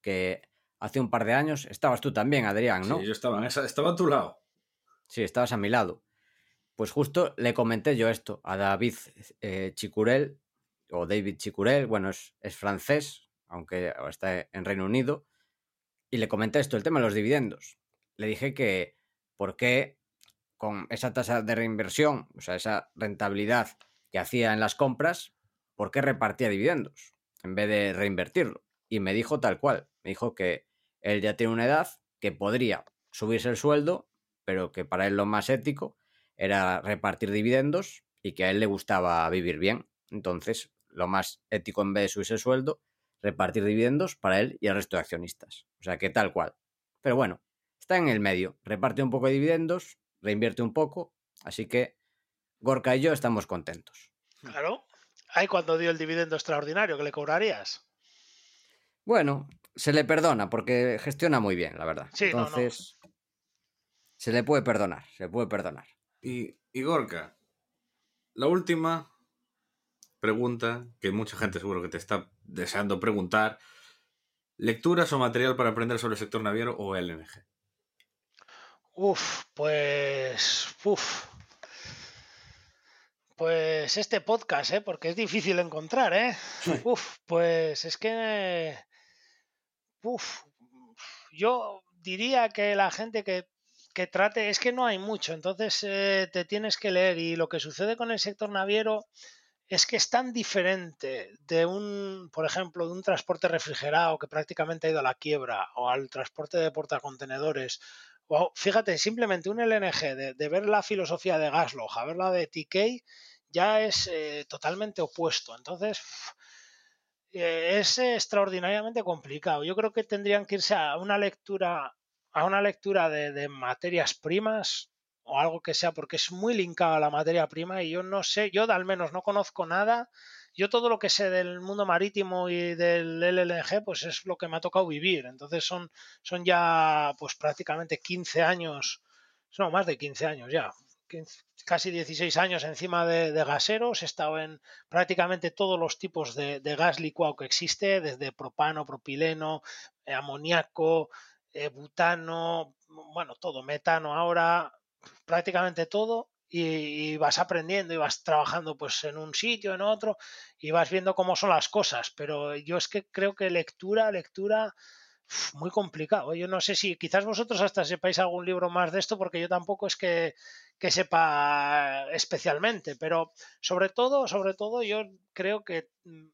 que hace un par de años estabas tú también, Adrián, ¿no? Sí, yo estaba, estaba a tu lado. Sí, estabas a mi lado. Pues justo le comenté yo esto a David eh, Chicurel, o David Chicurel, bueno, es, es, francés, aunque está en Reino Unido, y le comenté esto, el tema de los dividendos. Le dije que por qué con esa tasa de reinversión, o sea, esa rentabilidad que hacía en las compras, ¿por qué repartía dividendos en vez de reinvertirlo? Y me dijo tal cual, me dijo que él ya tiene una edad que podría subirse el sueldo, pero que para él lo más ético era repartir dividendos y que a él le gustaba vivir bien. Entonces, lo más ético en vez de subirse el sueldo, repartir dividendos para él y el resto de accionistas. O sea, que tal cual. Pero bueno, está en el medio, reparte un poco de dividendos, reinvierte un poco, así que Gorka y yo estamos contentos. Claro. ahí cuando dio el dividendo extraordinario que le cobrarías. Bueno, se le perdona porque gestiona muy bien, la verdad. Sí, no, no. Entonces, se le puede perdonar, se le puede perdonar. Y, y Gorka, la última pregunta que mucha gente seguro que te está deseando preguntar. ¿Lecturas o material para aprender sobre el sector naviero o LNG? Uf, pues. Uf. Pues este podcast, ¿eh? porque es difícil encontrar, ¿eh? Uf, pues es que. Uf, yo diría que la gente que, que trate, es que no hay mucho, entonces eh, te tienes que leer y lo que sucede con el sector naviero es que es tan diferente de un, por ejemplo, de un transporte refrigerado que prácticamente ha ido a la quiebra o al transporte de portacontenedores. Fíjate, simplemente un LNG, de, de ver la filosofía de Gasloch a ver la de TK, ya es eh, totalmente opuesto. Entonces, eh, es extraordinariamente complicado. Yo creo que tendrían que irse a una lectura, a una lectura de, de materias primas o algo que sea, porque es muy linkado a la materia prima y yo no sé, yo al menos no conozco nada. Yo todo lo que sé del mundo marítimo y del LLNG, pues es lo que me ha tocado vivir. Entonces son, son ya pues prácticamente 15 años, no, más de 15 años ya, 15, casi 16 años encima de, gaseros. He estado en prácticamente todos los tipos de, de gas licuado que existe, desde propano, propileno, eh, amoníaco, eh, butano, bueno, todo, metano ahora, prácticamente todo y, y, vas aprendiendo y vas trabajando pues en un sitio, en otro y vas viendo cómo son las cosas. Pero yo es que creo que lectura, lectura, muy complicado. Yo no sé si quizás vosotros hasta sepáis algún libro más de esto porque yo tampoco es que, que sepa especialmente, pero sobre todo, sobre todo yo creo que mm,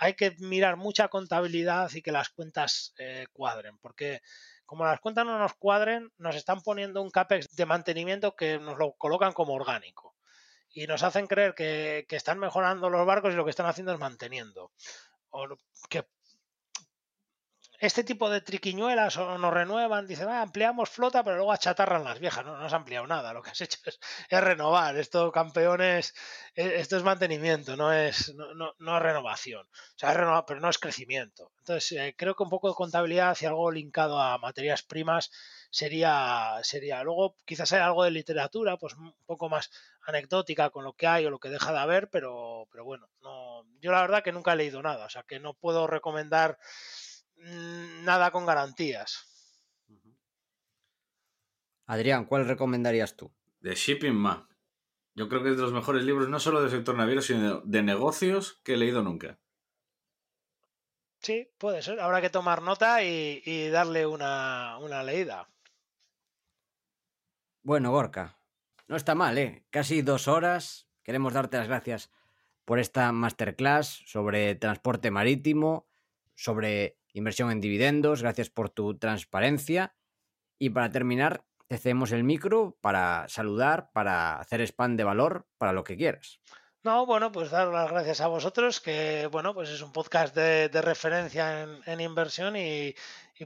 hay que mirar mucha contabilidad y que las cuentas eh, cuadren, porque como las cuentas no nos cuadren, nos están poniendo un CAPEX de mantenimiento que nos lo colocan como orgánico. Y nos hacen creer que, están mejorando los barcos y lo que están haciendo es manteniendo. O que este tipo de triquiñuelas o nos renuevan, dicen, ah, ampliamos flota, pero luego achatarran las viejas. No, no has ampliado nada, lo que has [LAUGHS] hecho es, es renovar. Esto, campeones, esto es mantenimiento, no es, no, no, no es renovación. O sea, es renovar, pero no es crecimiento. Entonces, eh, creo que un poco de contabilidad y algo linkado a materias primas sería, sería. Luego, quizás hay algo de literatura, pues un poco más anecdótica con lo que hay o lo que deja de haber, pero, pero bueno, no, yo la verdad que nunca he leído nada, o sea que no puedo recomendar nada con garantías. Adrián, ¿cuál recomendarías tú? The Shipping Man. Yo creo que es de los mejores libros, no solo del sector naviero, sino de negocios que he leído nunca. Sí, puede ser. Habrá que tomar nota y, y darle una, una, leída. Bueno, Gorka, no está mal, ¿eh? Casi dos horas. Queremos darte las gracias por esta masterclass sobre transporte marítimo, sobre inversión en dividendos. Gracias por tu transparencia. Y para terminar, te cedemos el micro para saludar, para hacer spam de valor, para lo que quieras. No, bueno, pues dar las gracias a vosotros, que bueno, pues es un podcast de, referencia en, inversión y,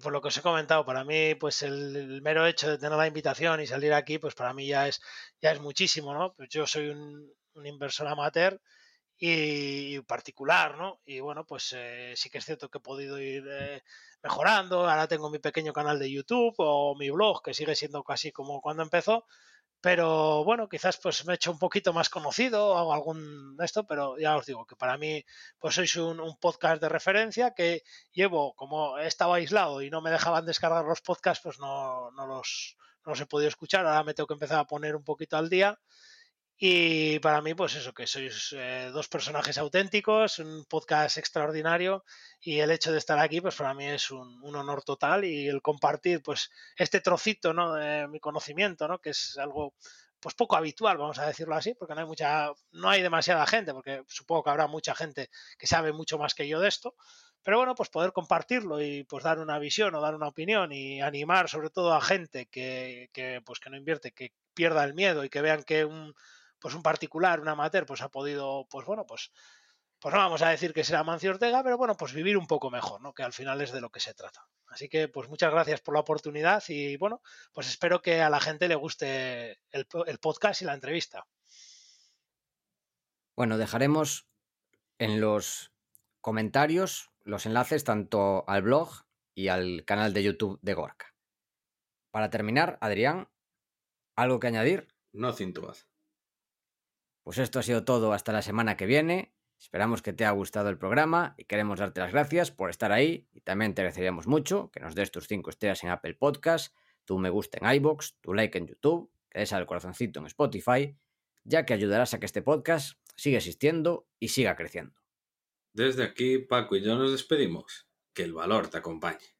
por lo que os he comentado, para mí, pues el, el, mero hecho de tener la invitación y salir aquí, pues para mí ya es, ya es muchísimo, ¿no? Pues yo soy un, un inversor amateur y particular, ¿no? Y bueno, pues eh, sí que es cierto que he podido ir eh, mejorando. Ahora tengo mi pequeño canal de YouTube o mi blog, que sigue siendo casi como cuando empezó, pero bueno, quizás pues me he hecho un poquito más conocido, hago algún de esto, pero ya os digo que para mí pues sois un, un, podcast de referencia que llevo, como he estado aislado y no me dejaban descargar los podcasts, pues no, no, los, no los he podido escuchar, ahora me tengo que empezar a poner un poquito al día. Y para mí, pues eso, que sois eh, dos personajes auténticos, un podcast extraordinario y el hecho de estar aquí, pues para mí es un, un, honor total y el compartir, pues, este trocito, ¿no? De mi conocimiento, ¿no? Que es algo, pues, poco habitual, vamos a decirlo así, porque no hay mucha, no hay demasiada gente, porque supongo que habrá mucha gente que sabe mucho más que yo de esto, pero bueno, pues poder compartirlo y pues dar una visión o dar una opinión y animar sobre todo a gente que, que pues que no invierte, que pierda el miedo y que vean que un pues un particular, un amateur, pues ha podido, pues bueno, pues, pues no vamos a decir que será Mancio Ortega, pero bueno, pues vivir un poco mejor, ¿no? Que al final es de lo que se trata. Así que, pues muchas gracias por la oportunidad y bueno, pues espero que a la gente le guste el, el podcast y la entrevista. Bueno, dejaremos en los comentarios los enlaces tanto al blog y al canal de YouTube de Gorka. Para terminar, Adrián, ¿algo que añadir? No cintuaz. Pues esto ha sido todo hasta la semana que viene. Esperamos que te haya gustado el programa y queremos darte las gracias por estar ahí y también te agradeceríamos mucho que nos des tus 5 estrellas en Apple Podcast, tu me gusta en iBox, tu like en YouTube, que des al corazoncito en Spotify, ya que ayudarás a que este podcast siga existiendo y siga creciendo. Desde aquí, Paco y yo nos despedimos. Que el valor te acompañe.